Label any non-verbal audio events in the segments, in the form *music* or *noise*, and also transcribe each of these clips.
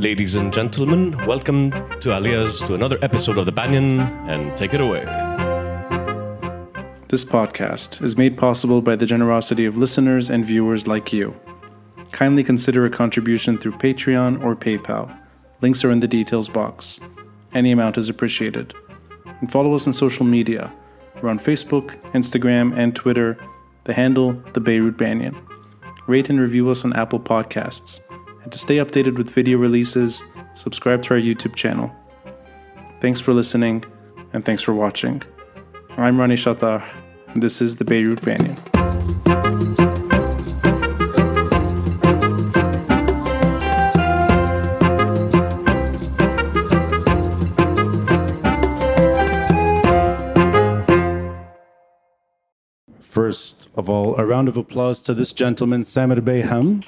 Ladies and gentlemen, welcome to Aaliya's to another episode of The Banyan, and take it away. This podcast is made possible by the generosity of listeners and viewers like you. Kindly consider a contribution through Patreon or PayPal. Links are in the details box. Any amount is appreciated. And follow us on social media. We're on Facebook, Instagram, and Twitter. The handle, The Beirut Banyan. Rate and review us on Apple Podcasts. And to stay updated with video releases, subscribe to our YouTube channel. Thanks for listening, and thanks for watching. I'm Ronnie Chatah, and this is the Beirut Banyan. First of all, a round of applause to this gentleman, Samir Bayham.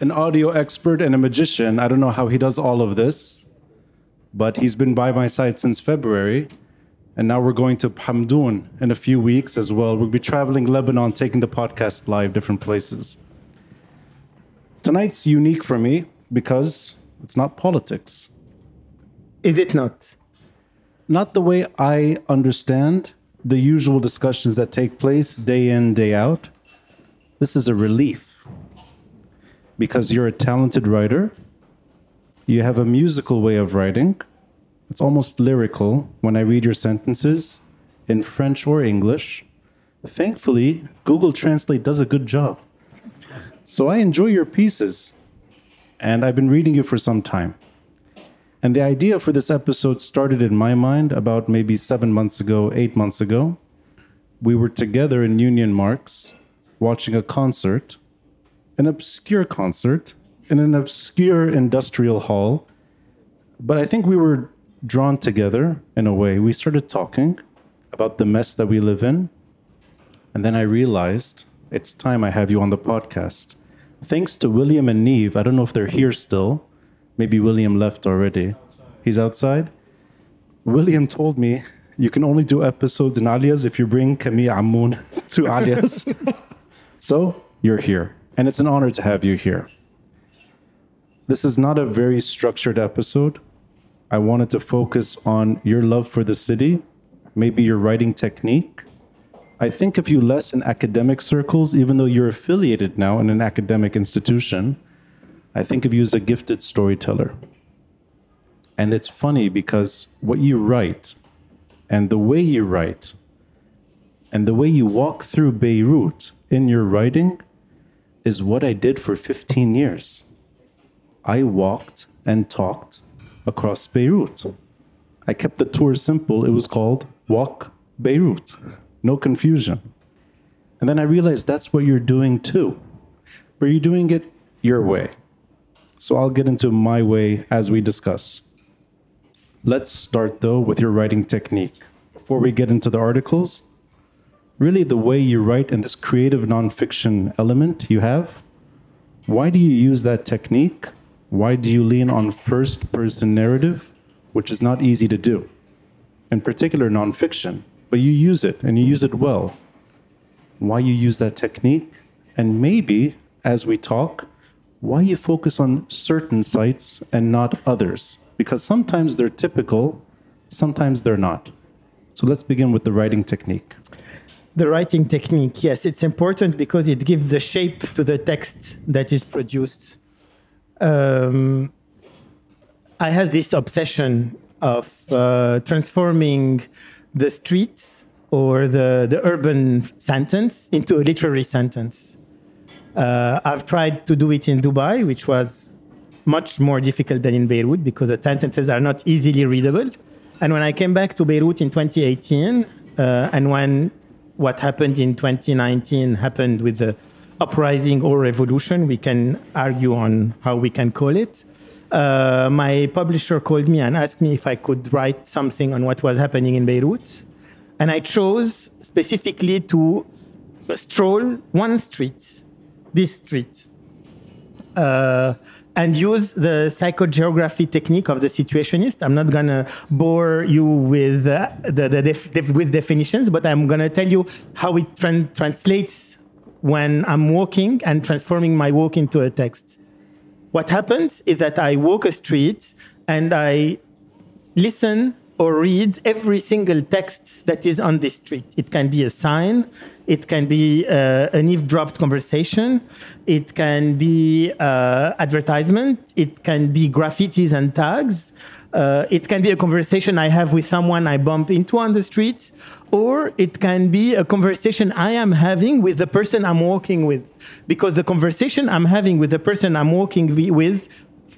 An audio expert and a magician. I don't know how he does all of this, but he's been by my side since February. And now we're going to Hamdoun in a few weeks as well. We'll be traveling Lebanon, taking the podcast live different places. Tonight's unique for me because it's not politics. Is it not? Not the way I understand the usual discussions that take place day in, day out. This is a relief because you're a talented writer. You have a musical way of writing. It's almost lyrical when I read your sentences in French or English. Thankfully, Google Translate does a good job. So I enjoy your pieces, and I've been reading you for some time. And the idea for this episode started in my mind about maybe seven months ago, eight months ago. We were together in Union Marks watching a concert, an obscure concert in an obscure industrial hall. But I think we were drawn together in a way. We started talking about the mess that we live in. And then I realized it's time I have you on the podcast. Thanks to William and Neve, I don't know if they're here still. Maybe William left already. He's outside. William told me you can only do episodes in Aaliya's if you bring Camille Ammoun *laughs* to Aaliya's. *laughs* so you're here. And it's an honor to have you here. This is not a very structured episode. I wanted to focus on your love for the city, maybe your writing technique. I think of you less in academic circles, even though you're affiliated now in an academic institution. I think of you as a gifted storyteller. And it's funny because what you write and the way you write and the way you walk through Beirut in your writing is what I did for 15 years. I walked and talked across Beirut. I kept the tour simple. It was called Walk Beirut. No confusion. And then I realized that's what you're doing too. But you're doing it your way. So I'll get into my way as we discuss. Let's start though with your writing technique. Before we get into the articles, really the way you write and this creative nonfiction element you have, why do you use that technique? Why do you lean on first person narrative, which is not easy to do? In particular, nonfiction, but you use it and you use it well. Why you use that technique? And maybe as we talk, why you focus on certain sites and not others? Because sometimes they're typical, sometimes they're not. So let's begin with the writing technique. The writing technique, yes, it's important because it gives the shape to the text that is produced. Um, I have this obsession of uh, transforming the street or the, the urban sentence into a literary sentence. Uh, I've tried to do it in Dubai, which was much more difficult than in Beirut because the sentences are not easily readable. And when I came back to Beirut in 2018, uh, and when what happened in 2019 happened with the uprising or revolution, we can argue on how we can call it. Uh, my publisher called me and asked me if I could write something on what was happening in Beirut. And I chose specifically to stroll one street, this street, uh, and use the psychogeography technique of the situationist. I'm not gonna bore you with uh, the, the def- def- with definitions, but I'm gonna tell you how it tran- translates when I'm walking and transforming my walk into a text. What happens is that I walk a street and I listen or read every single text that is on this street. It can be a sign, it can be uh, an eavesdropped conversation, it can be uh, advertisement, it can be graffitis and tags, uh, it can be a conversation I have with someone I bump into on the street, or it can be a conversation I am having with the person I'm walking with. Because the conversation I'm having with the person I'm walking with,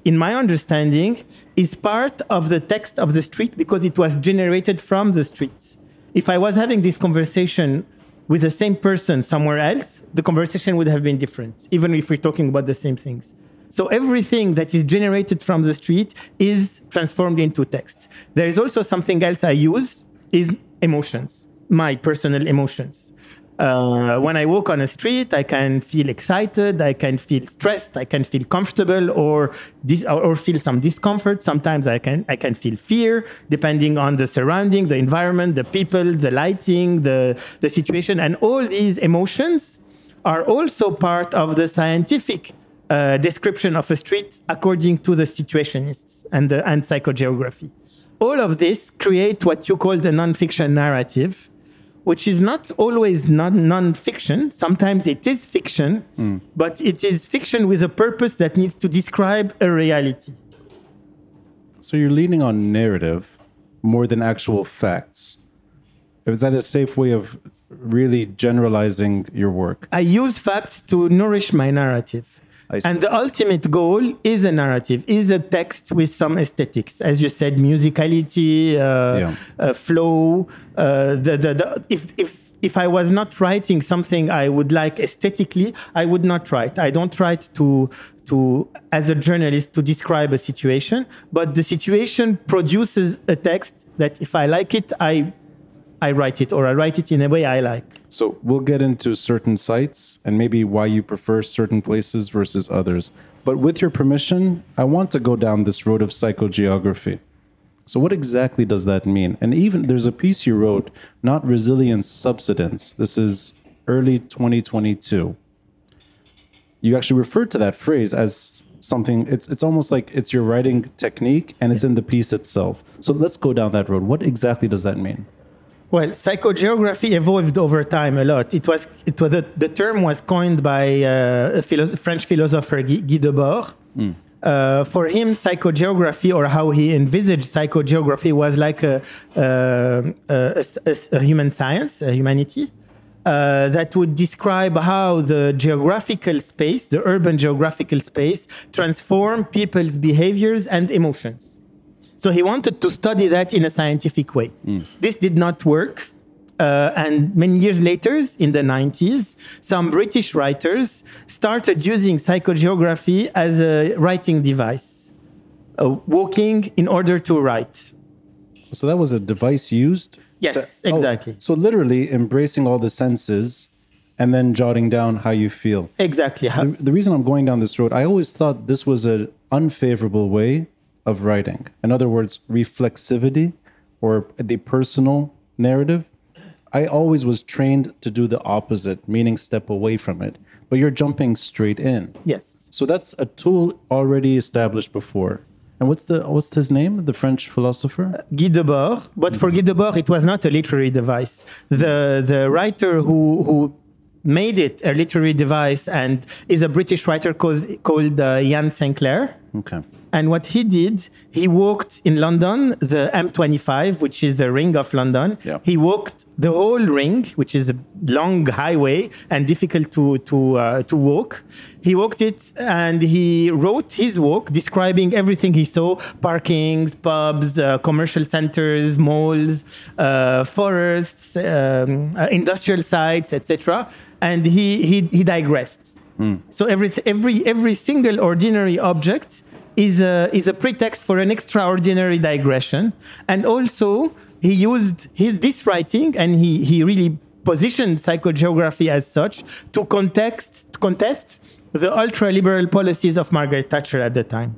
in my understanding, is part of the text of the street because it was generated from the street. If I was having this conversation with the same person somewhere else, the conversation would have been different, even if we're talking about the same things. So everything that is generated from the street is transformed into text. There is also something else I use is emotions, my personal emotions. Uh, when I walk on a street, I can feel excited, I can feel stressed, I can feel comfortable, or dis- or, feel some discomfort. Sometimes I can I can feel fear, depending on the surrounding, the environment, the people, the lighting, the the situation, and all these emotions are also part of the scientific uh, description of a street according to the situationists and the and psychogeography. All of this create what you call the nonfiction narrative, which is not always non non-fiction. Sometimes it is fiction, hmm. but it is fiction with a purpose that needs to describe a reality. So you're leaning on narrative more than actual facts. Is that a safe way of really generalizing your work? I use facts to nourish my narrative. And the ultimate goal is a narrative, is a text with some aesthetics, as you said, musicality, uh, Yeah. uh, flow. Uh, the, the, the, if, if, if I was not writing something I would like aesthetically, I would not write. I don't write to, to, as a journalist, to describe a situation, but the situation produces a text that if I like it, I, I write it, or I write it in a way I like. So we'll get into certain sites and maybe why you prefer certain places versus others. But with your permission, I want to go down this road of psychogeography. So what exactly does that mean? And even there's a piece you wrote, not resilience, subsidence. This is early 2022. You actually referred to that phrase as something it's it's almost like it's your writing technique and it's in the piece itself. So let's go down that road. What exactly does that mean? Well, psychogeography evolved over time a lot. It was, it was the, the term was coined by uh, a philo- French philosopher Guy, Guy Debord. Uh, for him, psychogeography, or how he envisaged psychogeography, was like a, a, a, a- a human science, a humanity, uh, that would describe how the geographical space, the urban geographical space, transform people's behaviors and emotions. So he wanted to study that in a scientific way. This did not work. Uh, and many years later, in the 90s, some British writers started using psychogeography as a writing device, uh, walking in order to write. So that was a device used? Yes, to- oh, exactly. so literally embracing all the senses and then jotting down how you feel. Exactly. The, the reason I'm going down this road, I always thought this was an unfavorable way of writing. In other words, reflexivity or the personal narrative. I always was trained to do the opposite, meaning step away from it. But you're jumping straight in. yes. So that's a tool already established before. And what's the what's his name? The French philosopher? Guy Debord, but for Guy Debord, it was not a literary device. The the writer who who made it a literary device and is a British writer called called uh, Iain Sinclair. Okay. And what he did, he walked in London, the M25, which is the ring of London. Yeah. He walked the whole ring, which is a long highway and difficult to to uh, to walk. He walked it and he wrote his walk, describing everything he saw: parkings, pubs, uh, commercial centers, malls, uh, forests, um, uh, industrial sites, etc. And he he he digressed. So every every every single ordinary object is a is a pretext for an extraordinary digression, and also he used his this writing and he he really positioned psychogeography as such to context to contest the ultra liberal policies of Margaret Thatcher at the time.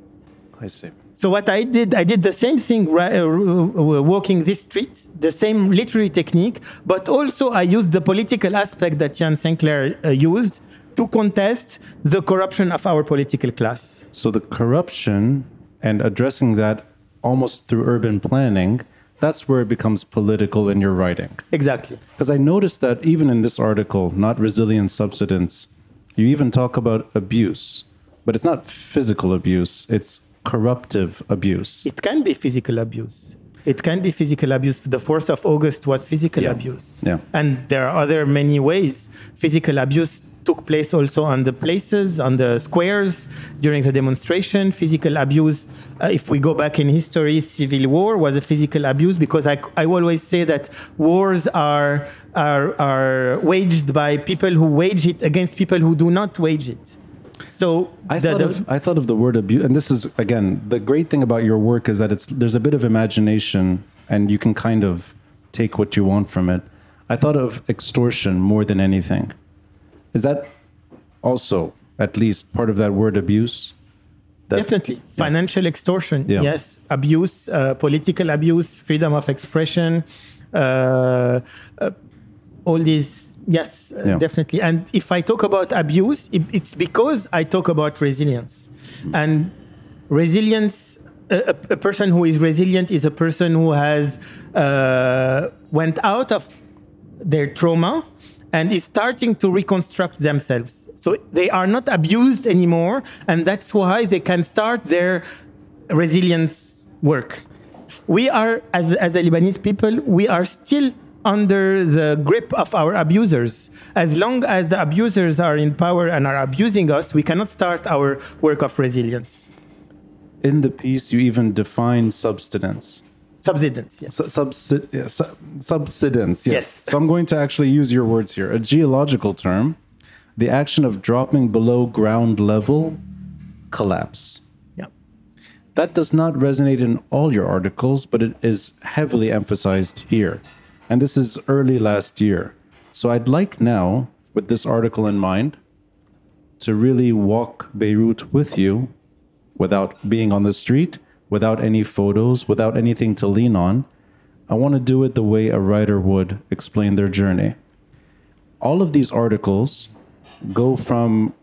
I see. So what I did, I did the same thing, uh, walking this street, the same literary technique, but also I used the political aspect that Iain Sinclair uh, used to contest the corruption of our political class. So the corruption and addressing that almost through urban planning, that's where it becomes political in your writing. Exactly. Because I noticed that even in this article, not resilient subsidence, you even talk about abuse, but it's not physical abuse, it's corruptive abuse. It can be physical abuse. It can be physical abuse. The 4th of August was physical Yeah. abuse. Yeah. And there are other many ways physical abuse took place also on the places, on the squares during the demonstration. Physical abuse, uh, if we go back in history, civil war was a physical abuse because I, I always say that wars are, are, are waged by people who wage it against people who do not wage it. So I the- thought, the- of, I thought of the word abuse, and this is again the great thing about your work is that it's there's a bit of imagination, and you can kind of take what you want from it. I thought of extortion more than anything. Is that also at least part of that word abuse? That- Definitely. Financial extortion. Yeah. Yes. Abuse, uh, political abuse, freedom of expression, uh, uh, all these. Yes, uh, Yeah. definitely. And if I talk about abuse, it's because I talk about resilience. And resilience, a, a, a person who is resilient is a person who has uh, went out of their trauma and is starting to reconstruct themselves. So they are not abused anymore, and that's why they can start their resilience work. We are, as, as a Lebanese people, we are still under the grip of our abusers. As long as the abusers are in power and are abusing us, we cannot start our work of resilience. in the piece you even define subsidence. Subsidence, yes. Yeah, su- subsidence, yes. Yes. So I'm going to actually use your words here. A geological term, the action of dropping below ground level collapse. Yeah. That does not resonate in all your articles, but it is heavily emphasized here. And this is early last year. So I'd like now, with this article in mind, to really walk Beirut with you without being on the street, without any photos, without anything to lean on. I want to do it the way a writer would explain their journey. All of these articles go from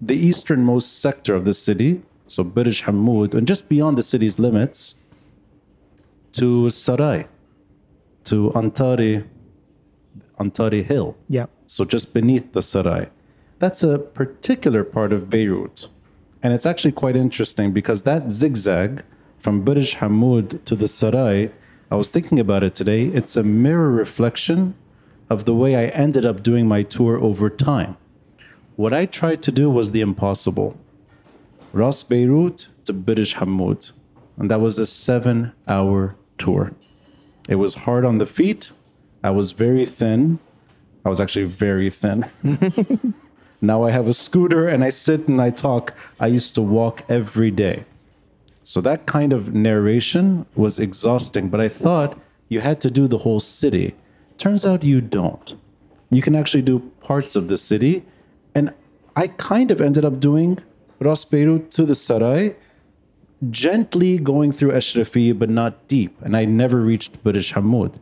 the easternmost sector of the city, so Burj Hamoud, and just beyond the city's limits, to Sarai, to Antari, Antari Hill. Yeah. So just beneath the Sarai. That's a particular part of Beirut. And it's actually quite interesting because that zigzag from Burj Hamoud to the Sarai, I was thinking about it today, it's a mirror reflection of the way I ended up doing my tour over time. What I tried to do was the impossible. Ras Beirut to Burj Hamoud. And that was a seven hour tour. It was hard on the feet. I was very thin. I was actually very thin. *laughs* now I have a scooter and I sit and I talk. I used to walk every day. So that kind of narration was exhausting, but I thought you had to do the whole city. Turns out you don't. You can actually do parts of the city. And I kind of ended up doing Ras to the Sarai, gently going through Ashrafi, but not deep. And I never reached Burj Hamoud.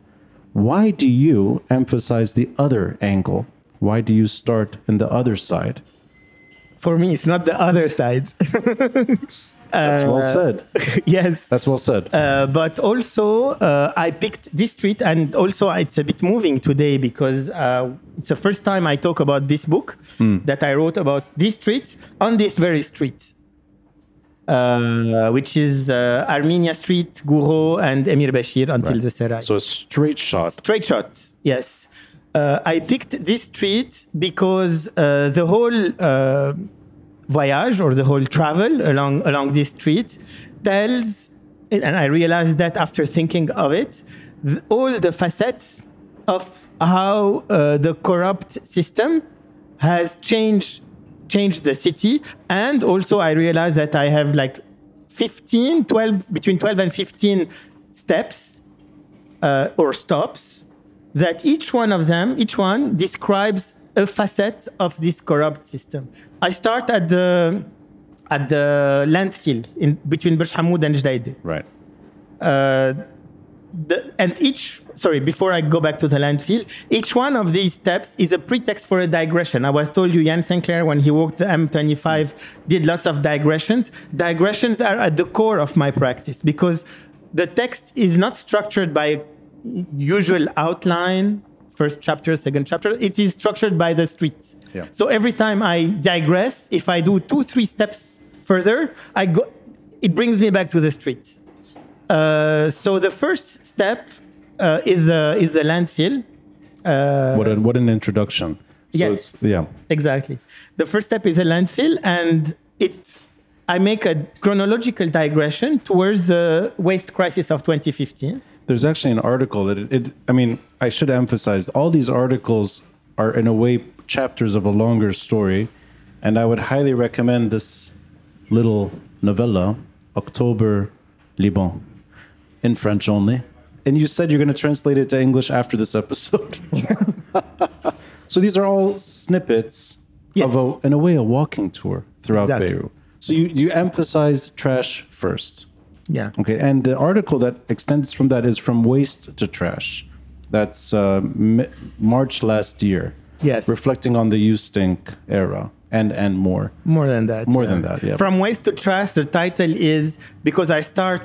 Why do you emphasize the other angle? Why do you start in the other side? For me, it's not the other side. *laughs* That's well said. *laughs* yes. That's well said. Uh, but also, uh, I picked this street, and also it's a bit moving today because uh, it's the first time I talk about this book that I wrote about this street on this very street, uh, which is uh, Armenia Street, Gouraud, and Emir Bashir until the Sarai. so a straight shot. Straight shot, yes. Uh, I picked this street because uh, the whole uh, voyage or the whole travel along along this street tells, and I realized that after thinking of it, th- all the facets of how uh, the corrupt system has changed changed the city, and also I realized that I have like 15, 12, between 12 and 15 steps uh, or stops that each one of them, each one describes a facet of this corrupt system. I start at the at the landfill in between Burj Hamoud and Jdeide. Right. Uh, the, and each sorry before i go back to the landfill each one of these steps is a pretext for a digression i was told you iain sinclair when he walked the m25 did lots of digressions digressions are at the core of my practice because the text is not structured by usual outline first chapter second chapter it is structured by the street Yeah. so every time i digress if i do two three steps further i go it brings me back to the street uh, so the first step uh, is the is the landfill. Uh, What, a, what an introduction. So Yes. it's, yeah. exactly. The first step is a landfill, and it. I make a chronological digression towards the waste crisis of 2015. There's actually an article that it, it, I mean, I should emphasize all these articles are in a way chapters of a longer story. And I would highly recommend this little novella, Octobre Liban, in French only. And you said you're going to translate it to English after this episode. *laughs* so these are all snippets of, a, in a way, a walking tour throughout Exactly. Beirut. So you, you emphasize trash first. Yeah. Okay, and the article that extends from that is from waste to trash. That's uh, March last year. Yes. reflecting on the you stink era and and more. More than that. More than that, yeah. From waste to trash, the title is because I start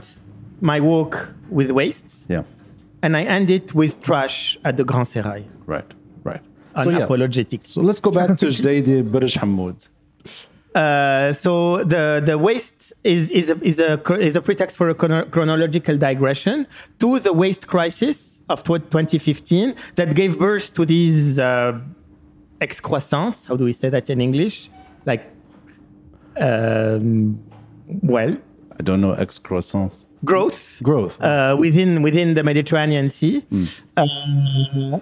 my walk with waste Yeah, and I end it with trash at the Grand Serail. right, right. So yeah, Unapologetic. so let's go back to *laughs* Jdeidi Burj Hamoud. Uh, so the the waste is is a, is a is a pretext for a chronological digression to the waste crisis of 2015 that gave birth to these uh, excroissance. How do we say that in English? Like, um, well, I don't know excroissance. Growth Growth. uh, within within the Mediterranean Sea. Uh,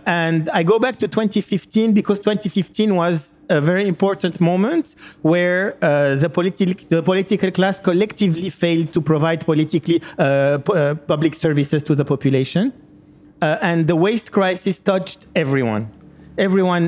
and I go back to 2015 because 2015 was a very important moment where uh, the political the political class collectively failed to provide politically uh, p- uh, public services to the population, uh, and the waste crisis touched everyone. Everyone,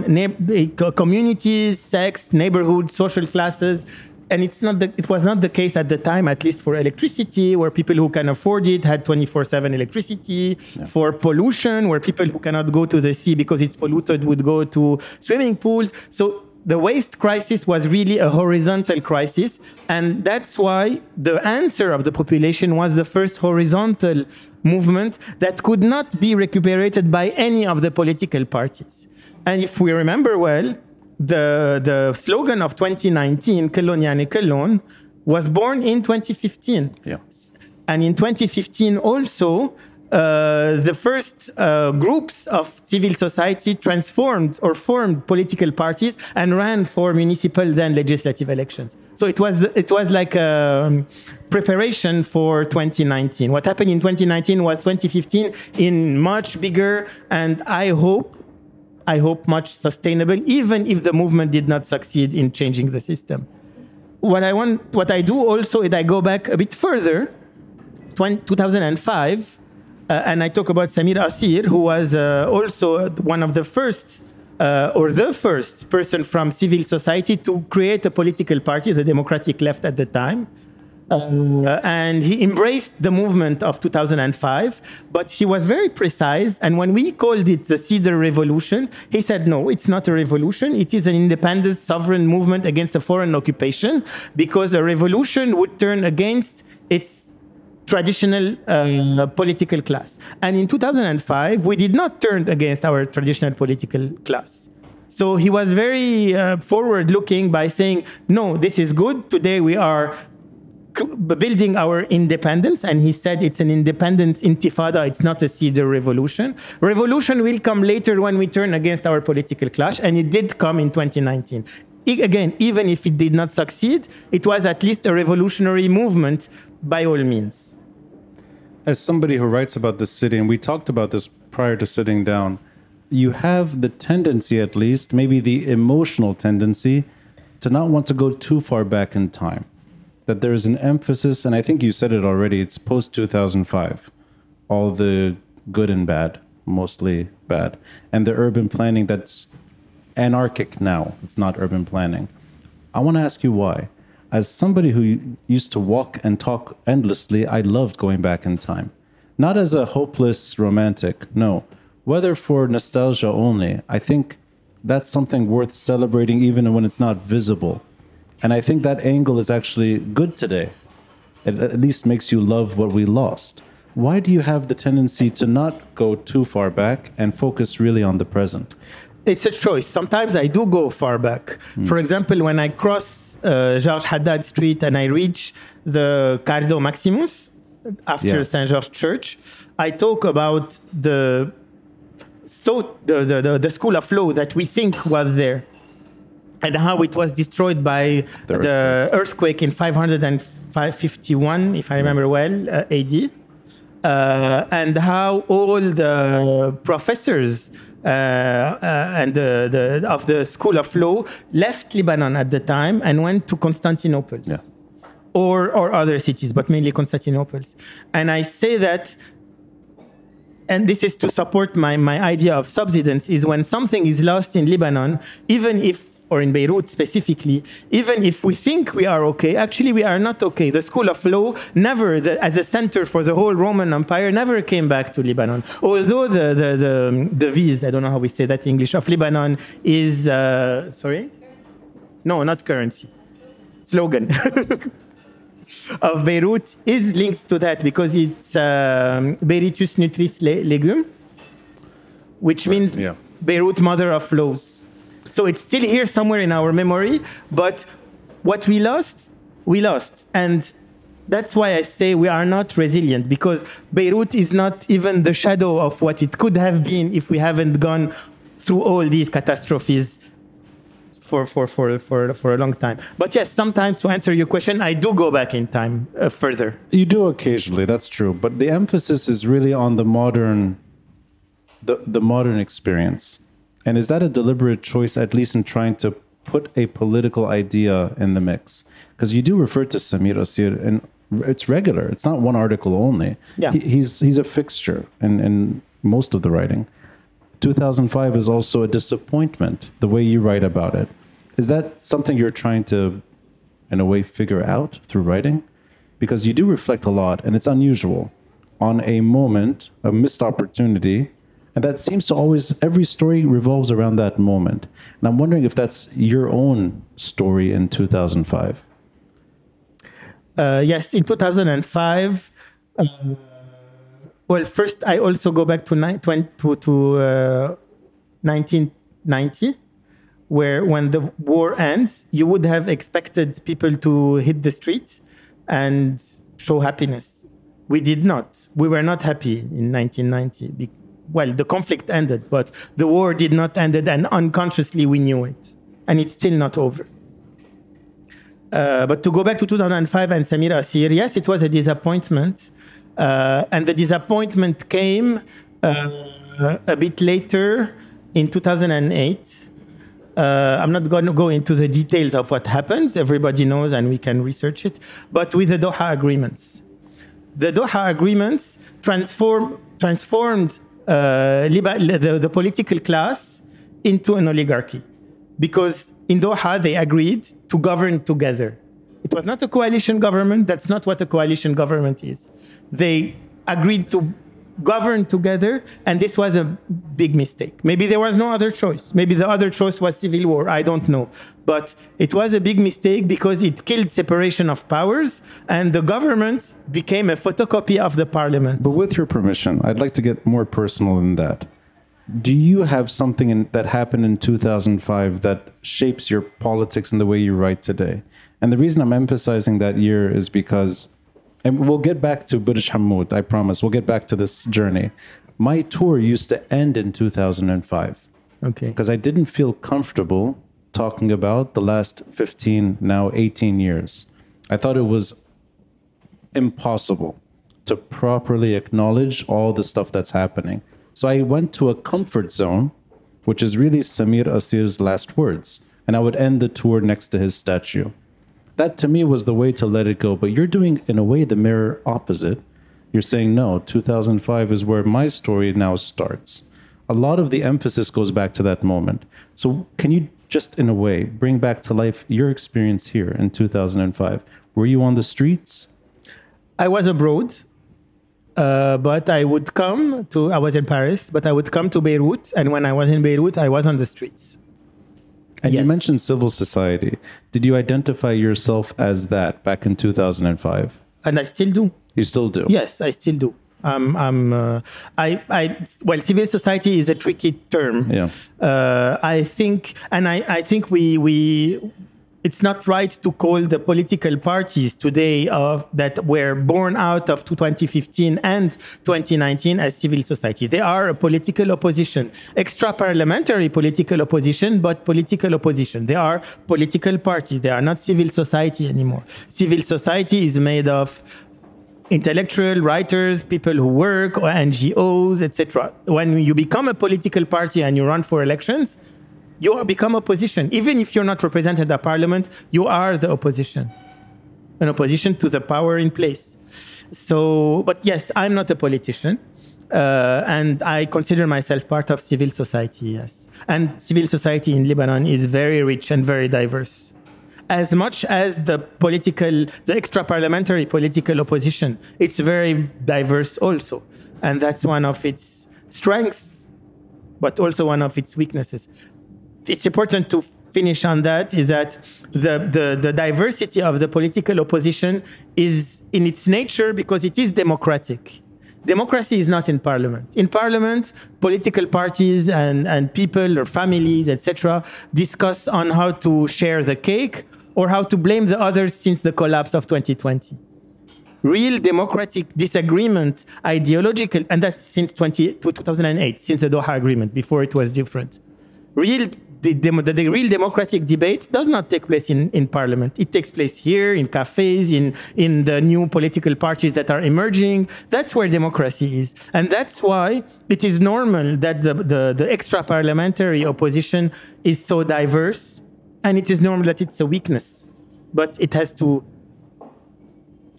co- communities, sex, neighborhoods, social classes, and it's not the, it was not the case at the time, at least for electricity, where people who can afford it had 24/7 electricity. For pollution, where people who cannot go to the sea because it's polluted would go to swimming pools. So the waste crisis was really a horizontal crisis, and that's why the answer of the population was the first horizontal movement that could not be recuperated by any of the political parties. And if we remember well, the, the slogan of 2019, Kelon Yani Kelon, was born in 2015. yeah. And in 2015 also, uh, the first uh, groups of civil society transformed or formed political parties and ran for municipal then legislative elections. So it was it was like a um, preparation for 2019. What happened in 2019 was 2015 in much bigger and I hope I hope much sustainable, even if the movement did not succeed in changing the system. What I want, what I do also is I go back a bit further, 20, 2005, uh, and I talk about Samir Kassir, who was uh, also one of the first. Uh, or the first person from civil society to create a political party, the Democratic Left at the time. Uh, and he embraced the movement of 2005, but he was very precise. And when we called it the Cedar Revolution, he said, no, it's not a revolution. It is an independent sovereign movement against a foreign occupation because a revolution would turn against its traditional uh, political class. And in 2005, we did not turn against our traditional political class. So he was very uh, forward looking by saying, no, this is good. Today we are building our independence. And he said it's an independence intifada, it's not a cedar revolution. Revolution will come later when we turn against our political clash. And it did come in 2019. Again, even if it did not succeed, it was at least a revolutionary movement by all means. as somebody who writes about the city, and we talked about this prior to sitting down, you have the tendency, at least, maybe the emotional tendency, to not want to go too far back in time. That there is an emphasis, and I think you said it already, it's post 2005. All the good and bad, mostly bad. And the urban planning that's anarchic now, it's not urban planning. I want to ask you why. as somebody who used to walk and talk endlessly, I loved going back in time. Not as a hopeless romantic, no. Whether for nostalgia only, I think that's something worth celebrating even when it's not visible. And I think that angle is actually good today. It at least makes you love what we lost. Why do you have the tendency to not go too far back and focus really on the present? it's a choice. Sometimes I do go far back. For example, when I cross uh, Georges Haddad Street and I reach the Cardo Maximus after Yeah. Saint George Church, I talk about the so the, the, the, the school of law that we think was there and how it was destroyed by The the, earthquake in 551, if I remember well, uh, AD. Uh, and how all the professors uh, uh, and the, the, of the School of Law left Lebanon at the time and went to Constantinople Yeah. or, or other cities, but mainly Constantinople. And I say that and this is to support my, my idea of subsidence is when something is lost in Lebanon, even if, or in Beirut specifically, even if we think we are okay, actually we are not okay. The School of Law never, the, as a center for the whole Roman Empire, never came back to Lebanon. Although the, the, the, the viz, I don't know how we say that in English, of Lebanon is, uh, sorry? No, not currency. Slogan. *laughs* of Beirut is linked to that because it's um, Berytus nutrix legum, which means yeah. Beirut mother of laws. So it's still here somewhere in our memory, but what we lost, we lost. And that's why I say we are not resilient because Beirut is not even the shadow of what it could have been if we haven't gone through all these catastrophes for, for, for, for, for a long time. But yes, sometimes to answer your question, I do go back in time uh, further. You do occasionally, that's true, but the emphasis is really on the modern the the modern experience. And is that a deliberate choice at least in trying to put a political idea in the mix? Because you do refer to Samir Kassir and it's regular. It's not one article only. Yeah. He, he's he's a fixture in, in most of the writing. 2005 is also a disappointment, the way you write about it. Is that something you're trying to, in a way, figure out through writing? Because you do reflect a lot, and it's unusual on a moment, a missed opportunity. And that seems to always, every story revolves around that moment. And I'm wondering if that's your own story in 2005. Uh, yes, in 2005. Uh, well, first, I also go back to, ni- 20, to, to uh, 1990, where when the war ends, you would have expected people to hit the street and show happiness. We did not. We were not happy in 1990. Well, the conflict ended, but the war did not end, and unconsciously we knew it. And it's still not over. Uh, but to go back to 2005 and Samir Kassir, yes, it was a disappointment. Uh, and the disappointment came uh, a bit later in 2008. Uh, I'm not going to go into the details of what happens. Everybody knows and we can research it. But with the Doha agreements. The Doha agreements transform, transformed Uh, the, the political class into an oligarchy because in Doha they agreed to govern together. It was not a coalition government. That's not what a coalition government is. They agreed to govern together, and this was a big mistake. Maybe there was no other choice. Maybe the other choice was civil war. I don't know. But it was a big mistake because it killed separation of powers, and the government became a photocopy of the parliament. But with your permission, I'd like to get more personal than that. Do you have something in, that happened in 2005 that shapes your politics and the way you write today? And the reason I'm emphasizing that year is because, and we'll get back to Burj Hamoud, I promise. We'll get back to this journey. My tour used to end in 2005 Okay. because I didn't feel comfortable talking about the last 15, now 18 years. I thought it was impossible to properly acknowledge all the stuff that's happening. So I went to a comfort zone, which is really Samir Kassir's last words, and I would end the tour next to his statue. That to me was the way to let it go, but you're doing, in a way, the mirror opposite. You're saying, no, 2005 is where my story now starts. A lot of the emphasis goes back to that moment. So, can you just in a way, bring back to life your experience here in 2005. Were you on the streets? I was abroad, uh, but I would come to. I was in Paris, but I would come to Beirut, and when I was in Beirut, I was on the streets. And you mentioned civil society. Did you identify yourself as that back in 2005? and I still do. You still do. Yes, I still do. Um, I'm, uh, I, I, well, civil society is a tricky term. Yeah. Uh, I think, and I, I think we, we, it's not right to call the political parties today of that were born out of 2015 and 2019 as civil society. They are a political opposition, extra parliamentary political opposition, but political opposition. They are political party. They are not civil society anymore. Civil society is made of intellectual writers, people who work, or NGOs, etc. When you become a political party and you run for elections, you are become opposition. Even if you're not represented at parliament, you are the opposition, an opposition to the power in place. So, but yes, I'm not a politician. Uh, and I consider myself part of civil society, yes. And civil society in Lebanon is very rich and very diverse as much as the political, the extra parliamentary political opposition, it's very diverse also. And that's one of its strengths, but also one of its weaknesses. It's important to finish on that is that the, the, the diversity of the political opposition is in its nature because it is democratic. Democracy is not in parliament. In parliament, political parties and, and people or families, etc., discuss on how to share the cake or how to blame the others since the collapse of 2020. Real democratic disagreement, ideological, and that's since 20, 2008, since the Doha Agreement, before it was different. Real the, the, the real democratic debate does not take place in, in parliament. It takes place here, in cafes, in, in the new political parties that are emerging. That's where democracy is. And that's why it is normal that the, the, the extra parliamentary opposition is so diverse. And it is normal that it's a weakness. But it has to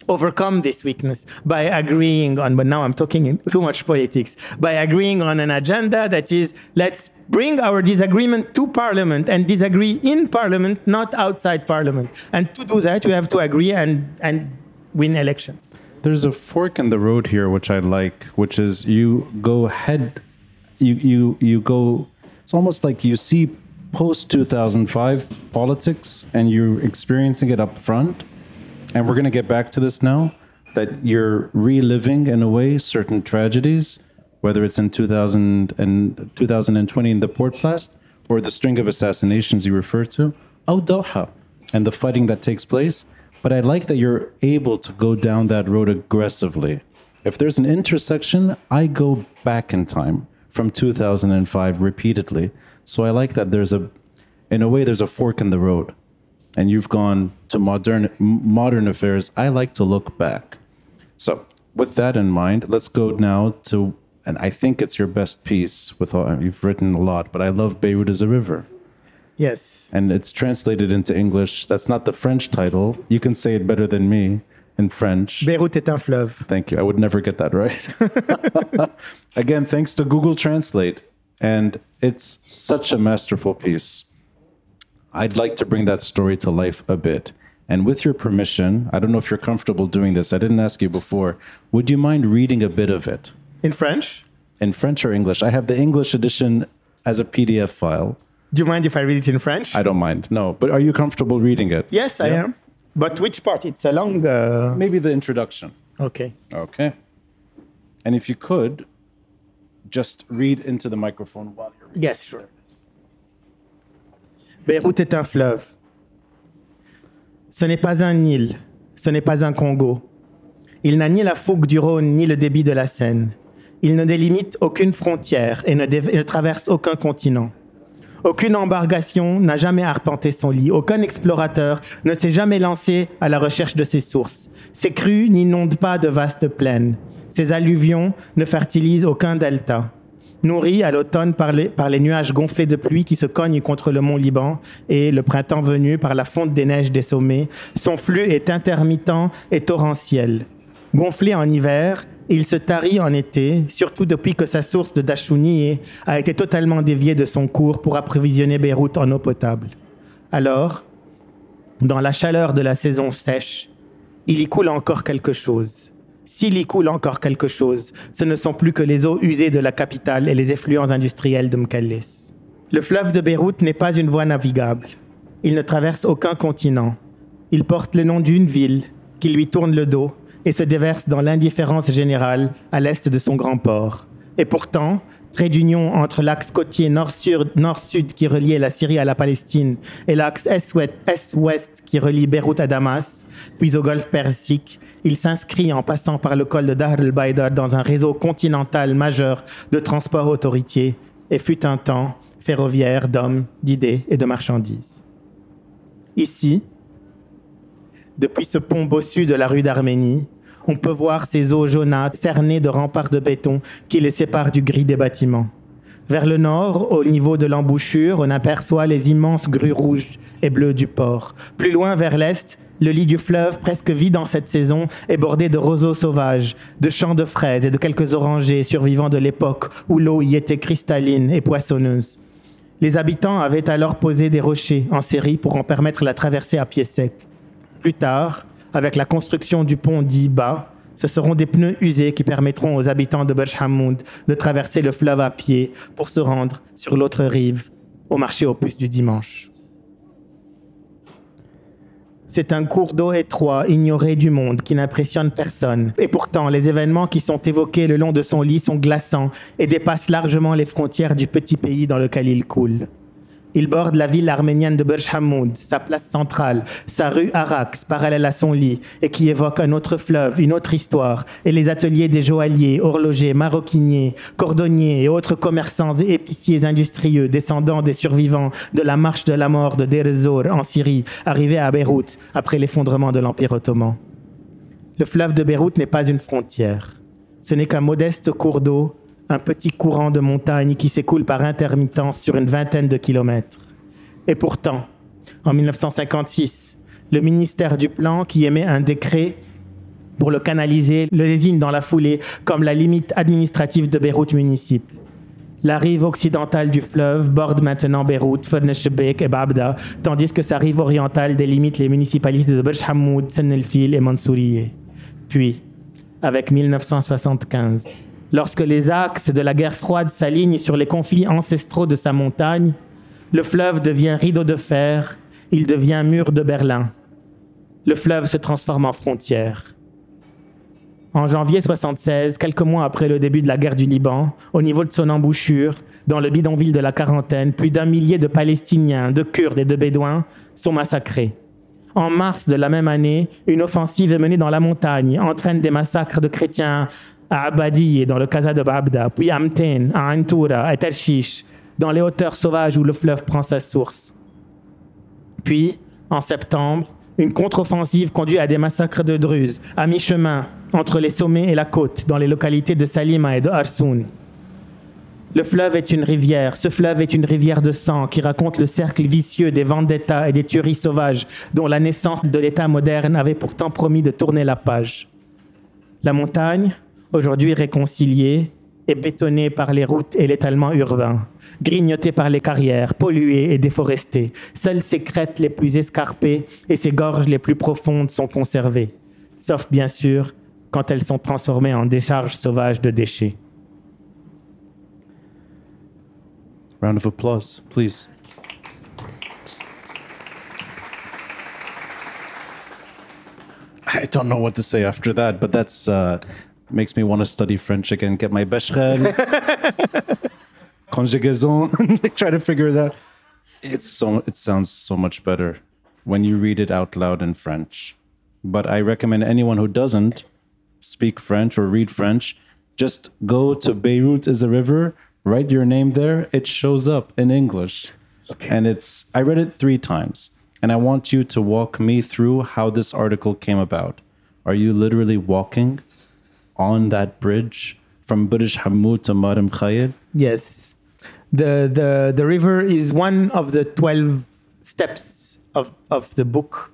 overcome this weakness by agreeing on, but now I'm talking in too much politics, by agreeing on an agenda that is let's bring our disagreement to parliament and disagree in parliament, not outside parliament. And to do that, we have to agree and, and win elections. There's a fork in the road here, which I like, which is you go head, you you you go. It's almost like you see post 2005 politics, and you're experiencing it up front. And we're gonna get back to this now. That you're reliving in a way certain tragedies, whether it's in 2000 and 2020 in the port blast or the string of assassinations you refer to, Al Doha, and the fighting that takes place. But I like that you're able to go down that road aggressively. If there's an intersection, I go back in time from 2005 repeatedly. So I like that there's a, in a way, there's a fork in the road. And you've gone to modern modern affairs. I like to look back. So with that in mind, let's go now to, and I think it's your best piece. With all, you've written a lot, but I love Beirut as a river Yes. and it's translated into English. That's not the French title. You can say it better than me in French. Beirut est un fleuve. Thank you. I would never get that right. *laughs* Again, thanks to Google Translate. And it's such a masterful piece. I'd like to bring that story to life a bit. And with your permission, I don't know if you're comfortable doing this. I didn't ask you before. Would you mind reading a bit of it In French? in French or English? I have the English edition as a PDF file. Do you mind if I read it in French? I don't mind. No, but are you comfortable reading it? yes, I am. But which part? It's a long. Uh... Maybe the introduction. Okay. Okay. And if you could, just read into the microphone while you're reading. Yes, sure. Beyrouth est un fleuve? Ce n'est pas un Nil, ce n'est pas un Congo. Il n'a ni la fougue du Rhône ni le débit de la Seine. Il ne délimite aucune frontière et ne, ne traverse aucun continent. Aucune embarcation n'a jamais arpenté son lit. Aucun explorateur ne s'est jamais lancé à la recherche de ses sources. Ses crues n'inondent pas de vastes plaines. Ses alluvions ne fertilisent aucun delta. Nourri à l'automne par les, par les nuages gonflés de pluie qui se cognent contre le mont Liban et le printemps venu par la fonte des neiges des sommets, son flux est intermittent et torrentiel. Gonflé en hiver, Il se tarit en été, surtout depuis que sa source de Dachouni a été totalement déviée de son cours pour approvisionner Beyrouth en eau potable. Alors, dans la chaleur de la saison sèche, il y coule encore quelque chose. S'il y coule encore quelque chose, ce ne sont plus que les eaux usées de la capitale et les effluents industriels de Mkalles. Le fleuve de Beyrouth n'est pas une voie navigable. Il ne traverse aucun continent. Il porte le nom d'une ville qui lui tourne le dos et se déverse dans l'indifférence générale à l'est de son grand port. Et pourtant, trait d'union entre l'axe côtier nord-sud qui reliait la Syrie à la Palestine et l'axe est-ouest qui relie Beyrouth à Damas, puis au golfe Persique, il s'inscrit en passant par le col de Dahr el-Baïda dans un réseau continental majeur de transport autoritier et fut un temps ferroviaire d'hommes, d'idées et de marchandises. Ici, depuis ce pont bossu de la rue d'Arménie, on peut voir ces eaux jaunâtres cernées de remparts de béton qui les séparent du gris des bâtiments. Vers le nord, au niveau de l'embouchure, on aperçoit les immenses grues rouges et bleues du port. Plus loin vers l'est, le lit du fleuve, presque vide en cette saison, est bordé de roseaux sauvages, de champs de fraises et de quelques orangers survivants de l'époque où l'eau y était cristalline et poissonneuse. Les habitants avaient alors posé des rochers en série pour en permettre la traversée à pied sec. Plus tard, avec la construction du pont dit bas, ce seront des pneus usés qui permettront aux habitants de Hamoud de traverser le fleuve à pied pour se rendre sur l'autre rive, au marché aux puces du dimanche. C'est un cours d'eau étroit, ignoré du monde, qui n'impressionne personne. Et pourtant, les événements qui sont évoqués le long de son lit sont glaçants et dépassent largement les frontières du petit pays dans lequel il coule. Il borde la ville arménienne de Burj Hamoud, sa place centrale, sa rue Arax, parallèle à son lit, et qui évoque un autre fleuve, une autre histoire, et les ateliers des joailliers, horlogers, maroquiniers, cordonniers et autres commerçants et épiciers industrieux, descendants des survivants de la marche de la mort de Deir en Syrie, arrivés à Beyrouth après l'effondrement de l'Empire ottoman. Le fleuve de Beyrouth n'est pas une frontière. Ce n'est qu'un modeste cours d'eau un petit courant de montagne qui s'écoule par intermittence sur une vingtaine de kilomètres. Et pourtant, en 1956, le ministère du Plan, qui émet un décret pour le canaliser, le désigne dans la foulée comme la limite administrative de Beyrouth Municipal. La rive occidentale du fleuve borde maintenant Beyrouth, Ferneshebek et Babda, tandis que sa rive orientale délimite les municipalités de Burj Hamoud, Sen el-Fil et Mansouriye. Puis, avec 1975, Lorsque les axes de la guerre froide s'alignent sur les conflits ancestraux de sa montagne, le fleuve devient rideau de fer, il devient mur de Berlin. Le fleuve se transforme en frontière. En janvier 76, quelques mois après le début de la guerre du Liban, au niveau de son embouchure, dans le bidonville de la quarantaine, plus d'un millier de Palestiniens, de Kurdes et de Bédouins sont massacrés. En mars de la même année, une offensive est menée dans la montagne, entraîne des massacres de chrétiens à Abadi dans le Casa de Babda, puis à Amten, à Antoura, à Tershish, dans les hauteurs sauvages où le fleuve prend sa source. Puis, en septembre, une contre-offensive conduit à des massacres de Druzes, à mi-chemin, entre les sommets et la côte, dans les localités de Salima et de Arsoun. Le fleuve est une rivière, ce fleuve est une rivière de sang qui raconte le cercle vicieux des vendettas et des tueries sauvages dont la naissance de l'État moderne avait pourtant promis de tourner la page. La montagne, aujourd'hui réconcilié et bétonné par les routes et l'étalement urbain, grignoté par les carrières, pollué et déforesté. Seules ses crêtes les plus escarpées et ses gorges les plus profondes sont conservées, sauf bien sûr quand elles sont transformées en décharges sauvages de déchets. Round of applause, please. I don't know what to say after that, but that's uh, makes me want to study French again, get my Bescherelle, *laughs* conjugaison, *laughs* try to figure it out. It's so it sounds so much better when you read it out loud in French. But I recommend anyone who doesn't speak French or read French, just go to Beirut is a river, write your name there, it shows up in English. Okay. And it's I read it 3 times and I want you to walk me through how this article came about. Are you literally walking on that bridge from Burj Hamoud to Mar Mikhael? Yes. The, the, the river is one of the 12 steps of, of the book.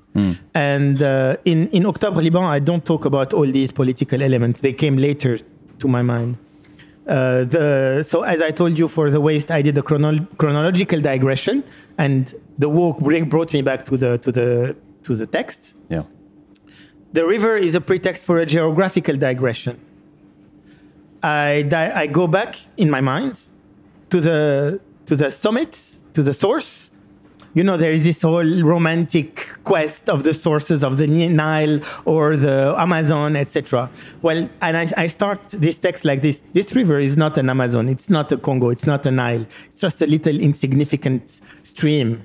And uh, in, in Octobre Liban, I don't talk about all these political elements. They came later to my mind. Uh, the, so, as I told you, for the waste, I did a chrono- chronological digression, and the walk bring, brought me back to the, to, the, to the text. Yeah. The river is a pretext for a geographical digression. I, di- I go back in my mind to the, to the summit, to the source. You know, there is this whole romantic quest of the sources of the Nile or the Amazon, etc. Well, and I, I start this text like this this river is not an Amazon, it's not a Congo, it's not a Nile, it's just a little insignificant stream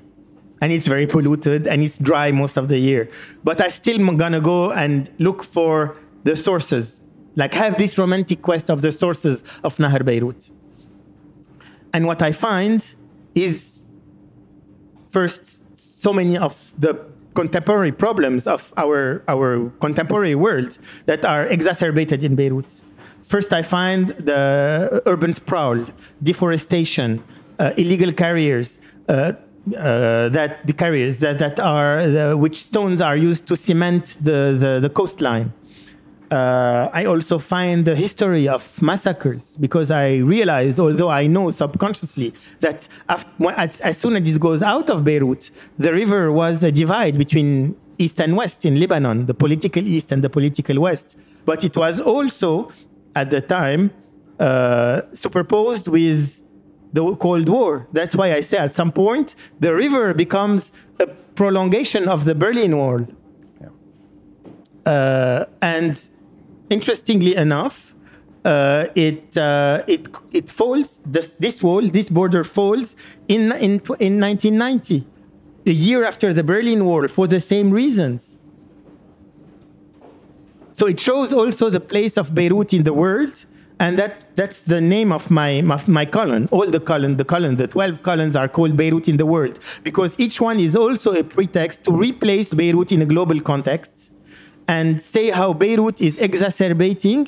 and it's very polluted and it's dry most of the year. But I still am gonna go and look for the sources, like have this romantic quest of the sources of Nahr Beirut. And what I find is first so many of the contemporary problems of our our contemporary world that are exacerbated in Beirut. First, I find the urban sprawl, deforestation, uh, illegal carriers. Uh, uh, that the carriers that, that are the, which stones are used to cement the, the, the coastline. Uh, I also find the history of massacres because I realized, although I know subconsciously, that after, as, as soon as this goes out of Beirut, the river was a divide between east and west in Lebanon, the political east and the political west. But it was also, at the time, uh, superposed with the Cold War. That's why I say at some point the river becomes a prolongation of the Berlin Wall. Uh, and interestingly enough, uh, it uh, it it falls. This this wall, this border falls in in in 1990, a year after the Berlin Wall, for the same reasons. So it shows also the place of Beirut in the world, and that that's the name of my my, my column. All the column, the column, the 12 columns are called Beirut in the world because each one is also a pretext to replace Beirut in a global context and say how Beirut is exacerbating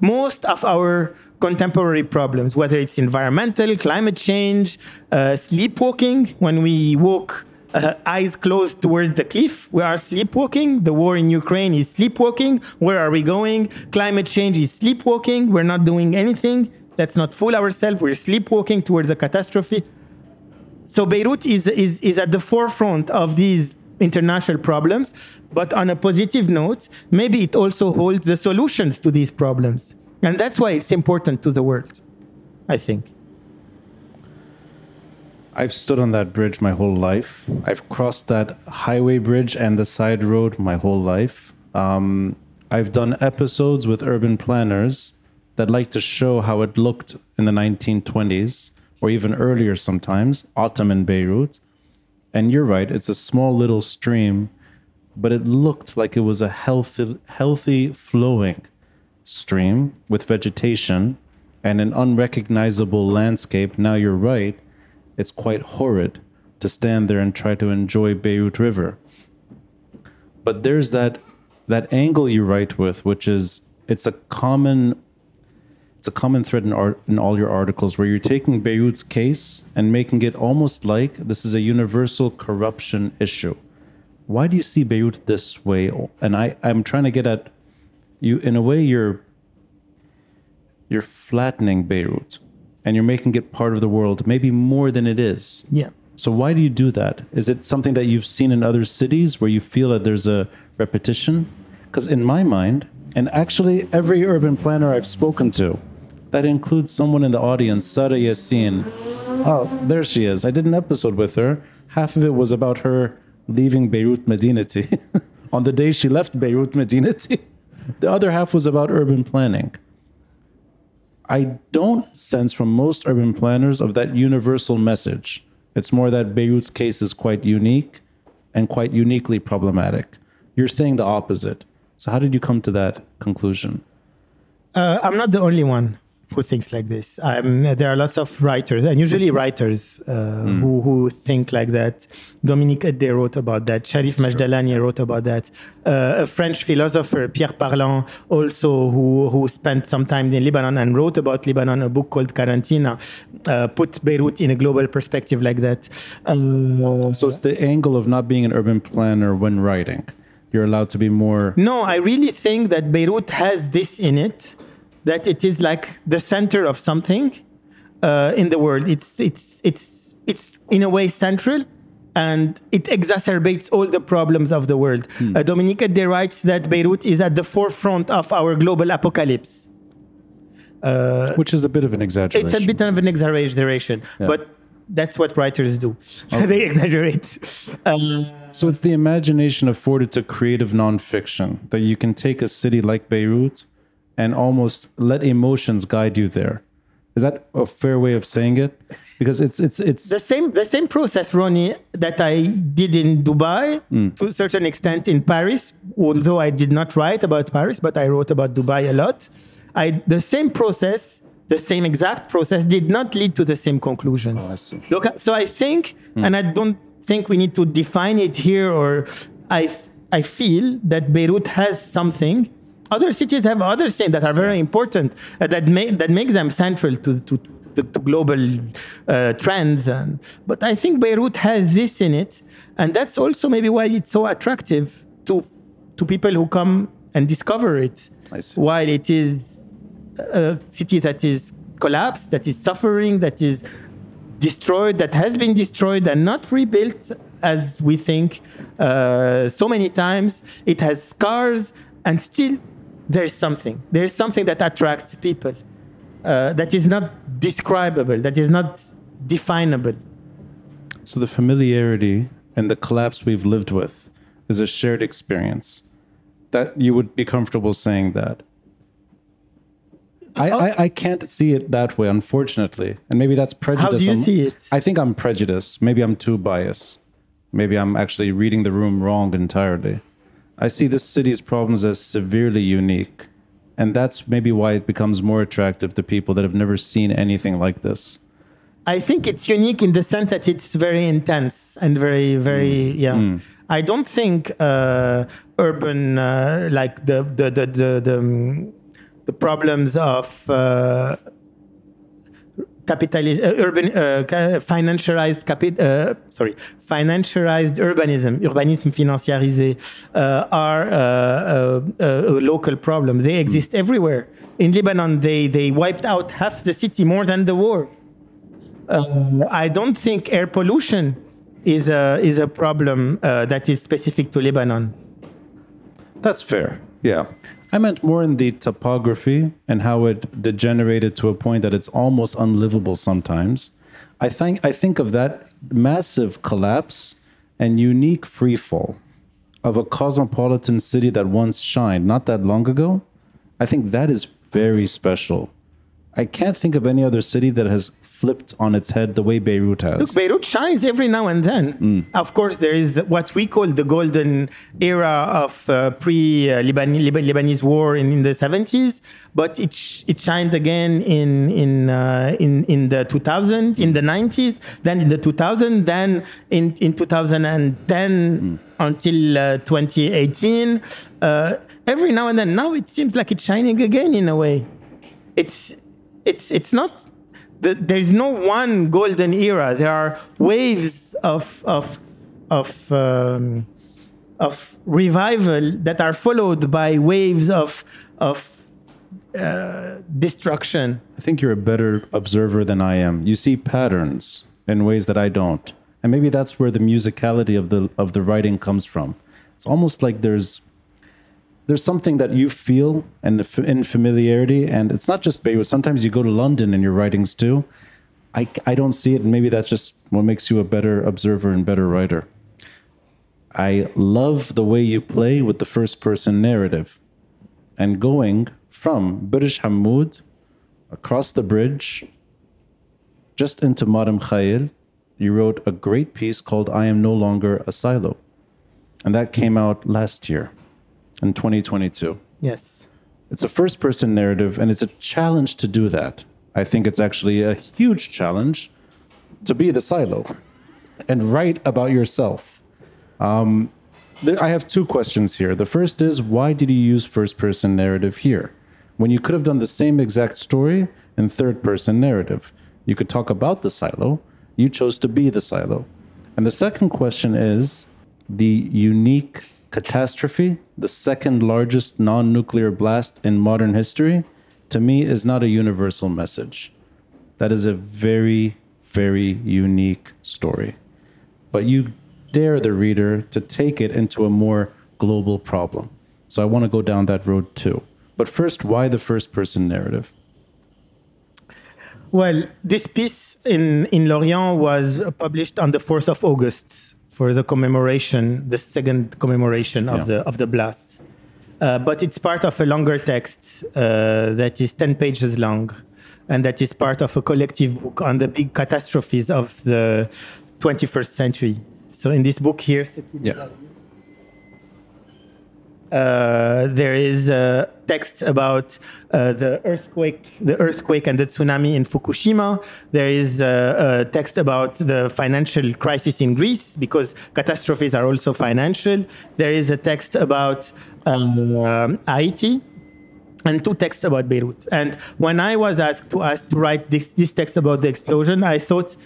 most of our contemporary problems, whether it's environmental, climate change, uh, sleepwalking. When we walk uh, eyes closed towards the cliff, we are sleepwalking. The war in Ukraine is sleepwalking. Where are we going? Climate change is sleepwalking. We're not doing anything. Let's not fool ourselves. We're sleepwalking towards a catastrophe. So Beirut is, is, is at the forefront of these international problems. But on a positive note, maybe it also holds the solutions to these problems. And that's why it's important to the world, I think. I've stood on that bridge my whole life. I've crossed that highway bridge and the side road my whole life. Um, I've done episodes with urban planners that like to show how it looked in the 1920s or even earlier sometimes, Ottoman Beirut. And you're right, it's a small little stream, but it looked like it was a healthy, healthy flowing stream with vegetation and an unrecognizable landscape. Now you're right, it's quite horrid to stand there and try to enjoy Beirut River. But there's that that angle you write with, which is it's a common it's a common thread in art in all your articles where you're taking Beirut's case and making it almost like this is a universal corruption issue. Why do you see Beirut this way? And I, I'm trying to get at you in a way you're you're flattening Beirut and you're making it part of the world, maybe more than it is. Yeah. So why do you do that? Is it something that you've seen in other cities where you feel that there's a repetition? Because in my mind, and actually every urban planner I've spoken to, that includes someone in the audience, Sara Yassin. Oh, there she is. I did an episode with her. Half of it was about her leaving Beirut Medinati *laughs* on the day she left Beirut Medinati. The other half was about urban planning. I don't sense from most urban planners of that universal message. It's more that Beirut's case is quite unique and quite uniquely problematic. You're saying the opposite. So, how did you come to that conclusion? Uh, I'm not the only one. Who thinks like this. Um, there are lots of writers, and usually writers uh, who, who think like that. Dominique Edde wrote about that. Charif Majdalani wrote about that. Uh, a French philosopher, Pierre Parlant, also who, who spent some time in Lebanon and wrote about Lebanon, a book called Karantina, uh, put Beirut in a global perspective like that. Uh, So it's the angle of not being an urban planner when writing. You're allowed to be more. No, I really think that Beirut has this in it, that it is like the center of something uh, in the world. It's it's it's it's in a way central, and it exacerbates all the problems of the world. Uh, Dominique Edde writes that Beirut is at the forefront of our global apocalypse. which is a bit of an exaggeration. It's a bit of an exaggeration, but that's what writers do. *laughs* they exaggerate. Uh, So it's the imagination afforded to creative nonfiction that you can take a city like Beirut and almost let emotions guide you there. Is that a fair way of saying it? Because it's it's it's the same the same process, Ronnie, that I did in Dubai mm. to a certain extent in Paris. Although I did not write about Paris, but I wrote about Dubai a lot. I the same process, the same exact process, did not lead to the same conclusions. Oh, I see. So I think, mm. and I don't think we need to define it here, or I I feel that Beirut has something. Other cities have other things that are very important uh, that make that make them central to to, to, to global uh, trends. And but I think Beirut has this in it, and that's also maybe why it's so attractive to to people who come and discover it. While it is a city that is collapsed, that is suffering, that is destroyed, that has been destroyed and not rebuilt as we think uh, so many times. It has scars, and still there's something. There's something that attracts people uh, that is not describable, that is not definable. so the familiarity and the collapse we've lived with is a shared experience. That you would be comfortable saying that. I, I, I can't see it that way, unfortunately. And maybe that's prejudice. How do you on- see it? I think I'm prejudiced. Maybe I'm too biased. Maybe I'm actually reading the room wrong entirely. I see this city's problems as severely unique. And that's maybe why it becomes more attractive to people that have never seen anything like this. I think it's unique in the sense that it's very intense and very, very, yeah. I don't think uh, urban, uh, like the the the the the, um, the problems of uh, capitalist, uh, urban, uh, financialized capi- uh, sorry, financialized urbanism, urbanisme financiarisé, uh, are uh, uh, uh, a local problem. They exist everywhere. In Lebanon, they they wiped out half the city more than the war. Uh, I don't think air pollution is a is a problem uh, that is specific to Lebanon. That's fair. Yeah. I meant more in the topography and how it degenerated to a point that it's almost unlivable sometimes. I think I think of that massive collapse and unique freefall of a cosmopolitan city that once shined not that long ago. I think that is very special. I can't think of any other city that has flipped on its head the way Beirut has. Look, Beirut shines every now and then. Of course, there is what we call the golden era of uh, pre-Lebanese war in, in the 70s, but it sh- it shined again in in uh, in in the 2000s, in the 90s, then in the 2000s, then in in 2010 until uh, 2018. Uh, every now and then, now it seems like it's shining again in a way. It's it's it's not the, there's no one golden era. There are waves of of of um, of revival that are followed by waves of of uh, destruction. I think you're a better observer than I am. You see patterns in ways that I don't. And maybe that's where the musicality of the of the writing comes from. It's almost like there's there's something that you feel and in familiarity and it's not just Beirut. Sometimes you go to London in your writings too. I, I don't see it and maybe that's just what makes you a better observer and better writer. I love the way you play with the first person narrative and going from Burj Hamoud across the bridge just into Mar Mikhael, you wrote a great piece called I Am No Longer a Silo. And that came out last year in 2022. Yes. It's a first person narrative, and it's a challenge to do that. I think it's actually a huge challenge to be the silo *laughs* and write about yourself. Um, there, I have two questions here. The first is why did you use first person narrative here? When you could have done the same exact story in third person narrative. You could talk about the silo, you chose to be the silo. And the second question is the unique catastrophe, the second largest non nuclear blast in modern history, to me is not a universal message. That is a very, very unique story. But you dare the reader to take it into a more global problem. So I want to go down that road too. But first, why the first person narrative? Well, this piece in, in Lorient was published on the 4th of August for the commemoration, the second commemoration of, Yeah. the, of the blast. Uh, but it's part of a longer text uh, that is 10 pages long and that is part of a collective book on the big catastrophes of the 21st century. So in this book here, Yeah. Uh, there is a text about uh, the earthquake, the earthquake and the tsunami in Fukushima. There is a, a text about the financial crisis in Greece because catastrophes are also financial. There is a text about um, Haiti and two texts about Beirut. And when I was asked to ask to write this, this text about the explosion, I thought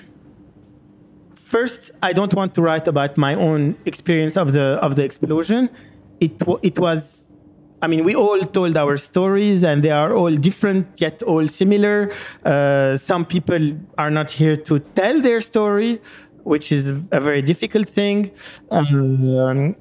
first I don't want to write about my own experience of the of the explosion. It it was I mean, we all told our stories, and they are all different yet all similar. Uh, some people are not here to tell their story, which is a very difficult thing. Um,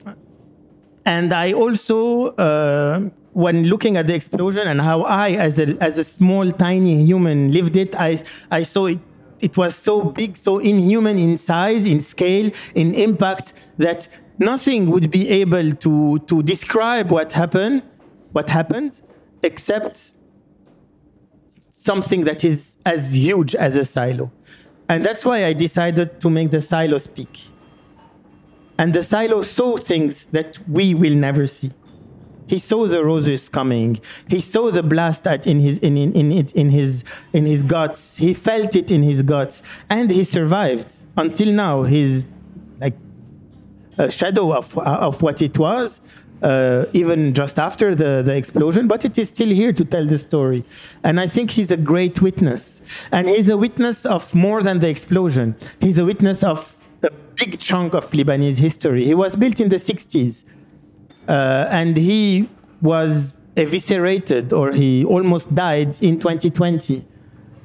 and I also, uh, when looking at the explosion and how I, as a as a small tiny human, lived it, I I saw it. It was so big, so inhuman in size, in scale, in impact that nothing would be able to to describe what happened, what happened, except something that is as huge as a silo. And that's why I decided to make the silo speak. And the silo saw things that we will never see. He saw the Rhosus coming. He saw the blast at in his in in, in, in his in his guts. He felt it in his guts, and he survived until now. He's like a shadow of of what it was, uh, even just after the the explosion. But it is still here to tell the story, and I think he's a great witness. And he's a witness of more than the explosion. He's a witness of a big chunk of Lebanese history. He was built in the 60s uh, and he was eviscerated or he almost died in 2020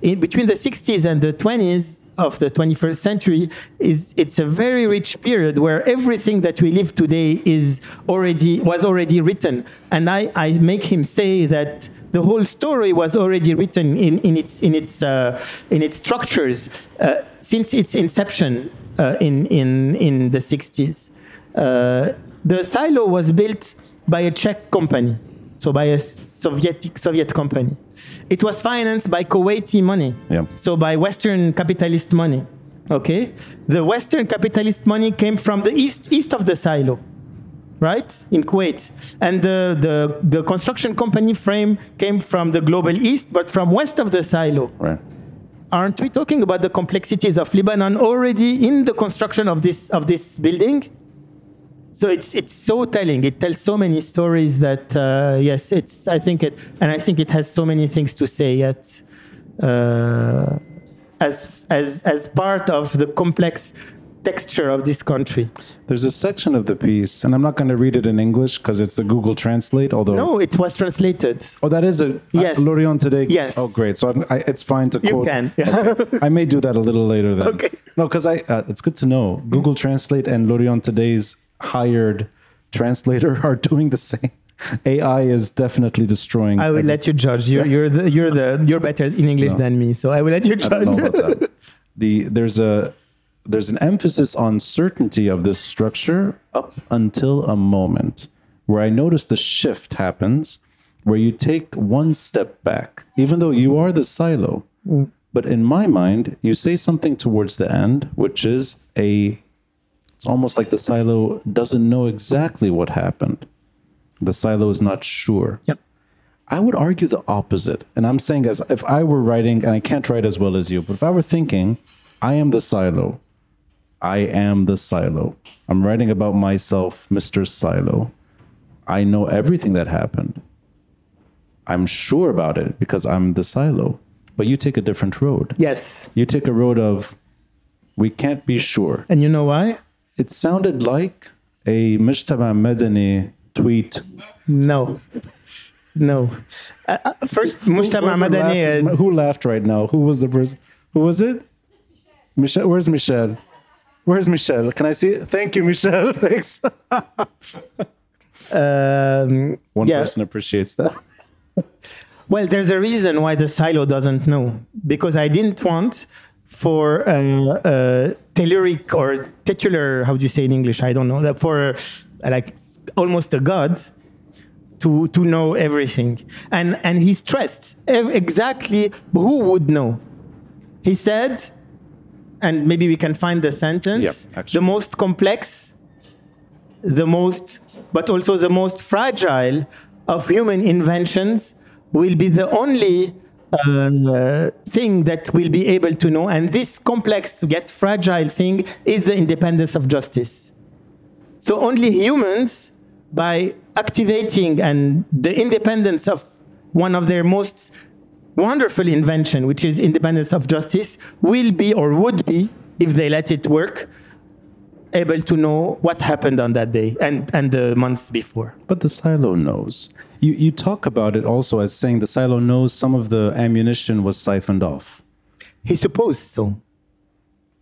in between the 60s and the 20s of the 21st century is it's a very rich period where everything that we live today is already was already written. And i, I make him say that the whole story was already written in, in its in its uh, in its structures uh, since its inception uh, in in in the 60s uh, the silo was built by a Czech company, so by a Soviet Soviet company. It was financed by Kuwaiti money, Yeah. so by Western capitalist money. Okay, the Western capitalist money came from the east east of the silo, right in Kuwait, and the the, the construction company frame came from the global east, but from west of the silo Right. aren't we talking about the complexities of Lebanon already in the construction of this of this building? So it's it's so telling. It tells so many stories that uh, yes, it's I think it and I think it has so many things to say yet. Uh, as as as part of the complex texture of this country. There's a section of the piece, and I'm not going to read it in English because it's the Google Translate. Although, No, it was translated. oh, that is a Yes. uh, Lorient today. Yes. Oh, great. So I'm, I, it's fine to You quote. can. I may do that a little later then. *laughs* Okay. No, because I uh, it's good to know Google Translate and Lorient today's hired translator *laughs* are doing the same. AI is definitely destroying. I will let you judge. You're you're the you're the *laughs* you're better in English No. than me, so I will let you I don't know judge. The there's a there's an emphasis on certainty of this structure up until a moment where I notice the shift happens where you take one step back, even though you are the silo. Mm. But in my mind, you say something towards the end, which is a it's almost like the silo doesn't know exactly what happened. The silo is not sure. Yep. I would argue the opposite. And I'm saying as if I were writing, and I can't write as well as you, but if I were thinking, I am the silo. I am the silo. I'm writing about myself, Mr. Silo. I know everything that happened. I'm sure about it because I'm the silo. But you take a different road. Yes. You take a road of we can't be sure. And you know why? It sounded like a Mujtama Madani tweet. No. No. Uh, uh, first, Mujtama Whoever laughed Madani. is- who laughed right now? Who was the person? Who was it? Michelle. Where's Michelle? Where's Michelle? Can I see it? Thank you, Michelle. *laughs* Thanks. *laughs* um, One yeah. person appreciates that. Well, there's a reason why the silo doesn't know because I didn't want for uh, uh, telluric or titular, how do you say in English? I don't know. that For uh, like almost a god to to know everything, and and he stressed exactly who would know. He said, and maybe we can find the sentence: Yep, the most complex the most, but also the most fragile of human inventions will be the only uh, thing that will be able to know. And this complex yet fragile thing is the independence of justice. So only humans, by activating and the independence of one of their most wonderful invention, which is independence of justice, will be or would be, if they let it work, able to know what happened on that day and, and the months before. But the silo knows. You you talk about it also as saying the silo knows some of the ammunition was siphoned off. He supposed so.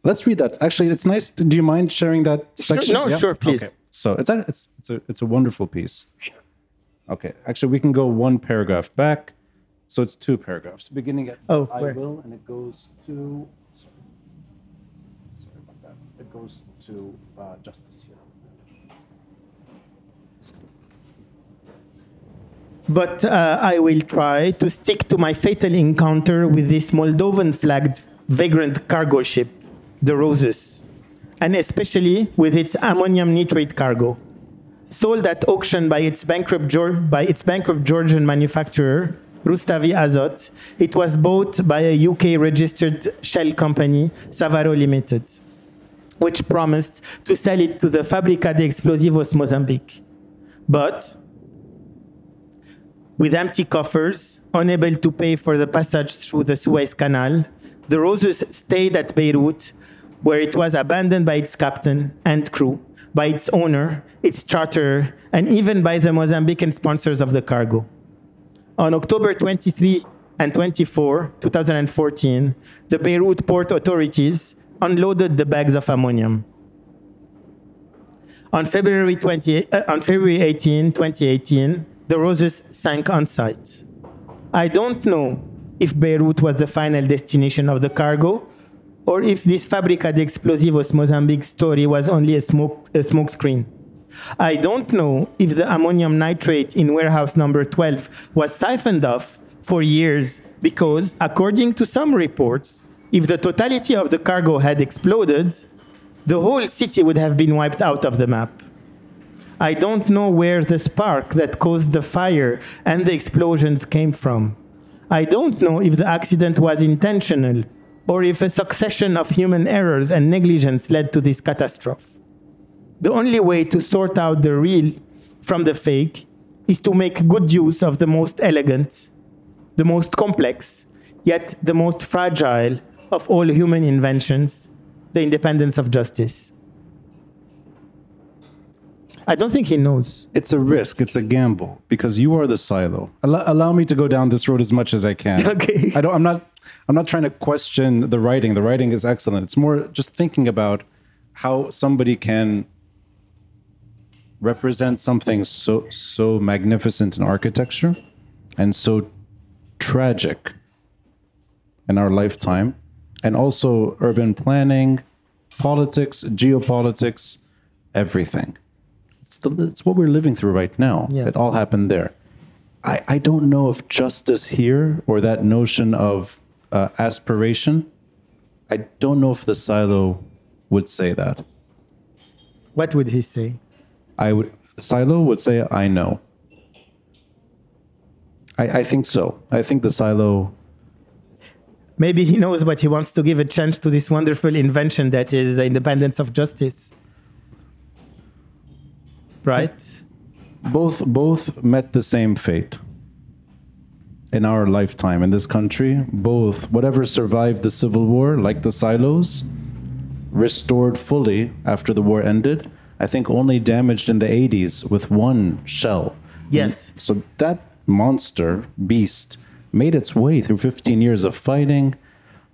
Let's read that. Actually, it's nice. To, do you mind sharing that section? no, sure, please. Okay. So it's a, it's it's a it's a wonderful piece. Okay, actually, we can go one paragraph back. So it's two paragraphs, beginning at Oh, I where? will, and it goes to. Sorry, sorry about that. It goes to uh, justice here. But uh, I will try to stick to my fatal encounter with this Moldovan flagged vagrant cargo ship, the Rhosus, and especially with its ammonium nitrate cargo. Sold at auction by its bankrupt, by its bankrupt Georgian manufacturer, Rustavi Azot, it was bought by a UK registered shell company, Savaro Limited, which promised to sell it to the Fabrica de Explosivos Mozambique. But with empty coffers, unable to pay for the passage through the Suez Canal, the Rhosus stayed at Beirut, where it was abandoned by its captain and crew, by its owner, its charterer, and even by the Mozambican sponsors of the cargo. On October 23 and 24, 2014, the Beirut port authorities unloaded the bags of ammonium. On February, 20, uh, on February 18, 2018, the Rhosus sank on site. I don't know if Beirut was the final destination of the cargo or if this Fabrica de Explosivos Mozambique story was only a smoke, a smoke screen. I don't know if the ammonium nitrate in warehouse number 12 was siphoned off for years because, according to some reports, if the totality of the cargo had exploded, the whole city would have been wiped out of the map. I don't know where the spark that caused the fire and the explosions came from. I don't know if the accident was intentional or if a succession of human errors and negligence led to this catastrophe. The only way to sort out the real from the fake is to make good use of the most elegant, the most complex, yet the most fragile of all human inventions, the independence of justice. I don't think he knows. It's a risk. It's a gamble because you are the silo. Allow, allow me to go down this road as much as I can. *laughs* Okay. I don't. I'm not. I'm not trying to question the writing. The writing is excellent. It's more just thinking about how somebody can represent something so so magnificent in architecture and so tragic in our lifetime, and also urban planning, politics, geopolitics, everything. It's, the, it's what we're living through right now. Yeah. It all happened there. I, I don't know if justice here or that notion of uh, aspiration, I don't know if the silo would say that. What would he say? I would, silo would say, I know. I, I think so. I think the silo. Maybe he knows, but he wants to give a chance to this wonderful invention that is the independence of justice. Right? Both both met the same fate. In our lifetime in this country, both whatever survived the civil war, like the silos, restored fully after the war ended. I think only damaged in the 80s with one shell. Yes. So that monster beast made its way through 15 years of fighting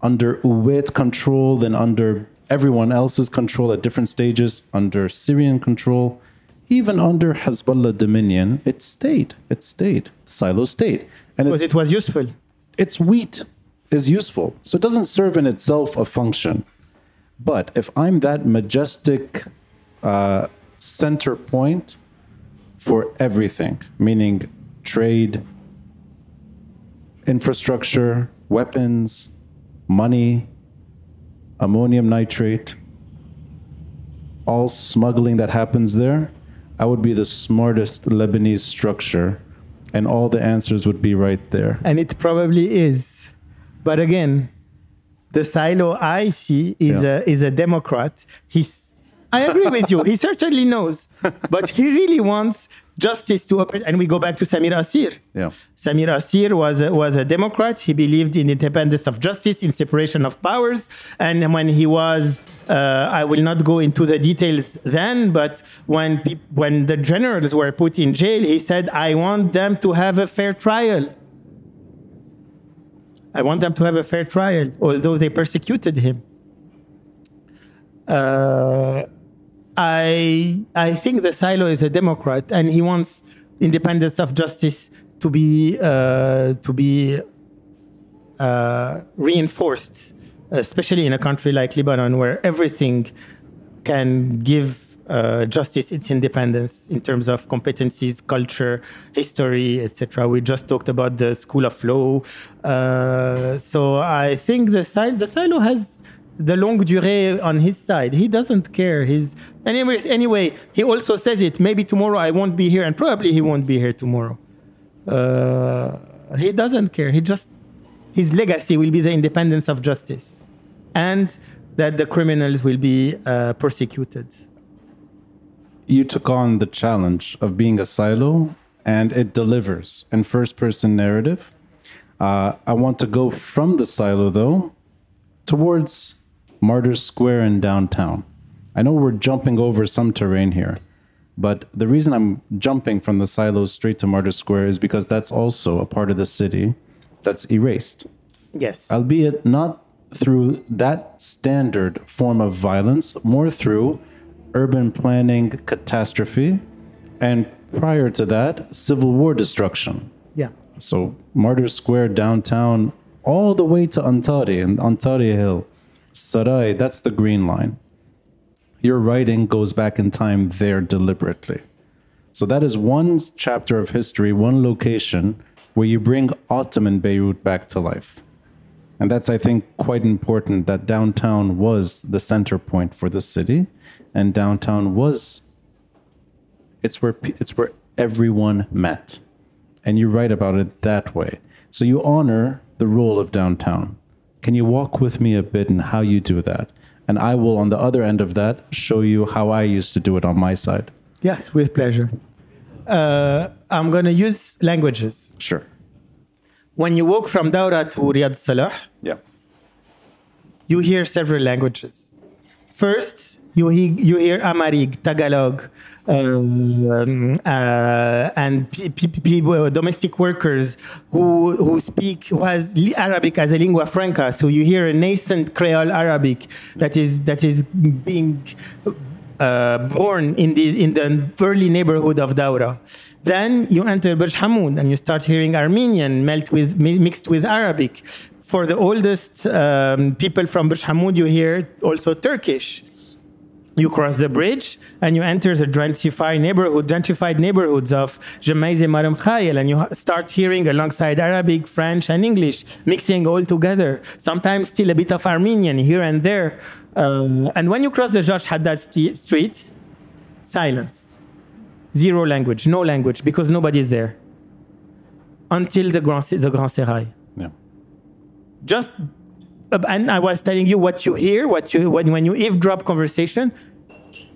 under Kuwait control, then under everyone else's control at different stages, under Syrian control, even under Hezbollah dominion. It stayed. It stayed. Silo stayed. And it was useful. its wheat is useful. So it doesn't serve in itself a function. But if I'm that majestic uh, center point for everything, meaning trade, infrastructure, weapons, money, ammonium nitrate, all smuggling that happens there, I would be the smartest Lebanese structure, and all the answers would be right there. And it probably is. But again, the silo I see is Yeah. a is a Democrat. He's I agree with you. He certainly knows, but he really wants justice to operate. And we go back to Samir Kassir. Yeah. Samir Kassir was a, was a Democrat. He believed in independence of justice, in separation of powers. And when he was, uh, I will not go into the details then, but when peop when the generals were put in jail, he said, "I want them to have a fair trial." I want them to have a fair trial, although they persecuted him. Uh, I I think the silo is a Democrat, and he wants independence of justice to be uh, to be uh, reinforced, especially in a country like Lebanon, where everything can give uh, justice its independence in terms of competencies, culture, history, etc. We just talked about the school of law. Uh, so I think the silo, the silo has the longue durée on his side. He doesn't care. He's anyways. Anyway, he also says it. Maybe tomorrow I won't be here, and probably he won't be here tomorrow. Uh, he doesn't care. He just his legacy will be the independence of justice, and that the criminals will be uh, persecuted. you took on the challenge of being a silo and it delivers in first person narrative. Uh, I want to go from the silo though towards Martyrs Square in downtown. I know we're jumping over some terrain here, but the reason I'm jumping from the silos straight to Martyrs Square is because that's also a part of the city that's erased Yes. albeit not through that standard form of violence, more through urban planning catastrophe, and prior to that, civil war destruction. yeah. So Martyrs Square downtown, all the way to Antari and Antari Hill, Sarai, that's the green line. Your writing goes back in time there deliberately. So that is one chapter of history, one location where you bring Ottoman Beirut back to life. And that's, I think, quite important that downtown was the center point for the city, and downtown was it's where it's where everyone met, and you write about it that way. So you honor the role of downtown. Can you walk with me a bit in how you do that? And I will, on the other end of that, show you how I used to do it on my side. Yes, with pleasure. Uh, I'm going to use languages. Sure. When you walk from Daura to Riad Solh, Yeah. you hear several languages. First, you hear, you hear Amharic, Tagalog, and pe- pe- people, domestic workers who, who speak, who has Arabic as a lingua franca. So you hear a nascent Creole Arabic that is, that is being uh, born in, this, in the early neighborhood of Daura. Then you enter Burj Hamoud and you start hearing Armenian melt with, mixed with Arabic. For the oldest um, people from Burj Hamoud, you hear also Turkish. You cross the bridge and you enter the gentrified neighborhood, gentrified neighborhoods of Gemmayzeh Mar Mikhael, and you start hearing alongside Arabic, French, and English, mixing all together. Sometimes still a bit of Armenian here and there. Um, and when you cross the George Haddad st- Street, silence, zero language, no language, because nobody's there. until the Grand, the Grand Serail. Yeah. Just, uh, and I was telling you what you hear, what you when, when you eavesdrop conversation,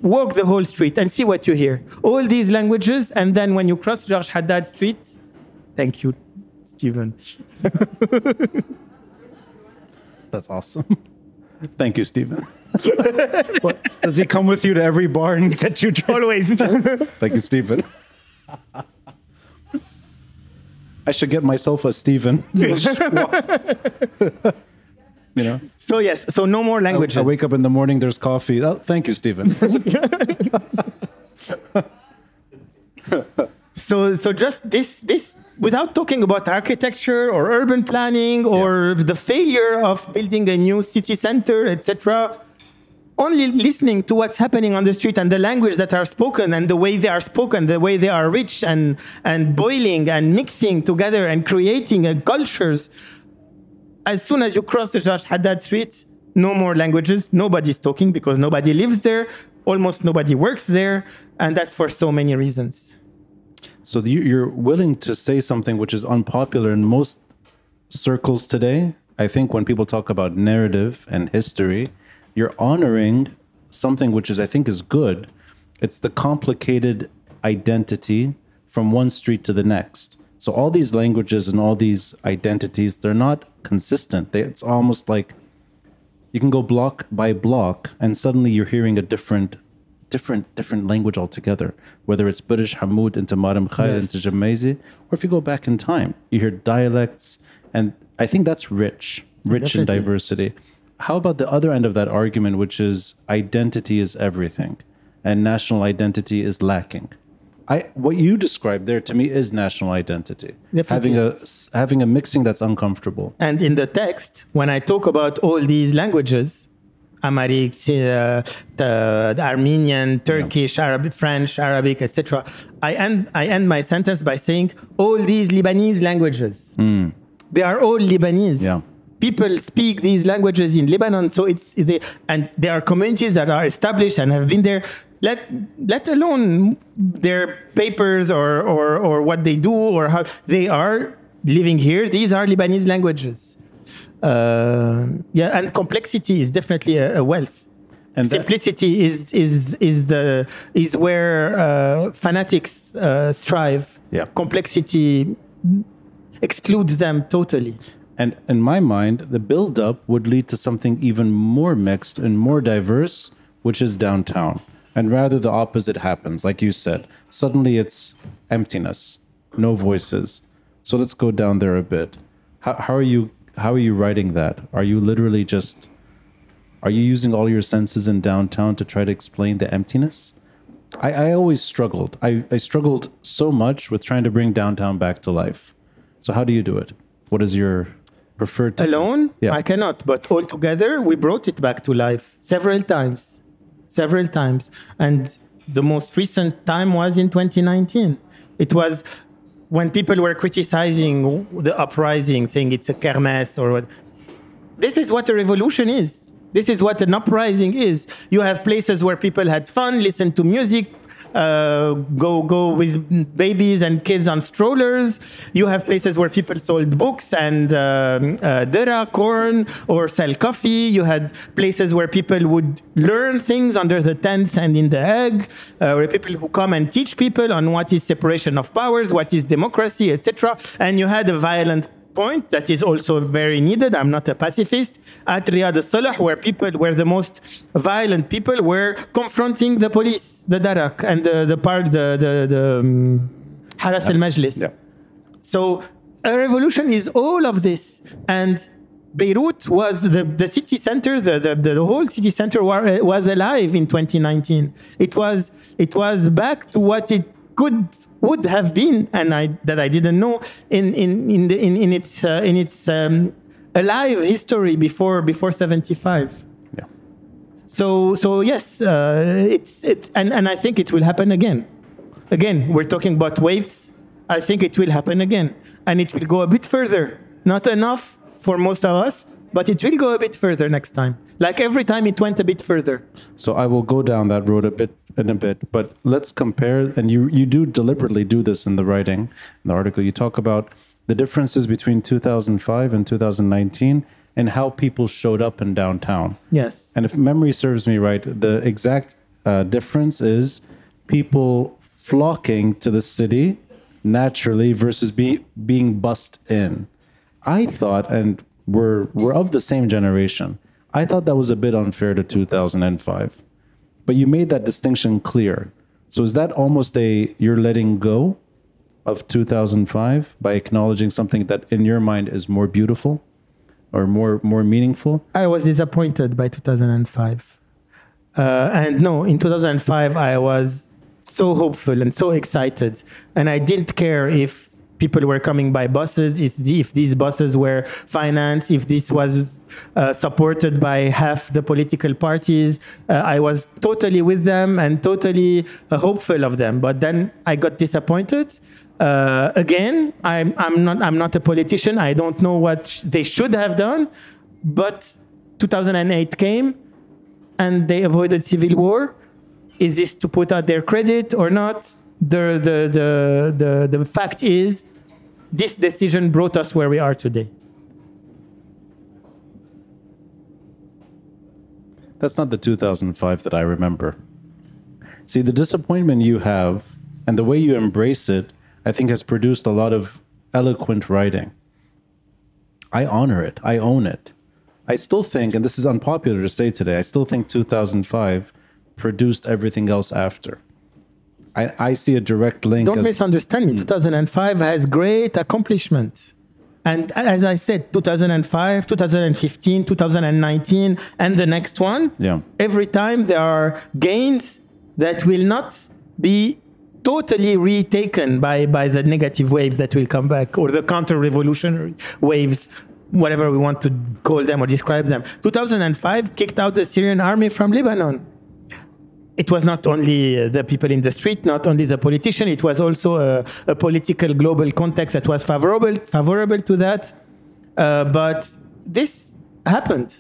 walk the whole street and see what you hear. All these languages, and then when you cross George Haddad Street, thank you, Stephen. *laughs* That's awesome. Thank you, Stephen. *laughs* What, does he come with you to every bar and get you drunk? Always. *laughs* Thank you, Stephen. I should get myself a Stephen. You know, so yes, so no more languages. I wake up in the morning, there's coffee. Oh, thank you, Stephen. *laughs* So, so just this, this, without talking about architecture or urban planning or the failure of building a new city center, etc. Only listening to what's happening on the street and the language that are spoken and the way they are spoken, the way they are rich and and boiling and mixing together and creating a cultures. As soon as you cross the George Haddad Street, no more languages. Nobody's talking because nobody lives there. Almost nobody works there, and that's for so many reasons. So you're willing to say something which is unpopular in most circles today. I think when people talk about narrative and history, you're honoring something which is, I think, is good. It's the complicated identity from one street to the next. So all these languages and all these identities, they're not consistent. They, it's almost like you can go block by block and suddenly you're hearing a different different different language altogether whether it's Burj Hamoud into Mar Mikhael Yes. into Gemmayzeh or if you go back in time you hear dialects and I think that's rich rich in diversity how about the other end of that argument which is identity is everything and national identity is lacking I what you described there to me is national identity Definitely. having a having a mixing that's uncomfortable And in the text, when I talk about all these languages, Amharic, uh, the, the Armenian, Turkish, Arabic, French, Arabic, etc., I end I end my sentence by saying all these Lebanese languages. They are all Lebanese. Yeah. People speak these languages in Lebanon, so it's they, and there are communities that are established and have been there. Let let alone their papers or or or what they do or how they are living here. These are Lebanese languages. Uh, yeah, and complexity is definitely a, a wealth. And Simplicity is is is the is where uh, fanatics uh, strive. Yeah. Complexity excludes them totally. And in my mind, the build-up would lead to something even more mixed and more diverse, which is downtown. And rather the opposite happens, like you said. Suddenly it's emptiness, no voices. So let's go down there a bit. How, how are you how are you writing that? Are you literally just are you using all your senses in downtown to try to explain the emptiness? I, I always struggled. I, I struggled so much with trying to bring downtown back to life. So how do you do it? What is your preferred technique? Alone, Yeah. I cannot. But all together, we brought it back to life several times, several times. And the most recent time was in 2019. It was when people were criticizing the uprising, saying it's a kermesse or what. This is what a revolution is. This is what an uprising is. You have places where people had fun, listen to music, uh, go go with babies and kids on strollers. You have places where people sold books and um, uh, dara, corn, or sell coffee. You had places where people would learn things under the tents and in the egg. Uh, where people who come and teach people on what is separation of powers, what is democracy, etc. And you had a violent point that is also very needed. I'm not a pacifist. At Riad al-Solh, where people were the most violent people, were confronting the police, the Darak, and the the part, the the, the um, Haras al-Majlis. Yeah. So a revolution is all of this. And Beirut was the, the city center, the, the, the whole city center was alive in 2019. It was, it was back to what it could would have been, and I, that I didn't know in, in, in, the, in, in its, uh, in its um, alive history before, before 75. Yeah. So so yes, uh, it's it, and and I think it will happen again. Again, we're talking about waves. I think it will happen again, and it will go a bit further. Not enough for most of us, but it will go a bit further next time. Like every time, it went a bit further. So I will go down that road a bit in a bit, but let's compare. And you you do deliberately do this in the writing, in the article. You talk about the differences between 2005 and 2019 and how people showed up in downtown. Yes. And if memory serves me right, the exact uh, difference is people flocking to the city naturally versus be, being bussed in. I thought, and we're we're of the same generation. I thought that was a bit unfair to 2005, but you made that distinction clear. So is that almost a you're letting go of 2005 by acknowledging something that in your mind is more beautiful or more more meaningful? I was disappointed by 2005. Uh, and no, in 2005, I was so hopeful and so excited. And I didn't care if people were coming by buses, if, these buses were financed, if this was uh, supported by half the political parties. Uh, I was totally with them and totally uh, hopeful of them. But then I got disappointed. Uh, again, I'm, I'm, not, I'm not a politician. I don't know what sh- they should have done. But 2008 came and they avoided civil war. Is this to put out their credit or not? The, the, the, the, the fact is, this decision brought us where we are today. That's not the 2005 that I remember. See, the disappointment you have and the way you embrace it, I think, has produced a lot of eloquent writing. I honor it, I own it. I still think, and this is unpopular to say today, I still think 2005 produced everything else after. I, I see a direct link. Don't as- misunderstand me. Hmm. 2005 has great accomplishments. And as I said, 2005, 2015, 2019, and the next one, Yeah. every time there are gains that will not be totally retaken by, by the negative wave that will come back or the counter revolutionary waves, whatever we want to call them or describe them. 2005 kicked out the Syrian army from Lebanon it was not only uh, the people in the street, not only the politician, it was also a, a political global context that was favorable, favorable to that. Uh, but this happened.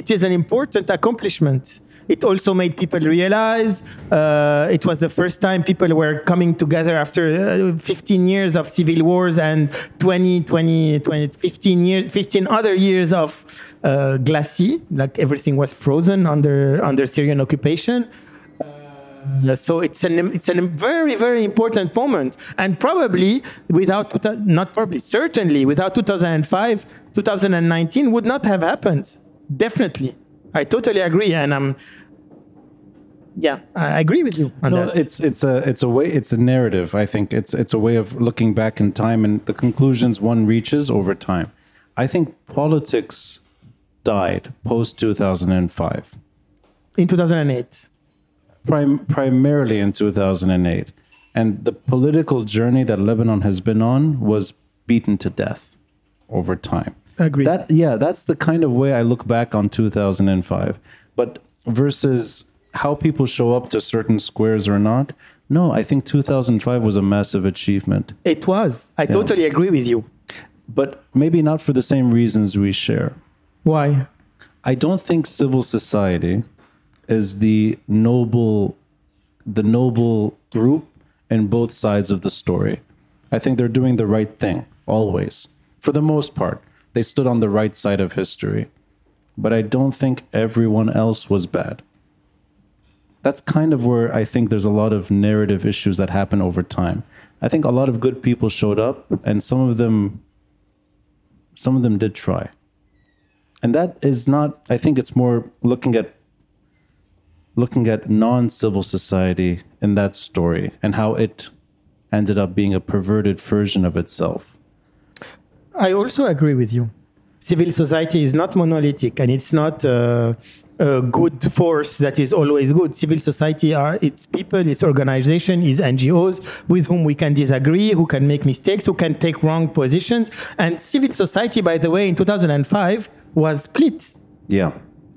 It is an important accomplishment. It also made people realize uh, it was the first time people were coming together after uh, 15 years of civil wars and 20, 20, 20 15 years, 15 other years of uh, glacis, like everything was frozen under under Syrian occupation. Uh, so it's an it's a very very important moment, and probably without not probably certainly without 2005, 2019 would not have happened. Definitely, I totally agree, and I'm yeah, I agree with you No, that. it's it's a it's a way it's a narrative. I think it's it's a way of looking back in time and the conclusions one reaches over time. I think politics died post two thousand and five, in 2008. prim- primarily in two thousand and eight, and the political journey that Lebanon has been on was beaten to death over time. Agreed. That yeah, that's the kind of way I look back on 2005. But versus how people show up to certain squares or not, no, I think 2005 was a massive achievement. It was. I totally agree with you. But maybe not for the same reasons we share. Why? I don't think civil society is the noble the noble group in both sides of the story. I think they're doing the right thing always. For the most part, they stood on the right side of history. But I don't think everyone else was bad. That's kind of where I think there's a lot of narrative issues that happen over time. I think a lot of good people showed up and some of them some of them did try and that is not i think it's more looking at looking at non-civil society in that story and how it ended up being a perverted version of itself I also agree with you. Civil society is not monolithic and it's not uh, a good force that is always good. Civil society are its people, its organization, its NGOs with whom we can disagree, who can make mistakes, who can take wrong positions. And civil society, by the way, in 2005 was split. yeah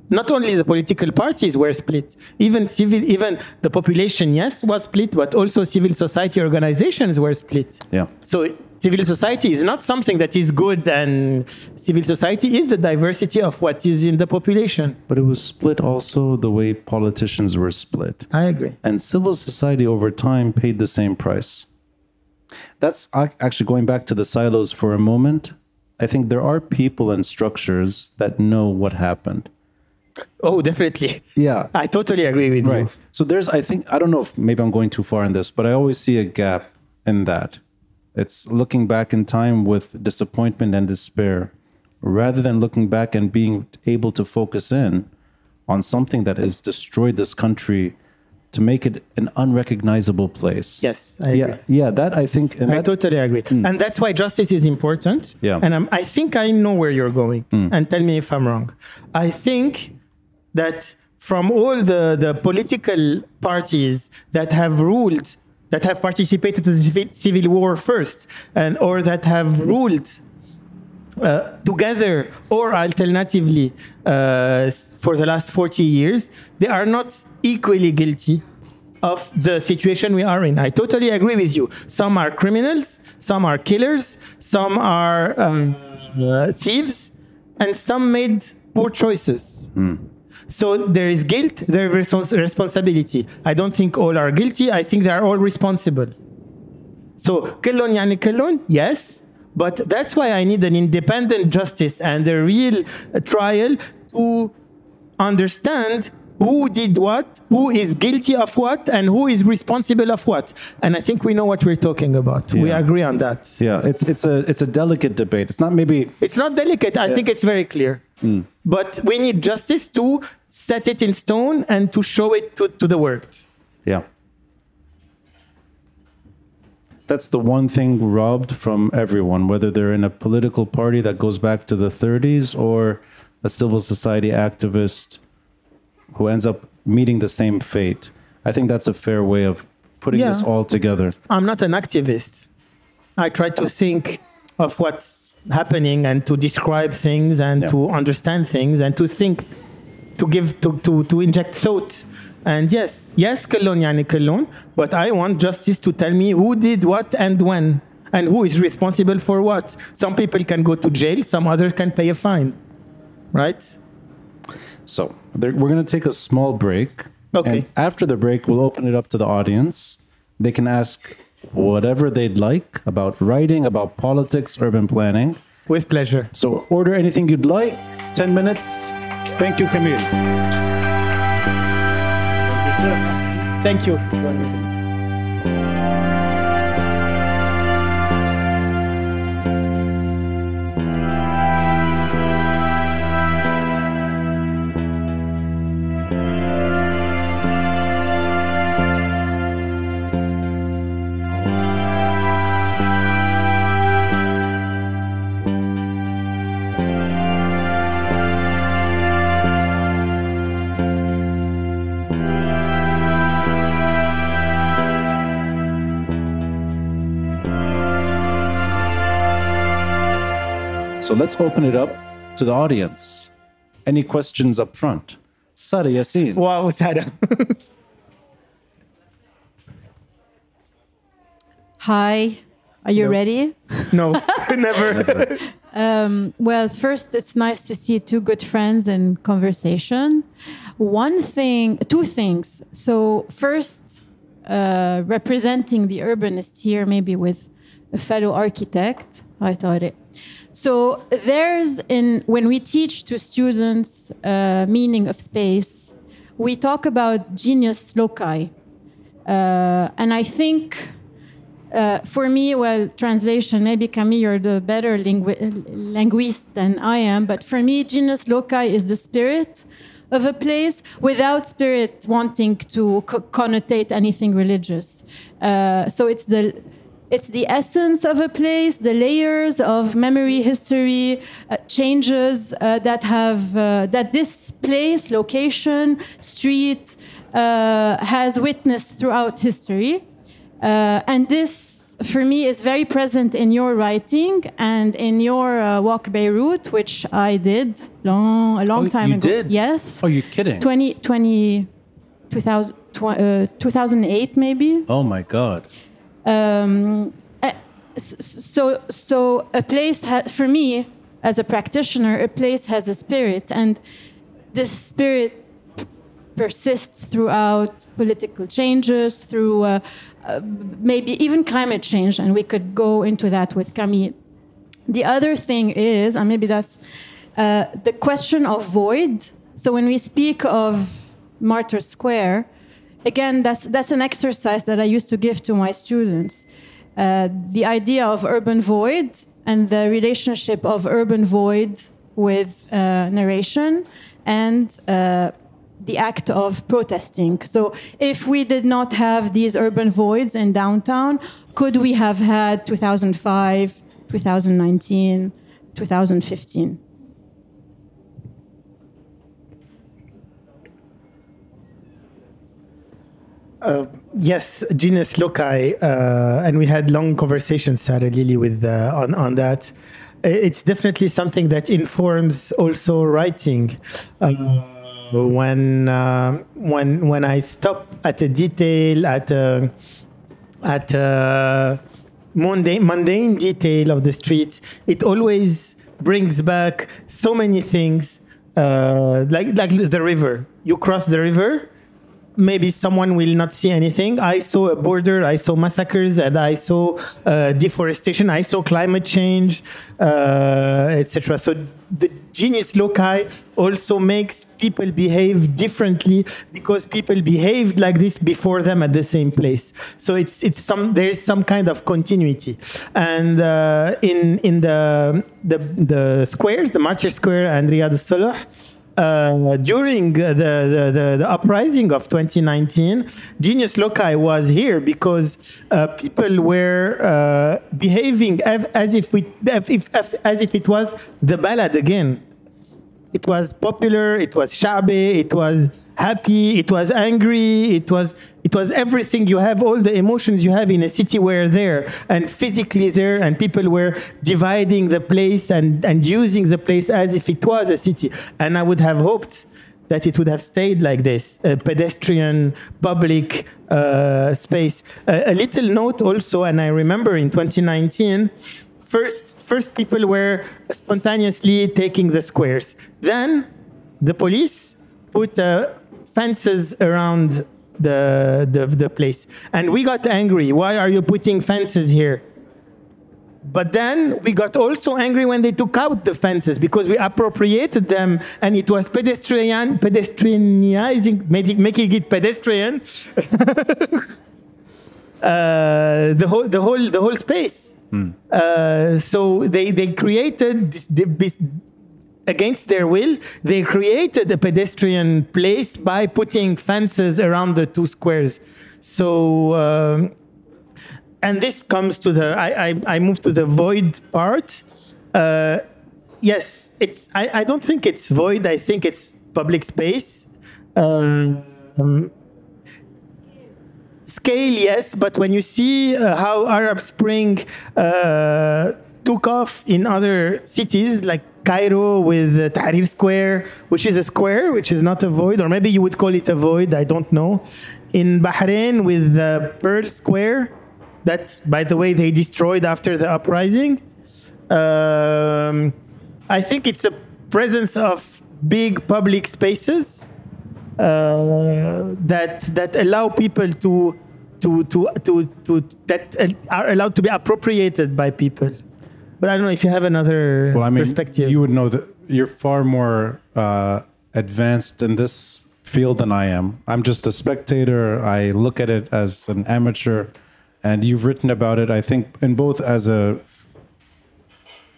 Not only the political parties were split, even civil, even the population, yes, was split, but also civil society organizations were split. yeah So civil society is not something that is good, and civil society is the diversity of what is in the population. but it was split also the way politicians were split I agree. and civil society over time paid the same price That's actually going back to the silos for a moment. I think there are people and structures that know what happened. Oh, definitely. Yeah. I totally agree with you. Right. So there's, I think, I don't know if maybe I'm going too far in this, but I always see a gap in that. It's looking back in time with disappointment and despair rather than looking back and being able to focus in on something that has destroyed this country to make it an unrecognizable place. Yes, I agree. Yeah. Yeah. That I think. And I that, totally agree. Mm. And that's why justice is important. Yeah. And I'm, I think I know where you're going. Mm. And tell me if I'm wrong. I think that from all the, the political parties that have ruled, that have participated in the civil war first, and or that have ruled uh, together or alternatively uh, for the last 40 years, they are not equally guilty of the situation we are in. I totally agree with you. Some are criminals, some are killers, some are uh, thieves, and some made poor choices. So there is guilt, there is respons- responsibility. I don't think all are guilty. I think they are all responsible. So كلهم يعني كلهم, yes, but that's why I need an independent justice and a real uh, trial to understand who did what, who is guilty of what, and who is responsible of what. And I think we know what we're talking about. We Yeah. agree on that. Yeah. It's it's a it's a delicate debate. It's not maybe It's not delicate. I think it's very clear. But we need justice to set it in stone and to show it to, to the world. Yeah. That's the one thing robbed from everyone, whether they're in a political party that goes back to the 30s or a civil society activist who ends up meeting the same fate. I think that's a fair way of putting this all together. I'm not an activist. I try to think of what's happening and to describe things and Yeah. to understand things and to think, to give, to, to, to inject thought. And yes, yes, كلهم يعني كلهم, but I want justice to tell me who did what and when and who is responsible for what. Some people can go to jail, some others can pay a fine, right? So there, we're going to take a small break. Okay. And after the break, we'll open it up to the audience. They can ask whatever they'd like about writing, about politics, urban planning. With pleasure. So order anything you'd like. 10 minutes. Thank you, Camille. Thank you. So let's open it up to the audience. Any questions up front? Sada Yassin. Wow, *laughs* Tara. Hi, are you ready? no, *laughs* *laughs* never. Well, first, it's nice to see two good friends in conversation. One thing, two things. So, first, uh, representing the urbanist here, maybe with a fellow architect. I thought Tariq. So, there's in when we teach to students uh, meaning of space, we talk about genius loci, uh, and I think uh, for me, well, translation, maybe Camille, you're the better lingu- linguist than I am, but for me, genius loci is the spirit of a place without spirit wanting to co- connotate anything religious. Uh, so it's the it's the essence of a place, the layers of memory, history, uh, changes uh, that have uh, that this place, location, street uh, has witnessed throughout history. Uh, and this, for me, is very present in your writing and in your uh, Walk Beirut, which I did long, a long Oh, time you ago. did? Yes. Oh, you're kidding. 20, 20, 2000, tw- uh, 2008, maybe. Oh my God. Um, s- so, so a place, for me, as a practitioner, a place has a spirit, and this spirit persists throughout political changes, through uh, uh, maybe even climate change, and we could go into that with Camille. The other thing is, and maybe that's uh, the question of void. So when we speak of Martyr Square, again, that's that's an exercise that I used to give to my students. Uh, the idea of urban void and the relationship of urban void with uh, narration and uh, the act of protesting. So, if we did not have these urban voids in downtown, could we have had 2005, 2019, 2015? Uh, yes, genius loci, uh, and we had long conversations, Sarah Lily, with uh, on on that. It's definitely something that informs also writing. Uh, when uh, when when I stop at a detail at a, at a mundane mundane detail of the streets, it always brings back so many things. Uh, like like the river, you cross the river maybe someone will not see anything. I saw a border, I saw massacres, and I saw uh, deforestation, I saw climate change, uh, etc. So the genius loci also makes people behave differently because people behaved like this before them at the same place. So it's it's some there is some kind of continuity, and uh, in in the the the squares, the Martyr Square and Riad al-Solh uh, during the, the, the, the, uprising of 2019, Genius Loci was here because uh, people were uh, behaving as, as if, we, as, if, as if it was the ballad again. It was popular, it was shabby it was happy, it was angry, it was it was everything you have, all the emotions you have in a city were there and physically there, and people were dividing the place and, and using the place as if it was a city. And I would have hoped that it would have stayed like this a pedestrian, public uh, space. a little note also, and I remember in 2019, first, first people were spontaneously taking the squares. Then the police put uh, fences around the, the, the place. And we got angry. Why are you putting fences here? But then we got also angry when they took out the fences because we appropriated them and it was pedestrian, pedestrianizing, making it pedestrian. *laughs* uh, the whole, the whole, the whole space. Mm. Uh, so they, they created this, this against their will, they created a pedestrian place by putting fences around the two squares. So, um, and this comes to the, I, I, I move to the void part. Uh, yes, it's, I, I don't think it's void, I think it's public space. Um, scale, yes, but when you see uh, how Arab Spring uh, took off in other cities like Cairo with uh, Tahrir Square, which is a square, which is not a void, or maybe you would call it a void, I don't know. In Bahrain with uh, Pearl Square, that, by the way, they destroyed after the uprising. Um, I think it's a presence of big public spaces that that allow people to to to to, to that are allowed to be appropriated by people. But I don't know if you have another well, I mean, perspective. You would know that you're far more uh, advanced in this field than I am. I'm just a spectator. I look at it as an amateur, and you've written about it. I think in both as a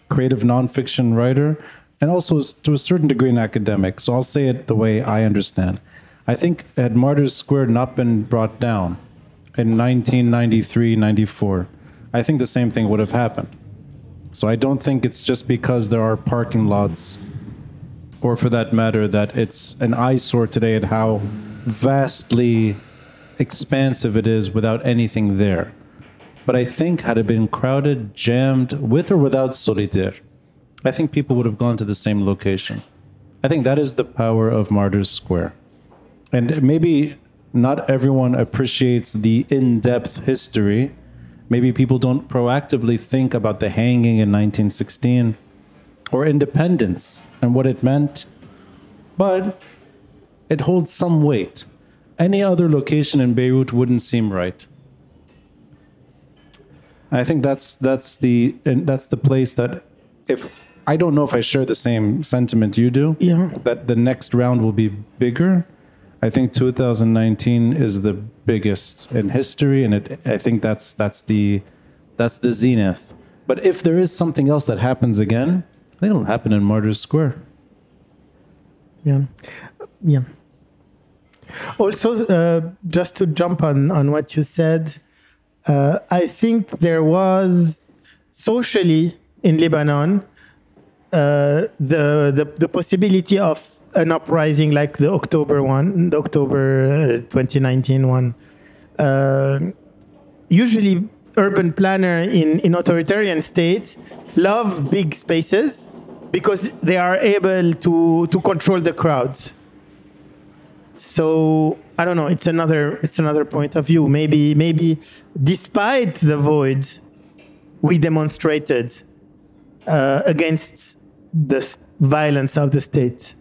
creative nonfiction writer and also to a certain degree an academic. So I'll say it the way I understand. I think had Martyrs Square not been brought down in 1993, 94, I think the same thing would have happened. So I don't think it's just because there are parking lots, or for that matter, that it's an eyesore today at how vastly expansive it is without anything there. But I think had it been crowded, jammed, with or without Solidere, I think people would have gone to the same location. I think that is the power of Martyrs Square. And maybe not everyone appreciates the in depth history Maybe people don't proactively think about the hanging in 1916 or independence and what it meant. But it holds some weight. Any other location in Beirut wouldn't seem right. I think that's that's the and that's the place that if I don't know if I share the same sentiment you do. Yeah. That the next round will be bigger. I think 2019 is the biggest in history, and it, I think that's that's the that's the zenith. But if there is something else that happens again, I think it'll happen in Martyrs Square. Yeah, yeah. Also, uh, just to jump on on what you said, uh, I think there was socially in Lebanon uh, the, the the possibility of an uprising like the October one, the October uh, 2019 one. Uh, usually, urban planner in in authoritarian states love big spaces because they are able to to control the crowds. So I don't know. It's another it's another point of view. Maybe maybe despite the void, we demonstrated uh, against the violence of the state.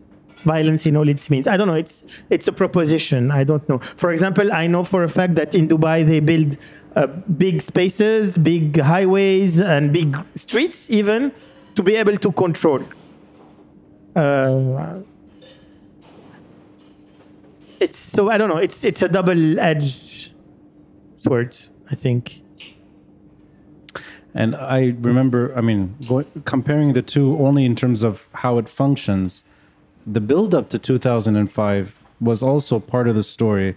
Violence in all its means. I don't know. It's it's a proposition. I don't know. For example, I know for a fact that in Dubai they build uh, big spaces, big highways, and big streets even to be able to control. Uh, it's so I don't know. It's it's a double-edged sword. I think. And I remember, I mean, go, comparing the two only in terms of how it functions, the build up to 2005 was also part of the story.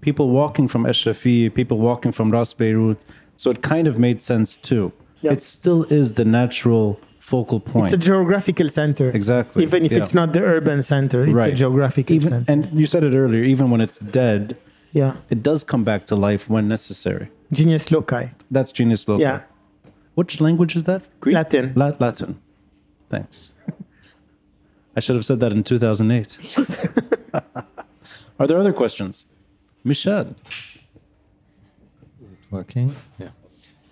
People walking from Achrafieh, people walking from Ras Beirut. So it kind of made sense too. Yeah. It still is the natural focal point. It's a geographical center. Exactly, Even if yeah. it's not the urban center, it's a geographical even, center. and you said it earlier, even when it's dead, yeah. it does come back to life when necessary. Genius loci. That's genius loci. Yeah. Which language is that? Greek? Latin. La- Latin. Thanks. *laughs* I should have said that in 2008. *laughs* Are there other questions? Michel. Is it working? Yeah.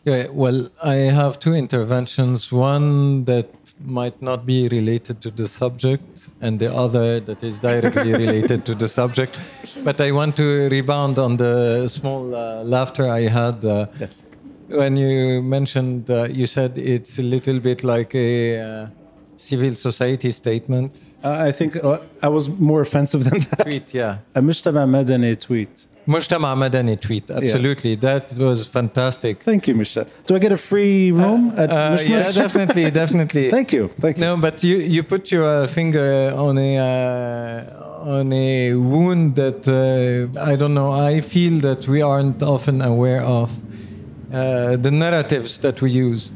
Yeah, well, I have two interventions. One that might not be related to the subject, and the other that is directly *laughs* related to the subject. But I want to rebound on the small uh, laughter I had uh, Yes. when you mentioned, uh, you said it's a little bit like a uh, civil society statement. Uh, I think uh, I was more offensive than that. Tweet, yeah. A Mujtama Madani tweet. Mujtama Madani tweet, absolutely. That was fantastic. Thank you, Michel. Do I get a free room at Uh, yeah, definitely, *laughs* definitely. Thank you. Thank you. No, but you, you put your uh, finger on a uh, on a wound that uh, I don't know. I feel that we aren't often aware of uh, the narratives that we use.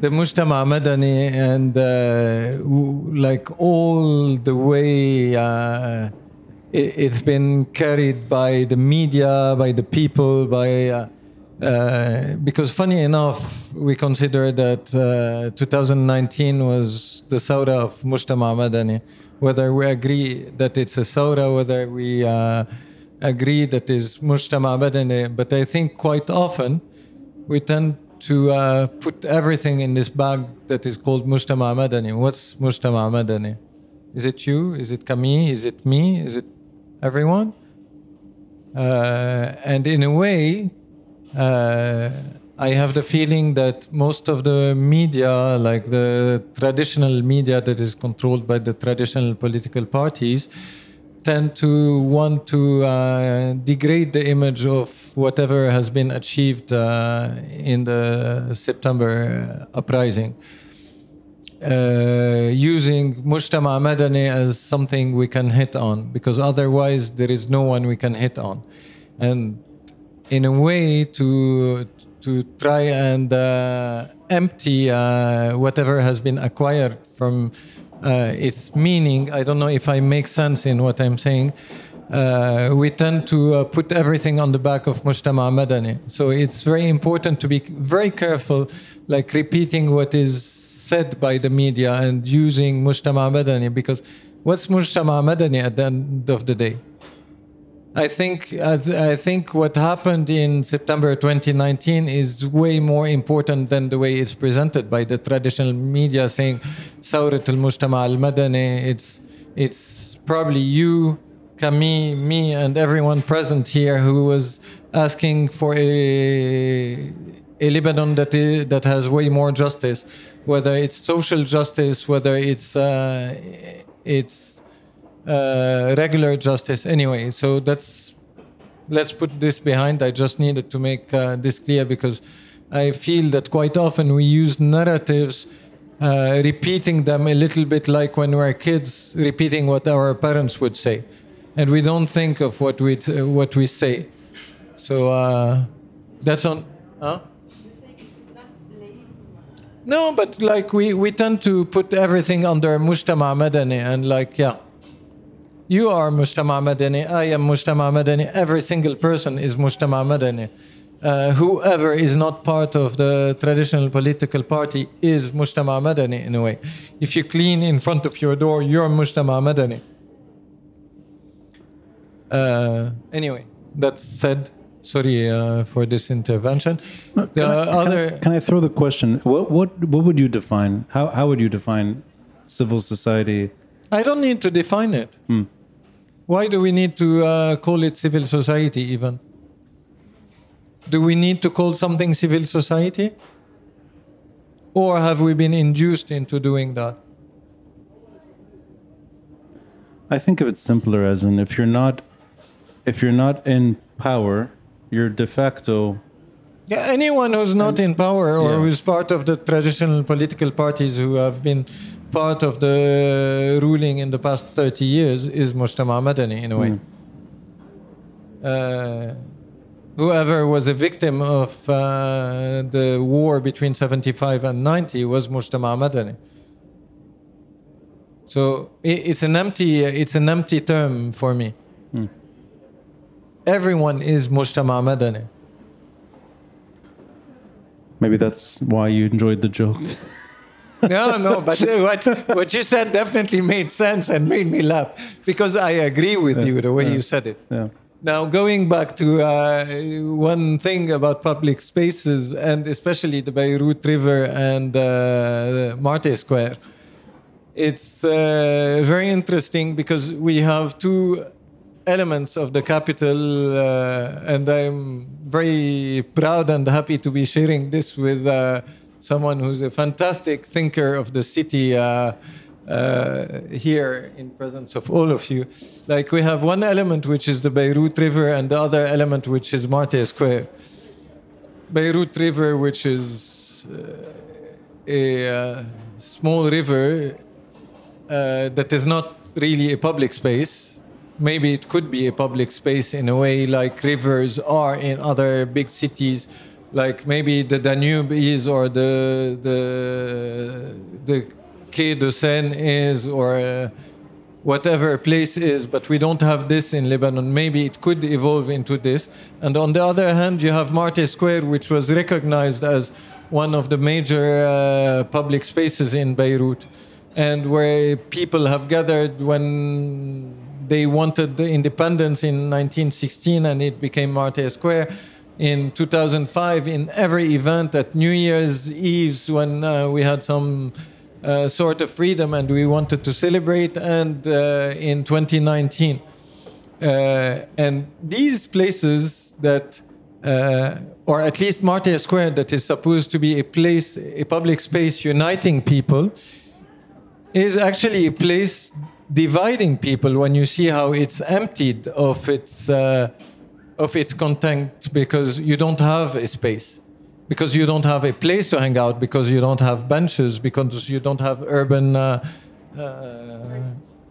The Mujtama Madani and uh, like all the way uh, it's been carried by the media, by the people, by uh, uh, because funny enough, we consider that uh, 2019 was the Saura of Mujtama Madani. Whether we agree that it's a Saura, whether we uh, agree that it's Mujtama Madani, but I think quite often we tend to uh, put everything in this bag that is called Mujtama Madani. What's Mujtama Madani? Is it you? Is it Camille? Is it me? Is it everyone? Uh, and in a way, uh, I have the feeling that most of the media, like the traditional media that is controlled by the traditional political parties, tend to want to uh, degrade the image of whatever has been achieved uh, in the September uprising. Uh, using Mujtama Madani as something we can hit on because otherwise there is no one we can hit on. And in a way to to try and uh, empty uh, whatever has been acquired from uh, its meaning. I don't know if I make sense in what I'm saying. Uh, we tend to uh, put everything on the back of Mujtama Madani. So it's very important to be very careful, like repeating what is said by the media and using Mujtama Madani because what's Mujtama Madani at the end of the day? I think I, th- I think what happened in September 2019 is way more important than the way it's presented by the traditional media saying Sawrat al-Mujtama al-Madani it's it's probably you, Camille, me, and everyone present here who was asking for a a Lebanon that is, that has way more justice, whether it's social justice, whether it's uh, it's uh, regular justice. Anyway, so that's let's put this behind. I just needed to make uh, this clear because I feel that quite often we use narratives, uh, repeating them a little bit like when we're kids, repeating what our parents would say, and we don't think of what we what we say. So uh, that's on. Huh? No, but like we, we tend to put everything under Mujtama Madani and like, yeah. You are Mujtama Madani, I am Mujtama Madani, every single person is Mujtama Madani. Uh, whoever is not part of the traditional political party is Mujtama Madani in a way. If you clean in front of your door, you're Mujtama Madani. Uh, anyway, that said, sorry uh, for this intervention. Can, I, can, I, can I throw the question? What what what would you define? How how would you define civil society? I don't need to define it. Why do we need to uh, call it civil society even? Do we need to call something civil society? Or have we been induced into doing that? I think of it simpler as in if you're not if you're not in power, you're de facto Yeah, anyone who's not in power or Yeah. who's part of the traditional political parties who have been part of the ruling in the past 30 years is Mujtama Madani in a way. Uh, whoever was a victim of uh, the war between 75 and 90 was Mujtama Madani. So it's an empty it's an empty term for me. Everyone is Mujtama Madani. maybe that's why you enjoyed the joke. *laughs* no, no, but uh, what what you said definitely made sense and made me laugh because I agree with you the way you said it. Yeah. Now, going back to uh, one thing about public spaces and especially the Beirut River and uh, Martyr Square, it's uh, very interesting because we have two elements of the capital, uh, and I'm very proud and happy to be sharing this with uh, someone who's a fantastic thinker of the city. Uh, uh, here in presence of all of you. Like we have one element which is the Beirut River and the other element which is Martyr Square. Beirut River, which is uh, a uh, small river uh, that is not really a public space. Maybe it could be a public space in a way like rivers are in other big cities, like maybe the Danube is or the the the Quai de Seine is or uh, whatever place is, but we don't have this in Lebanon. Maybe it could evolve into this. And on the other hand, you have Martyr Square, which was recognized as one of the major uh, public spaces in Beirut, and where people have gathered when they wanted the independence in 1916, and it became Martyr Square. In 2005, in every event at New Year's Eve, when uh, we had some uh, sort of freedom and we wanted to celebrate, and uh, in 2019. Uh, and these places that, uh, or at least Martyr Square, that is supposed to be a place, a public space uniting people, is actually a place dividing people when you see how it's emptied of its, uh, of its content because you don't have a space because you don't have a place to hang out, because you don't have benches, because you don't have urban uh, uh,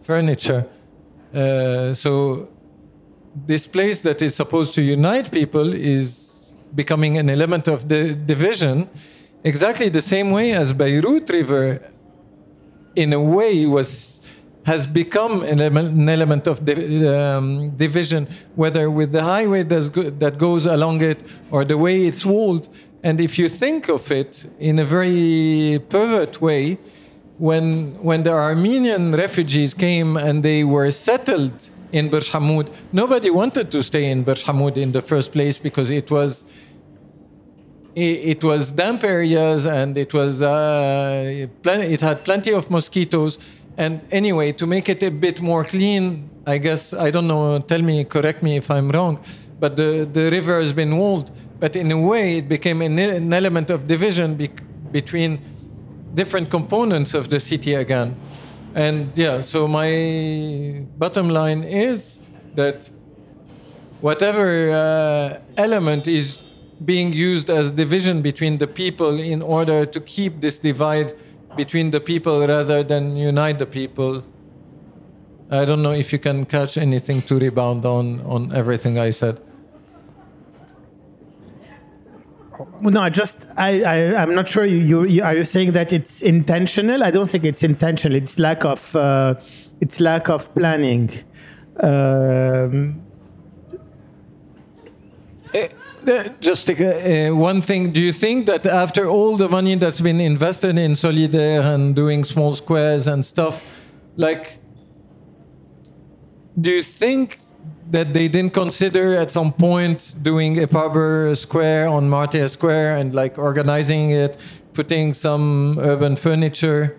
furniture. Uh, so this place that is supposed to unite people is becoming an element of the division, exactly the same way as Beirut River, in a way, was has become an element, of um, division, whether with the highway that goes along it or the way it's walled. And if you think of it in a very pervert way, when, when the Armenian refugees came and they were settled in Burj nobody wanted to stay in Burj in the first place because it was it was damp areas and it was uh, it had plenty of mosquitoes And anyway, to make it a bit more clean, I guess I don't know. Tell me, correct me if I'm wrong. But the the river has been walled. But in a way, it became an, an element of division bec- between different components of the city again. And yeah, so my bottom line is that whatever uh, element is being used as division between the people in order to keep this divide between the people rather than unite the people. I don't know if you can catch anything to rebound on on everything I said. No, I just I, I I'm not sure. You, you, you are you saying that it's intentional? I don't think it's intentional. It's lack of uh, it's lack of planning. Um, Just a, uh, one thing. Do you think that after all the money that's been invested in Solidere and doing small squares and stuff, like, do you think that they didn't consider at some point doing a proper square on Martyr Square and like organizing it, putting some urban furniture?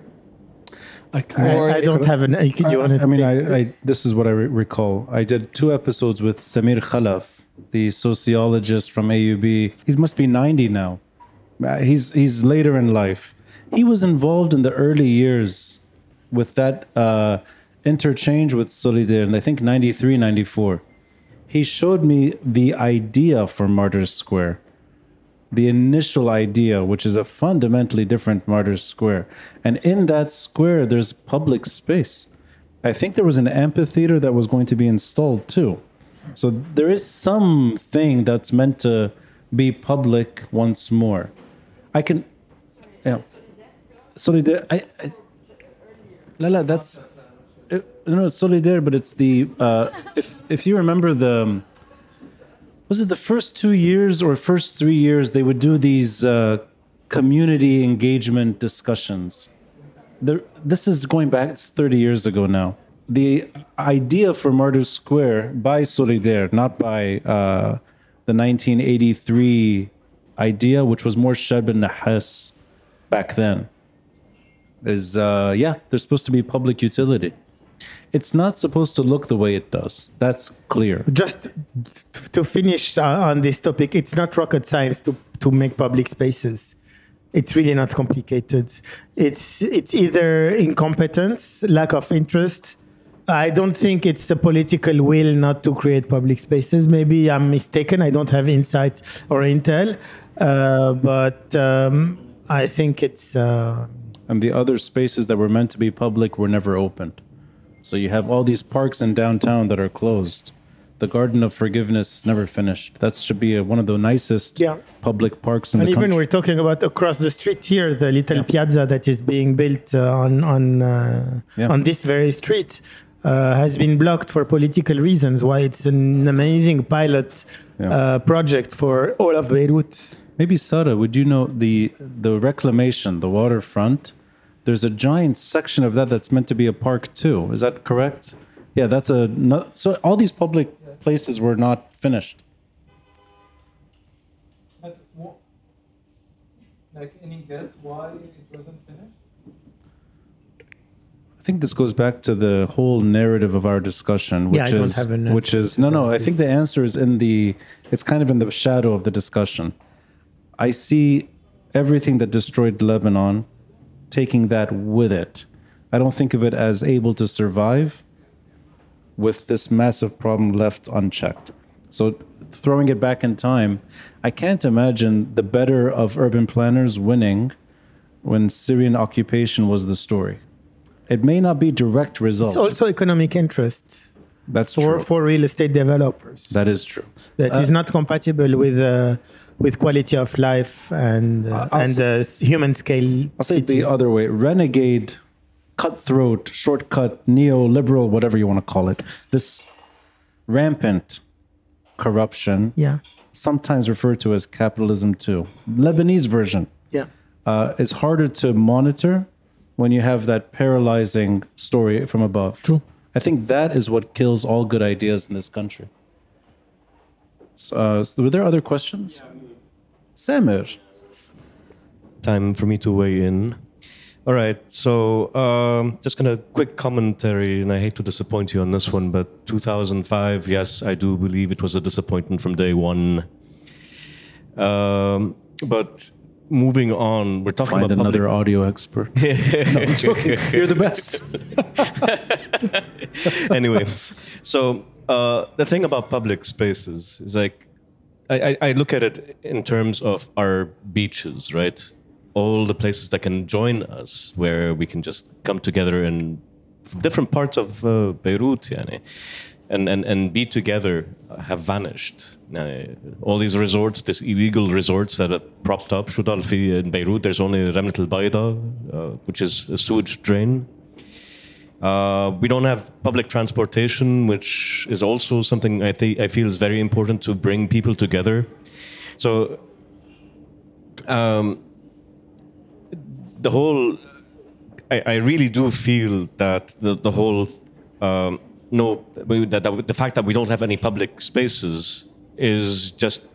I, I, Or I don't have an. You, you I, I mean, I, I this is what I re- recall. I did two episodes with Samir Khalaf, the sociologist from AUB. He must be ninety now. Uh, He's he's later in life. He was involved in the early years with that uh, interchange with Solidere, and I think 93, 94. He showed me the idea for Martyrs Square the initial idea, which is a fundamentally different Martyrs Square. And in that square, there's public space. I think there was an amphitheater that was going to be installed too. So there is something that's meant to be public once more. I can, yeah. Solidere, I, I that's, uh, no, it's Solidere, but it's the, uh, if, if you remember the, was it the first two years or first three years they would do these uh, community engagement discussions the, this is going back it's 30 years ago now the idea for martyrs square by Solidere not by uh, the 1983 idea which was more shab nahas back then is uh, yeah there's supposed to be public utility it's not supposed to look the way it does that's clear just to finish on this topic, it's not rocket science to, to make public spaces. It's really not complicated. It's it's either incompetence, lack of interest. I don't think it's a political will not to create public spaces. Maybe I'm mistaken. I don't have insight or intel, uh, but um, I think it's. Uh, and the other spaces that were meant to be public were never opened. So you have all these parks in downtown that are closed. The Garden of Forgiveness never finished. That should be a, one of the nicest Yeah. public parks in And the country. And even we're talking about across the street here, the little piazza that is being built uh, on on uh, Yeah. on this very street uh, has been blocked for political reasons. Why it's an amazing pilot Yeah. uh, project for all of Beirut. Maybe Sada, would you know the the reclamation, the waterfront? There's a giant section of that that's meant to be a park too. Is that correct? Yeah, that's a so all these public places were not finished. like any guess why it wasn't finished? I think this goes back to the whole narrative of our discussion, which Yeah, is which is no, no. I think the answer is in the. It's kind of in the shadow of the discussion. I see everything that destroyed Lebanon, taking that with it. I don't think of it as able to survive with this massive problem left unchecked. So throwing it back in time, I can't imagine the better of urban planners winning when Syrian occupation was the story. It may not be direct result. It's also economic interest That's for, true. for real estate developers. that is true. That is not compatible with uh, with quality of life and uh, and uh, human scale. I'll say it the other way: renegade, cutthroat, shortcut, neoliberal, whatever you want to call it. This rampant corruption, yeah, sometimes referred to as capitalism too. Lebanese version yeah. uh, is harder to monitor when you have that paralyzing story from above. True. I think that is what kills all good ideas in this country. So, uh, so were there other questions? Samir. Time for me to weigh in. All right. So, um, just gonna quick commentary, and I hate to disappoint you on this one, but 2005, yes, I do believe it was a disappointment from day one. Um, but moving on, we're talking Find about another public- audio expert. *laughs* *laughs* no, I'm joking. You're the best. *laughs* anyway, so uh, the thing about public spaces is like I, I, I look at it in terms of our beaches, right? All the places that can join us, where we can just come together in different parts of uh, Beirut, yani, and, and, and be together, have vanished. Uh, all these resorts, these illegal resorts that are propped up, Shudalfi in Beirut, there's only Ramlet al Baida, uh, which is a sewage drain. Uh, we don't have public transportation, which is also something I think I feel is very important to bring people together. So, um, the whole, I, I really do feel that the the whole, um, no, that, that the fact that we don't have any public spaces is just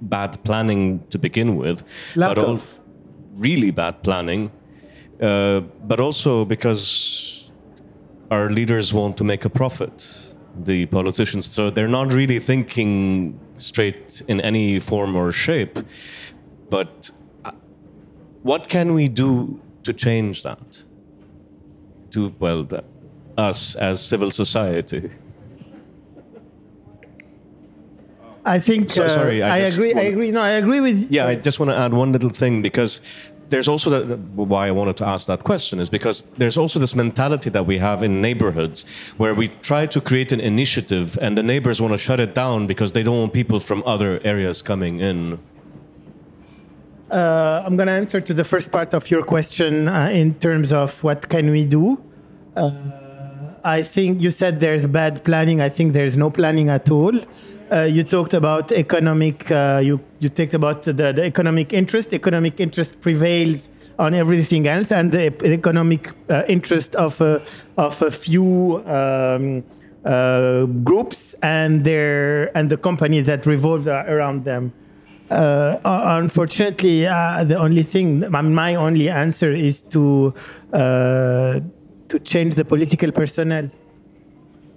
bad planning to begin with. Of. really bad planning, uh, but also because our leaders want to make a profit, the politicians. So they're not really thinking straight in any form or shape. But uh, what can we do to change that? To, well, us as civil society. I think So- uh, sorry, I I, agree. I wanna- agree. No, I agree with. Yeah, I just want to add one little thing because there's also that, why I wanted to ask that question is because there's also this mentality that we have in neighborhoods where we try to create an initiative and the neighbors want to shut it down because they don't want people from other areas coming in. Uh, I'm going to answer to the first part of your question uh, in terms of what can we do. Uh, I think you said there's bad planning. I think there's no planning at all. Uh, you talked about economic. Uh, you you talked about the, the economic interest. Economic interest prevails on everything else, and the economic uh, interest of a, of a few um, uh, groups and their and the companies that revolve around them. Uh, unfortunately, uh, the only thing, my, my only answer is to uh, to change the political personnel.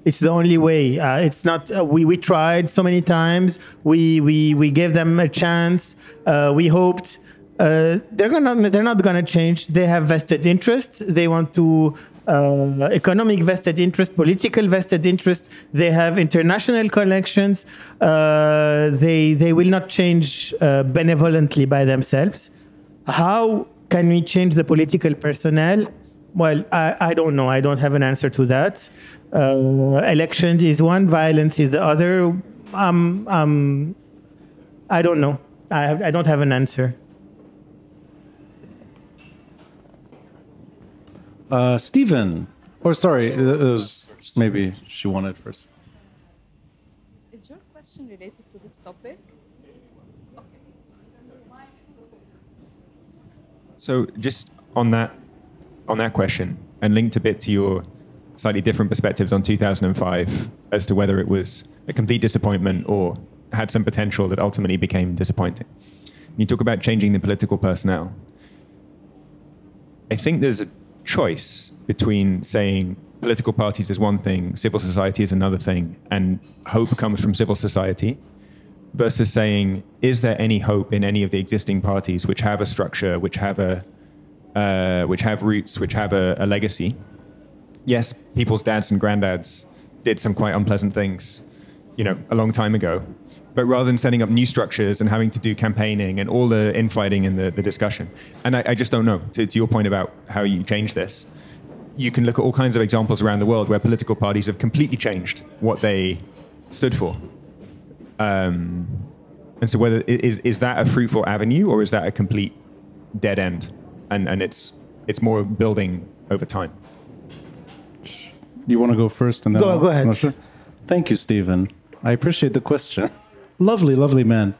It's the only way. Uh, it's not. Uh, we we tried so many times. We we we gave them a chance. Uh, we hoped. Uh, they're gonna. They're not gonna change. They have vested interest. They want to. Uh, economic vested interest, political vested interest. They have international connections. Uh, they they will not change uh, benevolently by themselves. How can we change the political personnel? Well, I, I don't know. I don't have an answer to that. Uh, elections is one, violence is the other. Um, um, I don't know. I, have, I don't have an answer. Uh, Stephen, or sorry, it was maybe she wanted first. Is your question related to this topic? So just on that on that question, and linked a bit to your slightly different perspectives on 2005 as to whether it was a complete disappointment or had some potential that ultimately became disappointing. You talk about changing the political personnel. I think there's a choice between saying political parties is one thing, civil society is another thing, and hope comes from civil society, versus saying, is there any hope in any of the existing parties which have a structure, which have a uh, which have roots, which have a, a legacy? Yes, people's dads and granddads did some quite unpleasant things, you know, a long time ago. But rather than setting up new structures and having to do campaigning and all the infighting and the, the discussion, and I, I just don't know, to, to your point about how you change this, you can look at all kinds of examples around the world where political parties have completely changed what they stood for. Um, and so, whether is is that a fruitful avenue or is that a complete dead end? And and it's it's more building over time. You want to go first and then Go- I'll- go ahead. Sure. Thank you, Stephen. I appreciate the question. lovely, lovely man.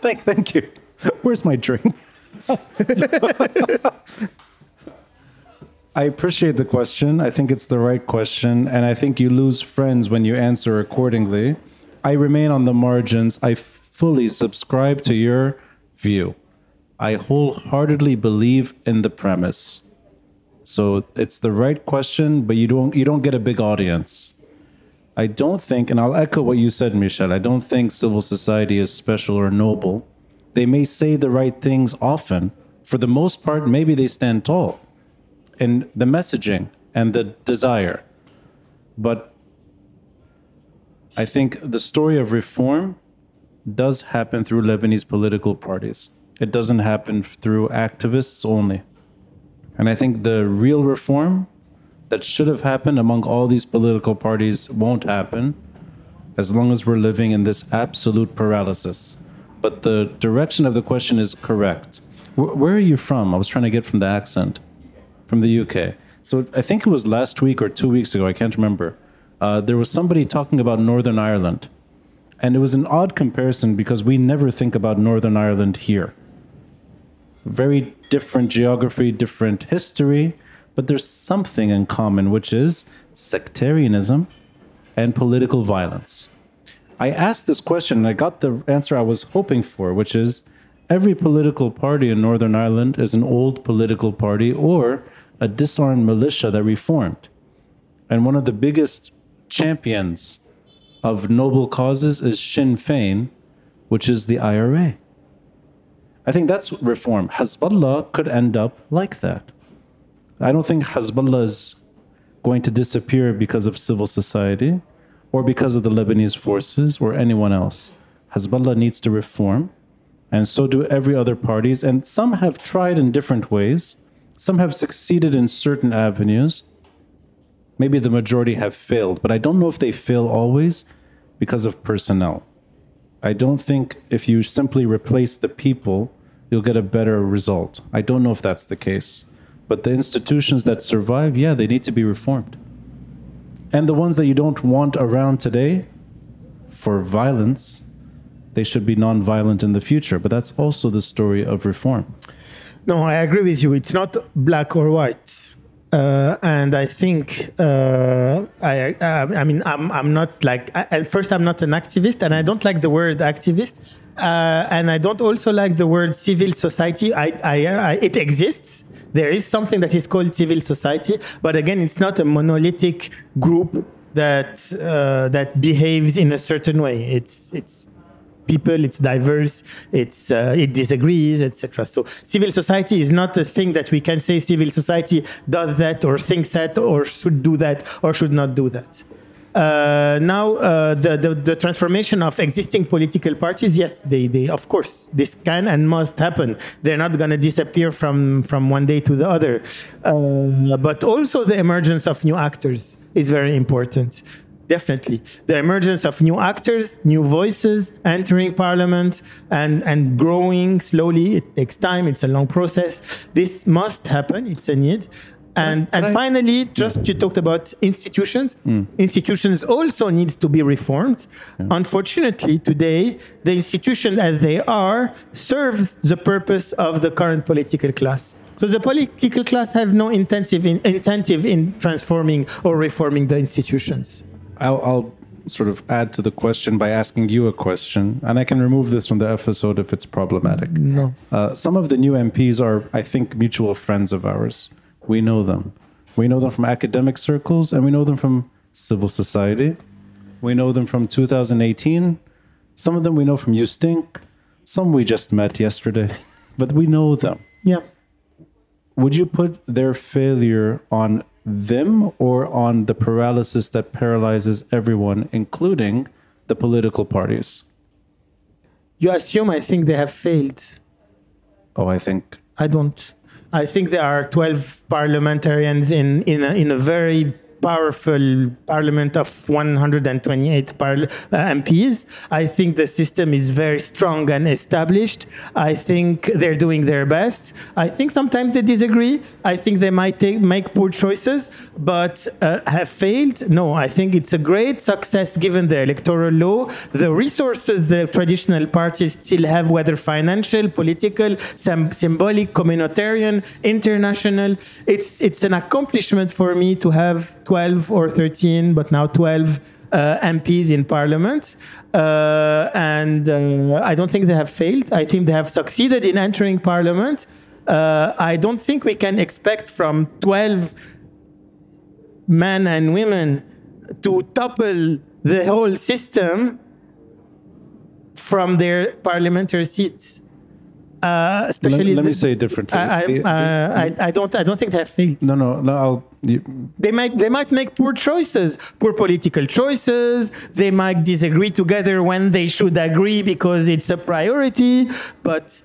thank, thank you. Where's my drink? *laughs* I appreciate the question. I think it's the right question, and I think you lose friends when you answer accordingly. I remain on the margins. I fully subscribe to your view. I wholeheartedly believe in the premise. So it's the right question, but you don't you don't get a big audience. I don't think, and I'll echo what you said, Michel. I don't think civil society is special or noble. They may say the right things often. For the most part, maybe they stand tall in the messaging and the desire. But I think the story of reform does happen through Lebanese political parties. It doesn't happen through activists only. And I think the real reform that should have happened among all these political parties won't happen as long as we're living in this absolute paralysis. But the direction of the question is correct. Wh- Where are you from? I was trying to get from the accent. From the UK. So I think it was last week or two weeks ago, I can't remember. Uh, there was somebody talking about Northern Ireland. And it was an odd comparison because we never think about Northern Ireland here very different geography, different history, but there's something in common, which is sectarianism and political violence. I asked this question and I got the answer I was hoping for, which is every political party in Northern Ireland is an old political party or a disarmed militia that reformed. And one of the biggest champions of noble causes is Sinn Féin, which is the IRA. I think that's reform. Hezbollah could end up like that. I don't think Hezbollah is going to disappear because of civil society or because of the Lebanese forces or anyone else. Hezbollah needs to reform, and so do every other parties. And some have tried in different ways. Some have succeeded in certain avenues. Maybe the majority have failed, but I don't know if they fail always because of personnel. I don't think if you simply replace the people, you'll get a better result. I don't know if that's the case. But the institutions that survive, yeah, they need to be reformed. And the ones that you don't want around today for violence, they should be non-violent in the future. But that's also the story of reform. No, I agree with you. It's not black or white. Uh, and I think uh, I, I, I mean I'm I'm not like I, at first I'm not an activist and I don't like the word activist uh, and I don't also like the word civil society. I, I, I it exists. There is something that is called civil society, but again, it's not a monolithic group that uh, that behaves in a certain way. It's it's people it's diverse it's uh, it disagrees etc so civil society is not a thing that we can say civil society does that or thinks that or should do that or should not do that. Uh, now uh, the, the the transformation of existing political parties yes they they of course this can and must happen. They're not going to disappear from from one day to the other. Uh, but also the emergence of new actors is very important definitely. The emergence of new actors new voices entering parliament and and growing slowly. It takes time. It's a long process. This must happen. It's a need. And and I- finally just you talked about institutions. Hmm. Institutions also needs to be reformed. Unfortunately today the institutions as they are serve the purpose of the current political class. So the political class have no intensive in, incentive in transforming or reforming the institutions I'll, I'll sort of add to the question by asking you a question, and I can remove this from the episode if it's problematic. no Uh, some of the new MPs are, I think, mutual friends of ours. We know them. We know them from academic circles, and we know them from civil society. We know them from 2018. Some of them we know from You Stink. Some we just met yesterday, *laughs* but we know them. yeah Would you put their failure on them or on the paralysis that paralyzes everyone, including the political parties? you assume i think they have failed Oh, I think I don't. I think there are 12 parliamentarians in, in, a, in a very powerful parliament of 128 parl- uh, MPs. I think the system is very strong and established. I think they're doing their best. I think sometimes they disagree. I think they might take, make poor choices, but uh, have failed. No, I think it's a great success given the electoral law, the resources the traditional parties still have, whether financial, political, sym- symbolic, communitarian, international. It's it's an accomplishment for me to have 12 or 13, but now 12 uh, MPs in parliament. Uh, and uh, I don't think they have failed. I think they have succeeded in entering parliament. Uh, I don't think we can expect from 12 men and women to topple the whole system from their parliamentary seats. Uh, Let, especially let me the- say it differently. I, I, uh, I, I don't I don't think they have failed. no, no, no. I'll. You, They might they might make poor choices, poor political choices. They might disagree together when they should agree because it's a priority, but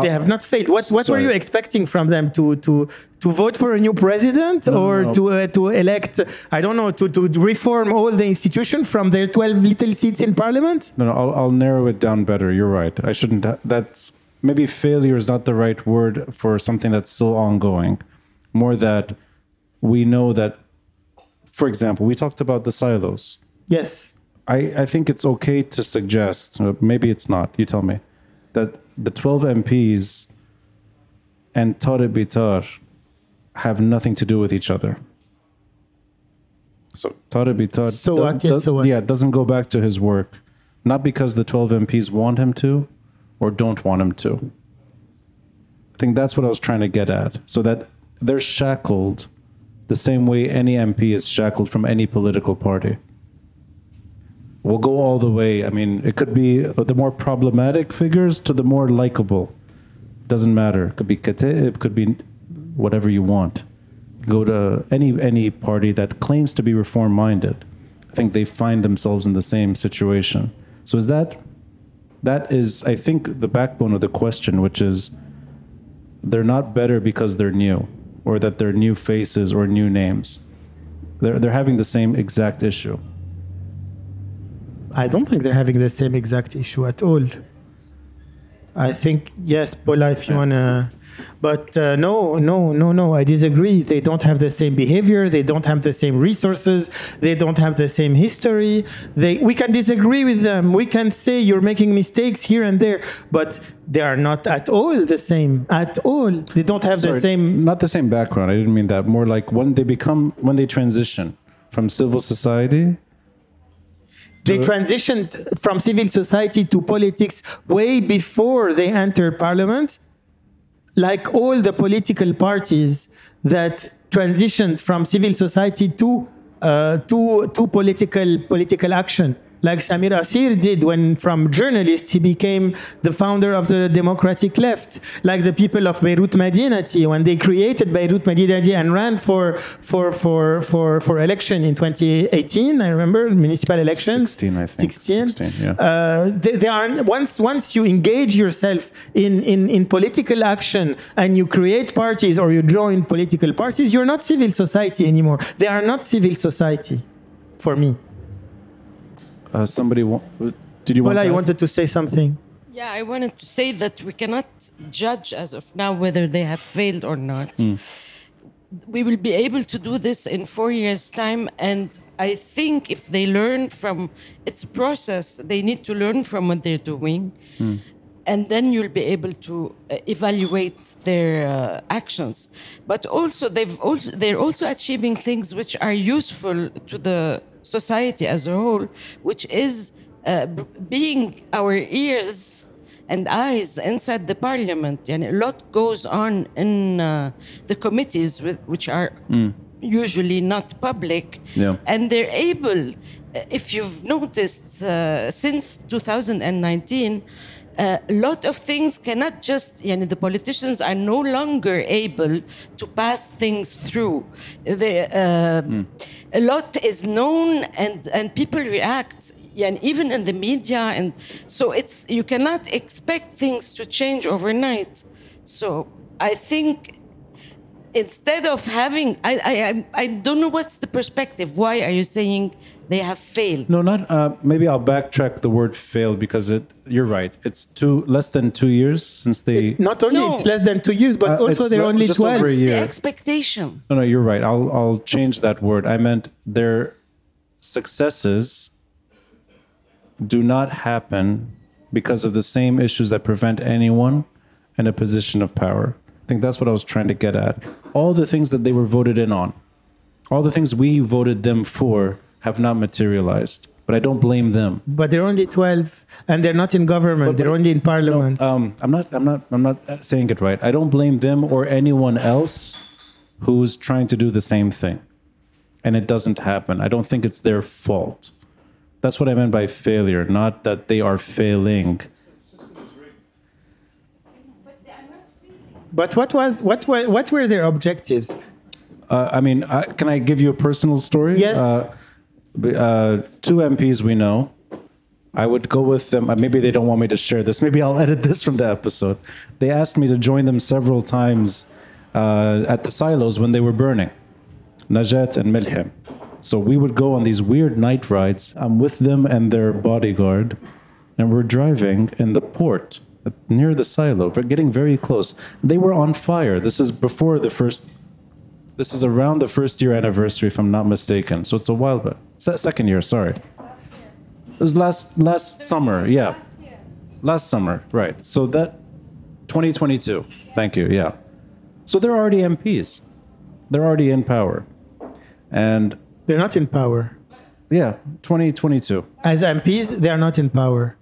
they have not failed. What what were you expecting from them to to to vote for a new president or no. to uh, to elect I don't know to to reform all the institution from their 12 little seats in parliament? no, no. I'll, I'll narrow it down better. You're right. I shouldn't. That's maybe failure is not the right word for something that's still ongoing. More that we know that. For example, we talked about the silos. Yes. I, I think it's okay to suggest, uh, maybe it's not, you tell me, that the 12 MPs and Tariq Bitar have nothing to do with each other. So Tariq Bitar So do- what? Yes, do- so what? yeah, doesn't go back to his work, not because the 12 MPs want him to or don't want him to. I think that's what I was trying to get at. So that they're shackled the same way any MP is shackled from any political party. We'll go all the way. I mean, it could be the more problematic figures to the more likable. Doesn't matter. It could be Kataeb, could be whatever you want. Go to any any party that claims to be reform minded. I think they find themselves in the same situation. So is that that is I think the backbone of the question, which is they're not better because they're new or that they're new faces or new names. They're they're having the same exact issue. I don't think they're having the same exact issue at all. I think yes, Paula, if you wanna, but uh, no, no, no, no. I disagree. They don't have the same behavior. They don't have the same resources. They don't have the same history. They we can disagree with them. We can say you're making mistakes here and there, but they are not at all the same. At all, they don't have the same. Not the same background. I didn't mean that. More like when they become when they transition from civil society. They transitioned from civil society to politics way before they entered parliament. Like all the political parties that transitioned from civil society to uh, to to political political action, like Samir Kassir did when from journalist he became the founder of the democratic left, like the people of Beirut Madinati when they created Beirut Madinati and ran for for for for for election in 2018. I remember municipal elections. 16, I think. 16. 16, yeah. Uh, they, they are once once you engage yourself in, in in political action and you create parties or you join political parties, you're not civil society anymore. They are not civil society, for me. Uh, somebody wa- did you want? Paula, to wanted to say something. Yeah, I wanted to say that we cannot judge as of now whether they have failed or not. We will be able to do this in four years' time, and I think if they learn from it's process, they need to learn from what they're doing, and then you'll be able to uh, evaluate their uh, actions. But also, they've also they're also achieving things which are useful to the society as a whole, which is uh, b- being our ears and eyes inside the parliament. And a lot goes on in uh, the committees, with, which are usually not public. Yeah. And they're able, uh, if you've noticed, uh, since 2019, uh, a lot of things cannot just, yani the politicians are no longer able to pass things through. They, uh, A lot is known and, and people react, yani even in the media. And so it's, you cannot expect things to change overnight. So I think instead of having, I, I, I, I don't know what's the perspective. Why are you saying they have failed? No, not. Uh, maybe I'll backtrack the word "failed" because it. You're right. It's two less than two years since they. Not only No. it's less than two years, but Uh, also it's they're le- only just over a year. The expectation. No, no, you're right. I'll I'll change that word. I meant their successes do not happen because of the same issues that prevent anyone in a position of power. I think that's what I was trying to get at. All the things that they were voted in on, All the things we voted them for have not materialized. But I don't blame them. But they're only 12 and they're not in government. they're only in parliament. Um, I'm not. I'm not. I'm not saying it right. I don't blame them or anyone else who's trying to do the same thing, and it doesn't happen. I don't think it's their fault. That's what I meant by failure, not that they are failing. But what was what were, what were their objectives? Uh, I mean, uh, can I give you a personal story? Yes. Uh, uh, two MPs we know. I would go with them. uh, Maybe they don't want me to share this. Maybe I'll *laughs* edit this from the episode. They asked me to join them several times uh, at the silos when they were burning, Najat and Melhem. So we would go on these weird night rides. I'm with them and their bodyguard, and we're driving in the port near the silo. Getting very close. They were on fire. This is before the first this is around the first year anniversary, if I'm not mistaken. So it's a while back. Se- second year, sorry. It was last last summer, yeah. Last summer, right. So that 2022. Thank you, yeah. So they're already MPs. They're already in power. And They're not in power. yeah, 2022. As MPs, they are not in power.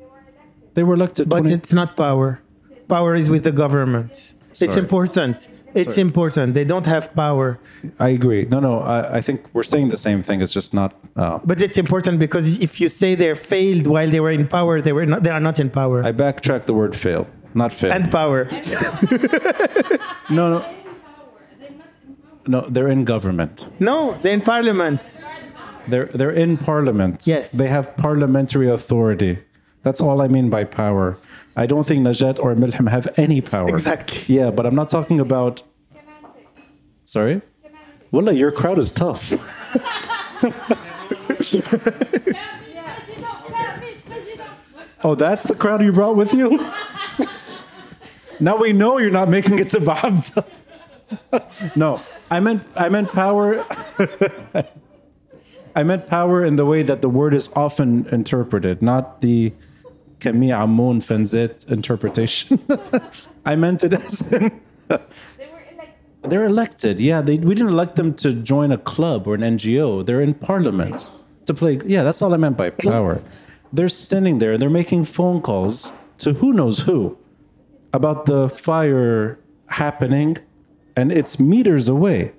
They were elected But 20 it's not power. Power is with the government. It's important. It's Sorry. important. They don't have power. I agree. No, no, I, I think we're saying the same thing. It's just not uh, But it's important because if you say they failed while they were in power, they were not, they are not in power. I backtrack the word fail, not fail. and power. *laughs* no, no. No, they're in government. No, they're in parliament. They're they're in parliament. Yes. They have parliamentary authority. That's all I mean by power. I don't think Najat or Melhem have any power. Exactly. Yeah, but I'm not talking about Sorry? Wallah, your crowd is tough. *laughs* Oh, that's the crowd you brought with you? *laughs* now we know you're not making it to Baabda. *laughs* no, I meant I meant power. I meant power in the way that the word is often interpreted, not the Camille Ammoun Fenzit interpretation. *laughs* I meant it as in they're elected. Yeah, they, we didn't elect them to join a club or an NGO. They're in parliament to play. Yeah, that's all I meant by power. They're standing there and they're making phone calls to who knows who about the fire happening, and it's meters away.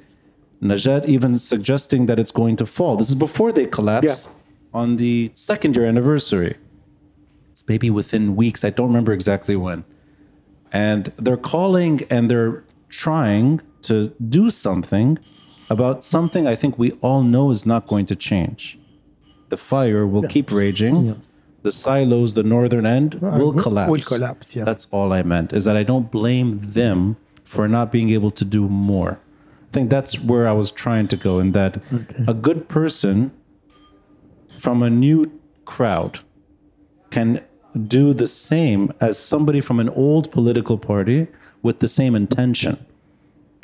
Najat even suggesting that it's going to fall. This is before they collapsed on the second year anniversary. It's maybe within weeks. I don't remember exactly when. And they're calling and they're trying to do something about something I think we all know is not going to change. The fire will keep raging. The silos, the northern end, will collapse. will collapse, yeah. That's all I meant. Is that I don't blame them for not being able to do more. I think that's where I was trying to go. In that a good person from a new crowd can do the same as somebody from an old political party with the same intention.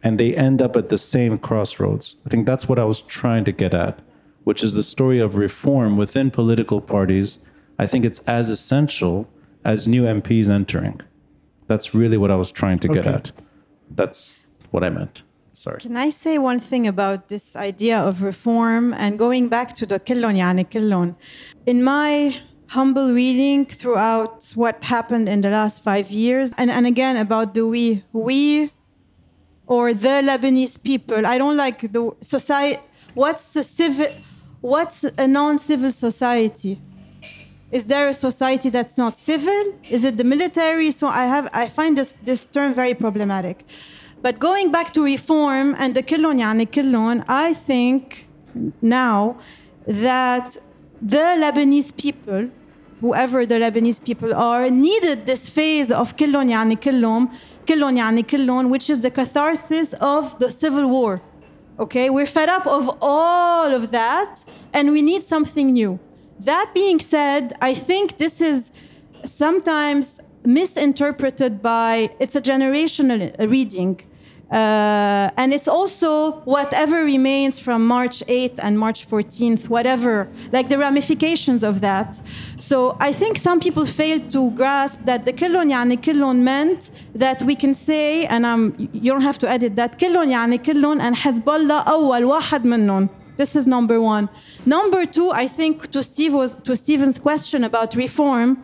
And they end up at the same crossroads. I think that's what I was trying to get at, which is the story of reform within political parties. I think it's as essential as new MPs entering. That's really what I was trying to get okay. at. That's what I meant. Sorry. Can I say one thing about this idea of reform and going back to the Killon, Yani Killon? In my humble reading throughout what happened in the last five years. And, and again, about the we. We or the Lebanese people. I don't like the society. What's the civil? What's a non-civil society? Is there a society that's not civil? Is it the military? So I have I find this this term very problematic. But going back to reform and the killon yani killon, I think now that the Lebanese people whoever the Lebanese people are, needed this phase of كلهم يعني كلهم, كلهم يعني كلهم, which is the catharsis of the civil war. Okay, we're fed up of all of that and we need something new. That being said, I think this is sometimes misinterpreted by it's a generational uh, reading. Uh, and it's also whatever remains from March 8th and March 14th, whatever, like the ramifications of that. So I think some people fail to grasp that the كلهم يعني كلهم meant that we can say, and um, you don't have to edit that, كلهم يعني كلهم and Hezbollah أول واحد منهم. This is number one. Number two, I think to Steve was to Stephen's question about reform,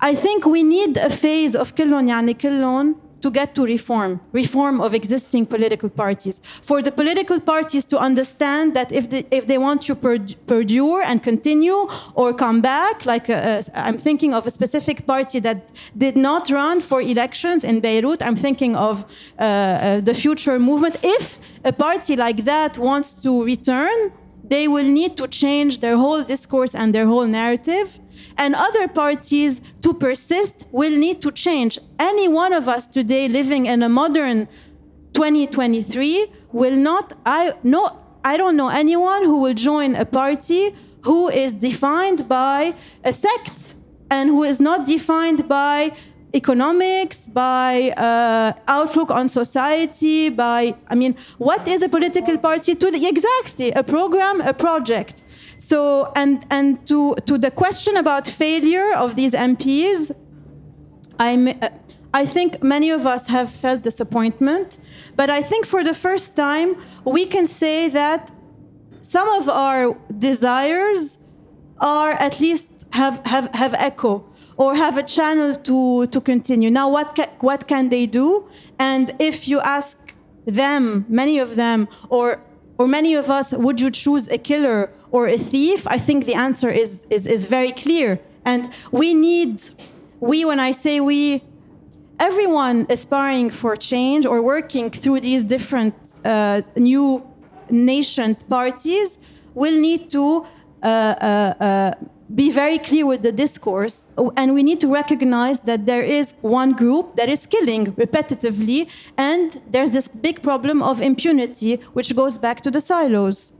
I think we need a phase of كلهم يعني كلهم to get to reform, reform of existing political parties. For the political parties to understand that if they, if they want to per- perdure and continue or come back, like uh, uh, I'm thinking of a specific party that did not run for elections in Beirut, I'm thinking of uh, uh, the future movement. If a party like that wants to return, they will need to change their whole discourse and their whole narrative. And other parties to persist will need to change. Any one of us today living in a modern 2023 will not, I, no, I don't know anyone who will join a party who is defined by a sect and who is not defined by economics, by uh, outlook on society, by, I mean, what is a political party? To the, exactly, a program, a project. So, and, and to, to the question about failure of these MPs, I'm, uh, I think many of us have felt disappointment, but I think for the first time, we can say that some of our desires are at least have, have, have echo or have a channel to, to continue. Now, what, ca- what can they do? And if you ask them, many of them, or, or many of us, would you choose a killer or a thief? I think the answer is, is, is very clear. And we need, we, when I say we, everyone aspiring for change or working through these different uh, new nation parties will need to uh, uh, uh, be very clear with the discourse, and we need to recognize that there is one group that is killing repetitively, and there's this big problem of impunity, which goes back to the silos.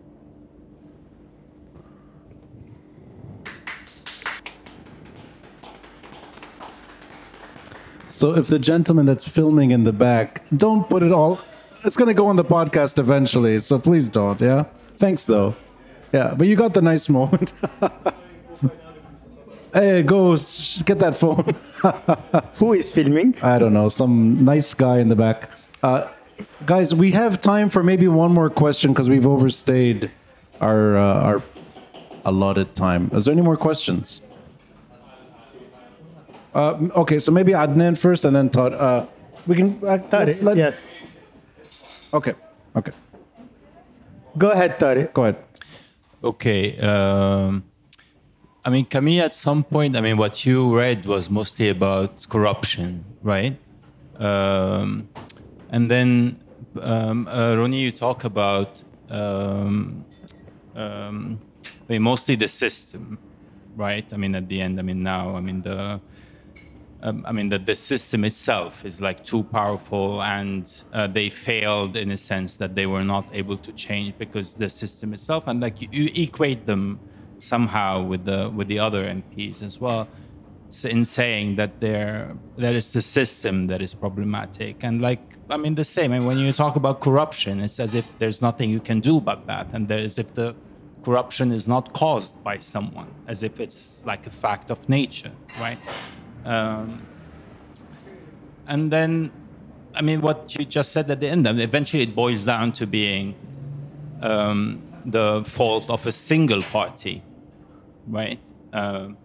So if the gentleman that's filming in the back, don't put it all. It's gonna go on the podcast eventually, so please don't. Yeah. Thanks though. Yeah, but you got the nice moment. *laughs* hey, go get that phone. *laughs* Who is filming? I don't know, some nice guy in the back. Uh, guys, we have time for maybe one more question because we've overstayed our uh, our allotted time. Is there any more questions? Uh, okay, so maybe Adnan first, and then Todd. Uh, we can. Uh, let's let- yes. Okay. Okay. Go ahead, Tariq. Go ahead. Okay. Um, I mean, Camille, at some point, I mean, what you read was mostly about corruption, right? Um, and then, um, uh, Ronnie, you talk about, um, um, I mean, mostly the system, right? I mean, at the end, I mean, now, I mean, the, um, I mean, the, the system itself is like too powerful, and uh, they failed in a sense that they were not able to change because the system itself, and like you, you equate them somehow with the with the other MPs as well, in saying that they're that it's the system that is problematic, and like I mean the same. And when you talk about corruption, it's as if there's nothing you can do about that, and there's if the corruption is not caused by someone, as if it's like a fact of nature, right? Um, and then, I mean, what you just said at the end, mean, eventually it boils down to being um, the fault of a single party, right? Um,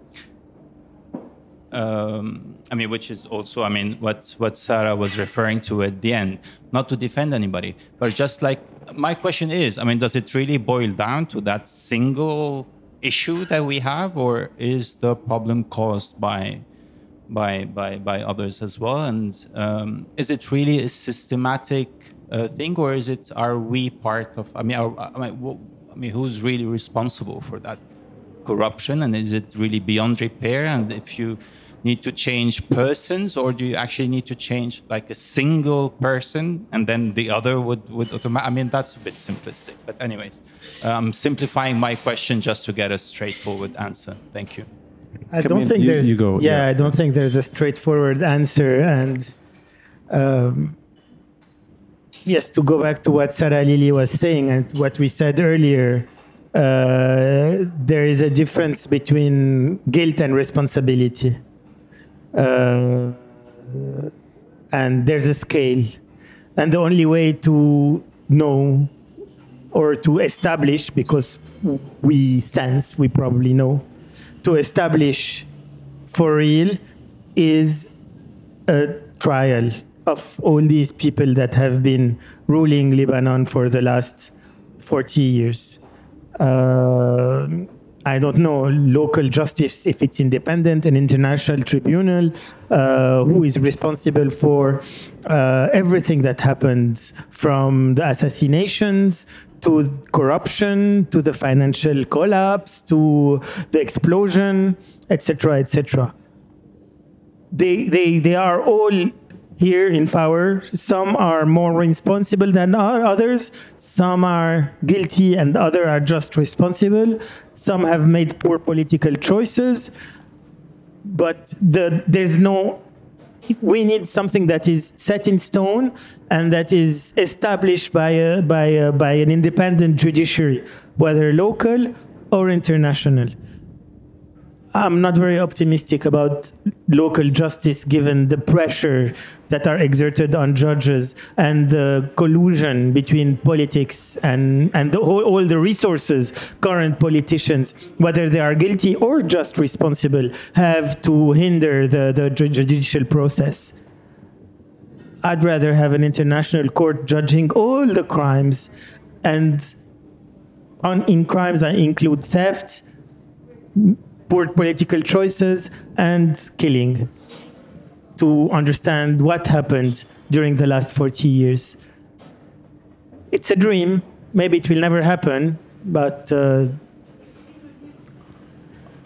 um, I mean, which is also, I mean, what what Sarah was referring to at the end. Not to defend anybody, but just like my question is, I mean, does it really boil down to that single issue that we have, or is the problem caused by by by by others as well? And um, is it really a systematic uh, thing, or is it are we part of? I mean, are, I mean, I mean, who's really responsible for that corruption, and is it really beyond repair? And if you need to change persons, or do you actually need to change like a single person, and then the other would would automatic? I mean, that's a bit simplistic, but anyways, uh, I'm simplifying my question just to get a straightforward answer. Thank you. I Come don't in, think you- there's. you go, yeah, yeah. I don't think there's a straightforward answer, and um, yes, to go back to what Sarah Lily was saying and what we said earlier, uh, there is a difference between guilt and responsibility. Uh, and there's a scale. And the only way to know or to establish, because we sense, we probably know, to establish for real is a trial of all these people that have been ruling Lebanon for the last 40 years. Uh, I don't know local justice if it's independent, an international tribunal uh, who is responsible for uh, everything that happened from the assassinations to corruption to the financial collapse to the explosion, etc., etc. They, they, they are all here in power. Some are more responsible than others. Some are guilty and others are just responsible. Some have made poor political choices. But the, there's no, *laughs* we need something that is set in stone and that is established by, a, by, a, by an independent judiciary, whether local or international. I'm not very optimistic about local justice given the pressure that are exerted on judges and the collusion between politics and, and the, all, the resources current politicians, whether they are guilty or just responsible, have to hinder the, the judicial process. I'd rather have an international court judging all the crimes and on, in crimes I include theft, poor political choices, and killing to understand what happened during the last 40 years. It's a dream. Maybe it will never happen, but uh,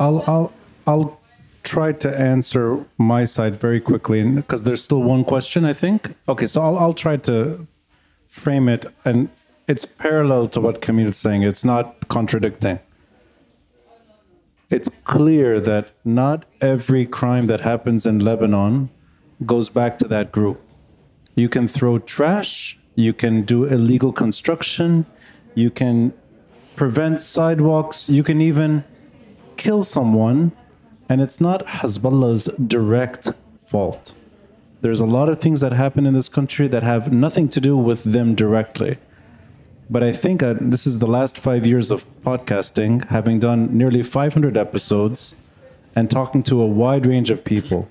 I'll, I'll, I'll try to answer my side very quickly because there's still one question, I think. Okay, so I'll, I'll try to frame it, and it's parallel to what Camille's saying, it's not contradicting it's clear that not every crime that happens in Lebanon goes back to that group. You can throw trash, you can do illegal construction, you can prevent sidewalks, you can even kill someone, and it's not Hezbollah's direct fault. There's a lot of things that happen in this country that have nothing to do with them directly. But I think uh, this is the last five years of podcasting, having done nearly 500 episodes and talking to a wide range of people.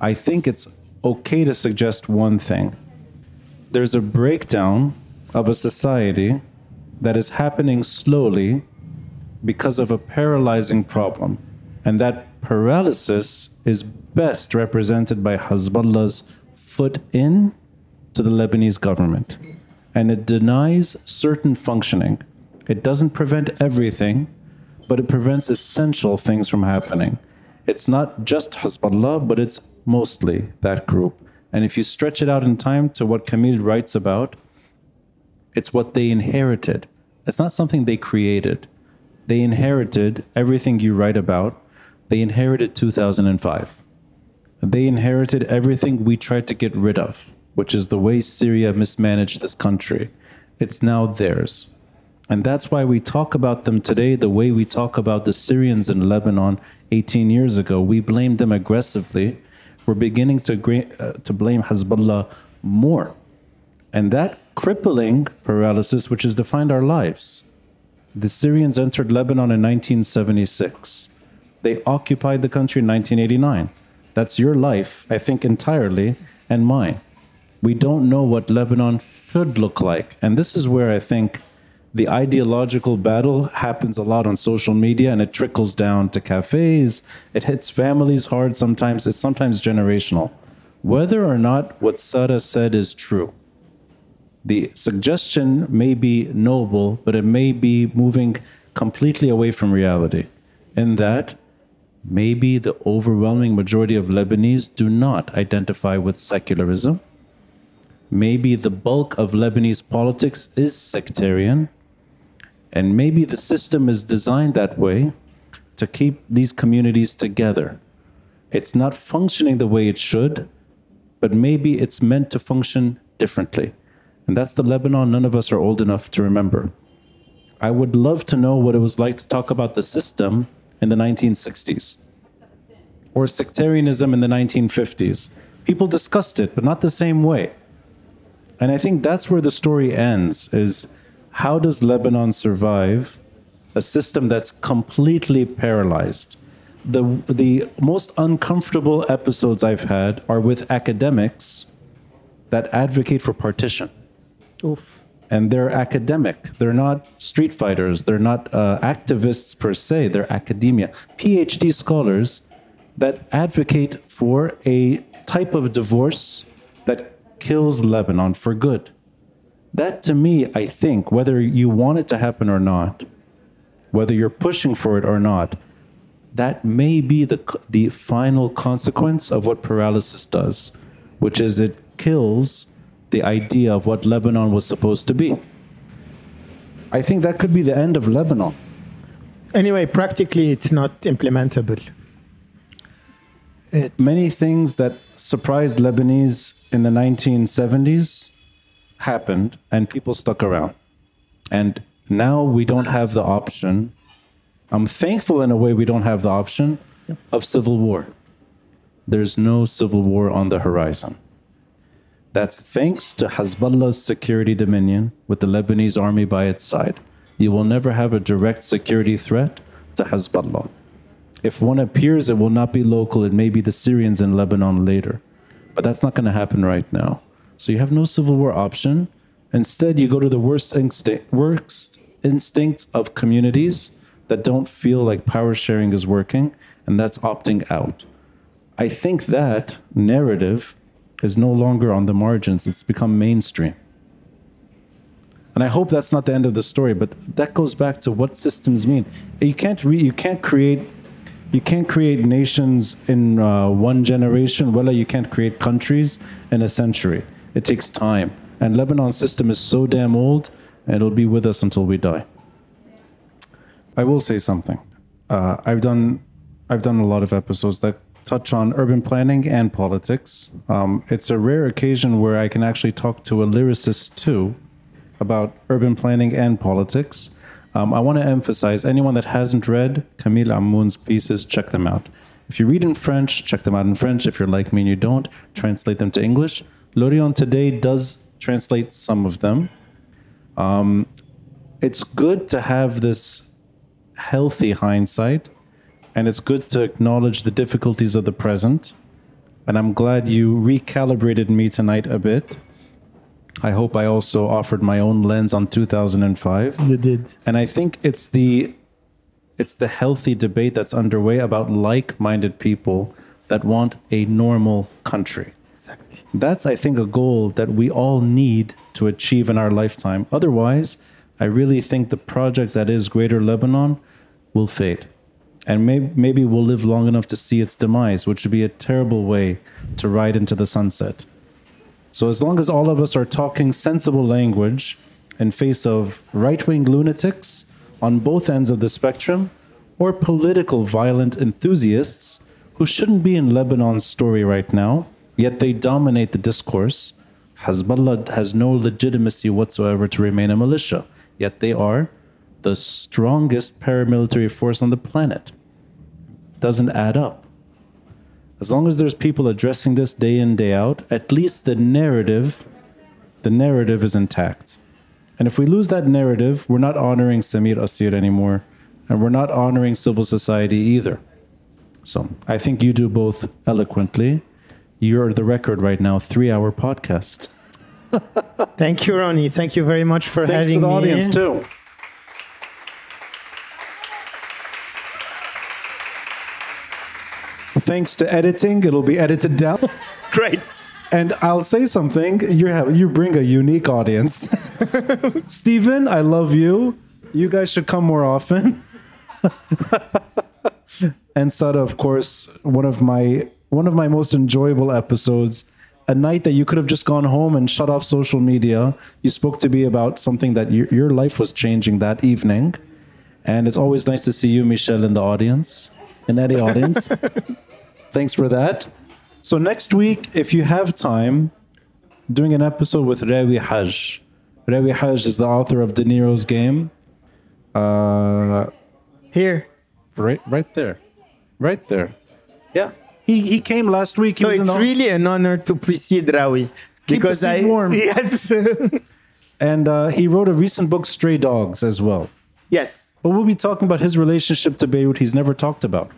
I think it's okay to suggest one thing. There's a breakdown of a society that is happening slowly because of a paralyzing problem. And that paralysis is best represented by Hezbollah's foot in to the Lebanese government. And it denies certain functioning. It doesn't prevent everything, but it prevents essential things from happening. It's not just Hezbollah, but it's mostly that group. And if you stretch it out in time to what Camille writes about, it's what they inherited. It's not something they created. They inherited everything you write about. They inherited 2005. They inherited everything we tried to get rid of, which is the way Syria mismanaged this country. It's now theirs. And that's why we talk about them today the way we talk about the Syrians in Lebanon 18 years ago. We blame them aggressively we're beginning to, uh, to blame Hezbollah more. And that crippling paralysis, which has defined our lives. The Syrians entered Lebanon in 1976. They occupied the country in 1989. That's your life, I think, entirely, and mine. We don't know what Lebanon should look like. And this is where I think the ideological battle happens a lot on social media and it trickles down to cafes. It hits families hard sometimes. It's sometimes generational. Whether or not what Sada said is true, the suggestion may be noble, but it may be moving completely away from reality. In that, maybe the overwhelming majority of Lebanese do not identify with secularism. Maybe the bulk of Lebanese politics is sectarian and maybe the system is designed that way to keep these communities together. It's not functioning the way it should, but maybe it's meant to function differently. And that's the Lebanon none of us are old enough to remember. I would love to know what it was like to talk about the system in the 1960s or sectarianism in the 1950s. People discussed it, but not the same way. And I think that's where the story ends is how does Lebanon survive a system that's completely paralyzed? The the most uncomfortable episodes I've had are with academics that advocate for partition. Oof. And they're academic. They're not street fighters. They're not uh, activists per se. They're academia. PhD scholars that advocate for a type of divorce kills Lebanon for good. That to me, I think, whether you want it to happen or not, whether you're pushing for it or not, that may be the, the final consequence of what paralysis does, which is it kills the idea of what Lebanon was supposed to be. I think that could be the end of Lebanon. Anyway, practically, it's not implementable. Many things that surprised Lebanese in the 1970s happened and people stuck around. And now we don't have the option. I'm thankful in a way we don't have the option of civil war. There's no civil war on the horizon. That's thanks to Hezbollah's security dominion with the Lebanese army by its side. You will never have a direct security threat to Hezbollah. If one appears, it will not be local. It may be the Syrians in Lebanon later. But that's not going to happen right now. So you have no civil war option. Instead, you go to the worst, instinct, worst instincts of communities that don't feel like power sharing is working, and that's opting out. I think that narrative is no longer on the margins, it's become mainstream. And I hope that's not the end of the story, but that goes back to what systems mean. You can't re- you can't create you can't create nations in uh, one generation. Well, you can't create countries in a century. It takes time. And Lebanon's system is so damn old, and it'll be with us until we die. I will say something. Uh, I've done I've done a lot of episodes that touch on urban planning and politics. Um, it's a rare occasion where I can actually talk to a lyricist too about urban planning and politics. Um, I want to emphasize anyone that hasn't read Camille Ammoun's pieces, check them out. If you read in French, check them out in French. If you're like me and you don't, translate them to English. L'Orient today does translate some of them. Um, it's good to have this healthy hindsight, and it's good to acknowledge the difficulties of the present. And I'm glad you recalibrated me tonight a bit. I hope I also offered my own lens on 2005. You did. And I think it's the it's the healthy debate that's underway about like-minded people that want a normal country. Exactly. That's I think a goal that we all need to achieve in our lifetime. Otherwise, I really think the project that is Greater Lebanon will fade. And maybe, maybe we'll live long enough to see its demise, which would be a terrible way to ride into the sunset. So as long as all of us are talking sensible language in face of right-wing lunatics on both ends of the spectrum or political violent enthusiasts who shouldn't be in Lebanon's story right now, yet they dominate the discourse, Hezbollah has no legitimacy whatsoever to remain a militia, yet they are the strongest paramilitary force on the planet. Doesn't add up as long as there's people addressing this day in day out at least the narrative the narrative is intact. And if we lose that narrative we're not honoring Samir Kassir anymore and we're not honoring civil society either. So i think you do both eloquently. You're the record right now three hour podcast *laughs* Thank you, Ronnie. Thank you very much for thanks to having the me. audience too thanks to editing it'll be edited down *laughs* Great. And I'll say something. You have you bring a unique audience. *laughs* Steven, I love you. You guys should come more often. *laughs* and Sada, of course, one of my one of my most enjoyable episodes. A night that you could have just gone home and shut off social media. You spoke to me about something that your, your life was changing that evening. And it's always nice to see you, Michelle, in the audience, in any audience. Thanks for that. So next week, if you have time, doing an episode with Rawi Hage. Rawi Hage is the author of De Niro's Game. Uh, Here. right, right there, right there. Yeah, he he came last week. He So it's really an honor to precede Rawi. Because I warm. *laughs* Yes. and uh, he wrote a recent book, Stray Dogs, as well. yes. But we'll be talking about his relationship to Beirut. He's never talked about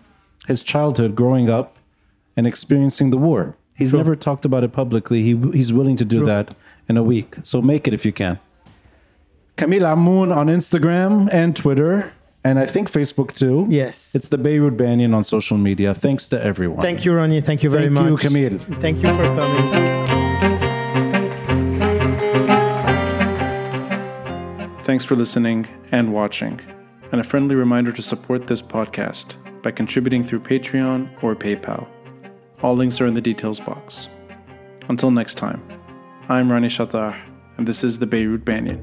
his childhood, growing up, and experiencing the war. He's never talked about it publicly. He he's willing to do that in a week. So make it if you can. Camille Ammoun on Instagram and Twitter, and I think Facebook too. Yes. It's the Beirut Banyan on social media. Thanks to everyone. Thank you, Ronnie. Thank you very Thank much. you, Camille. Thank you for coming. Thanks for listening and watching. And a friendly reminder to support this podcast by contributing through Patreon or PayPal. All links are in the details box. Until next time, I'm Ronnie Chatah, and this is the Beirut Banyan.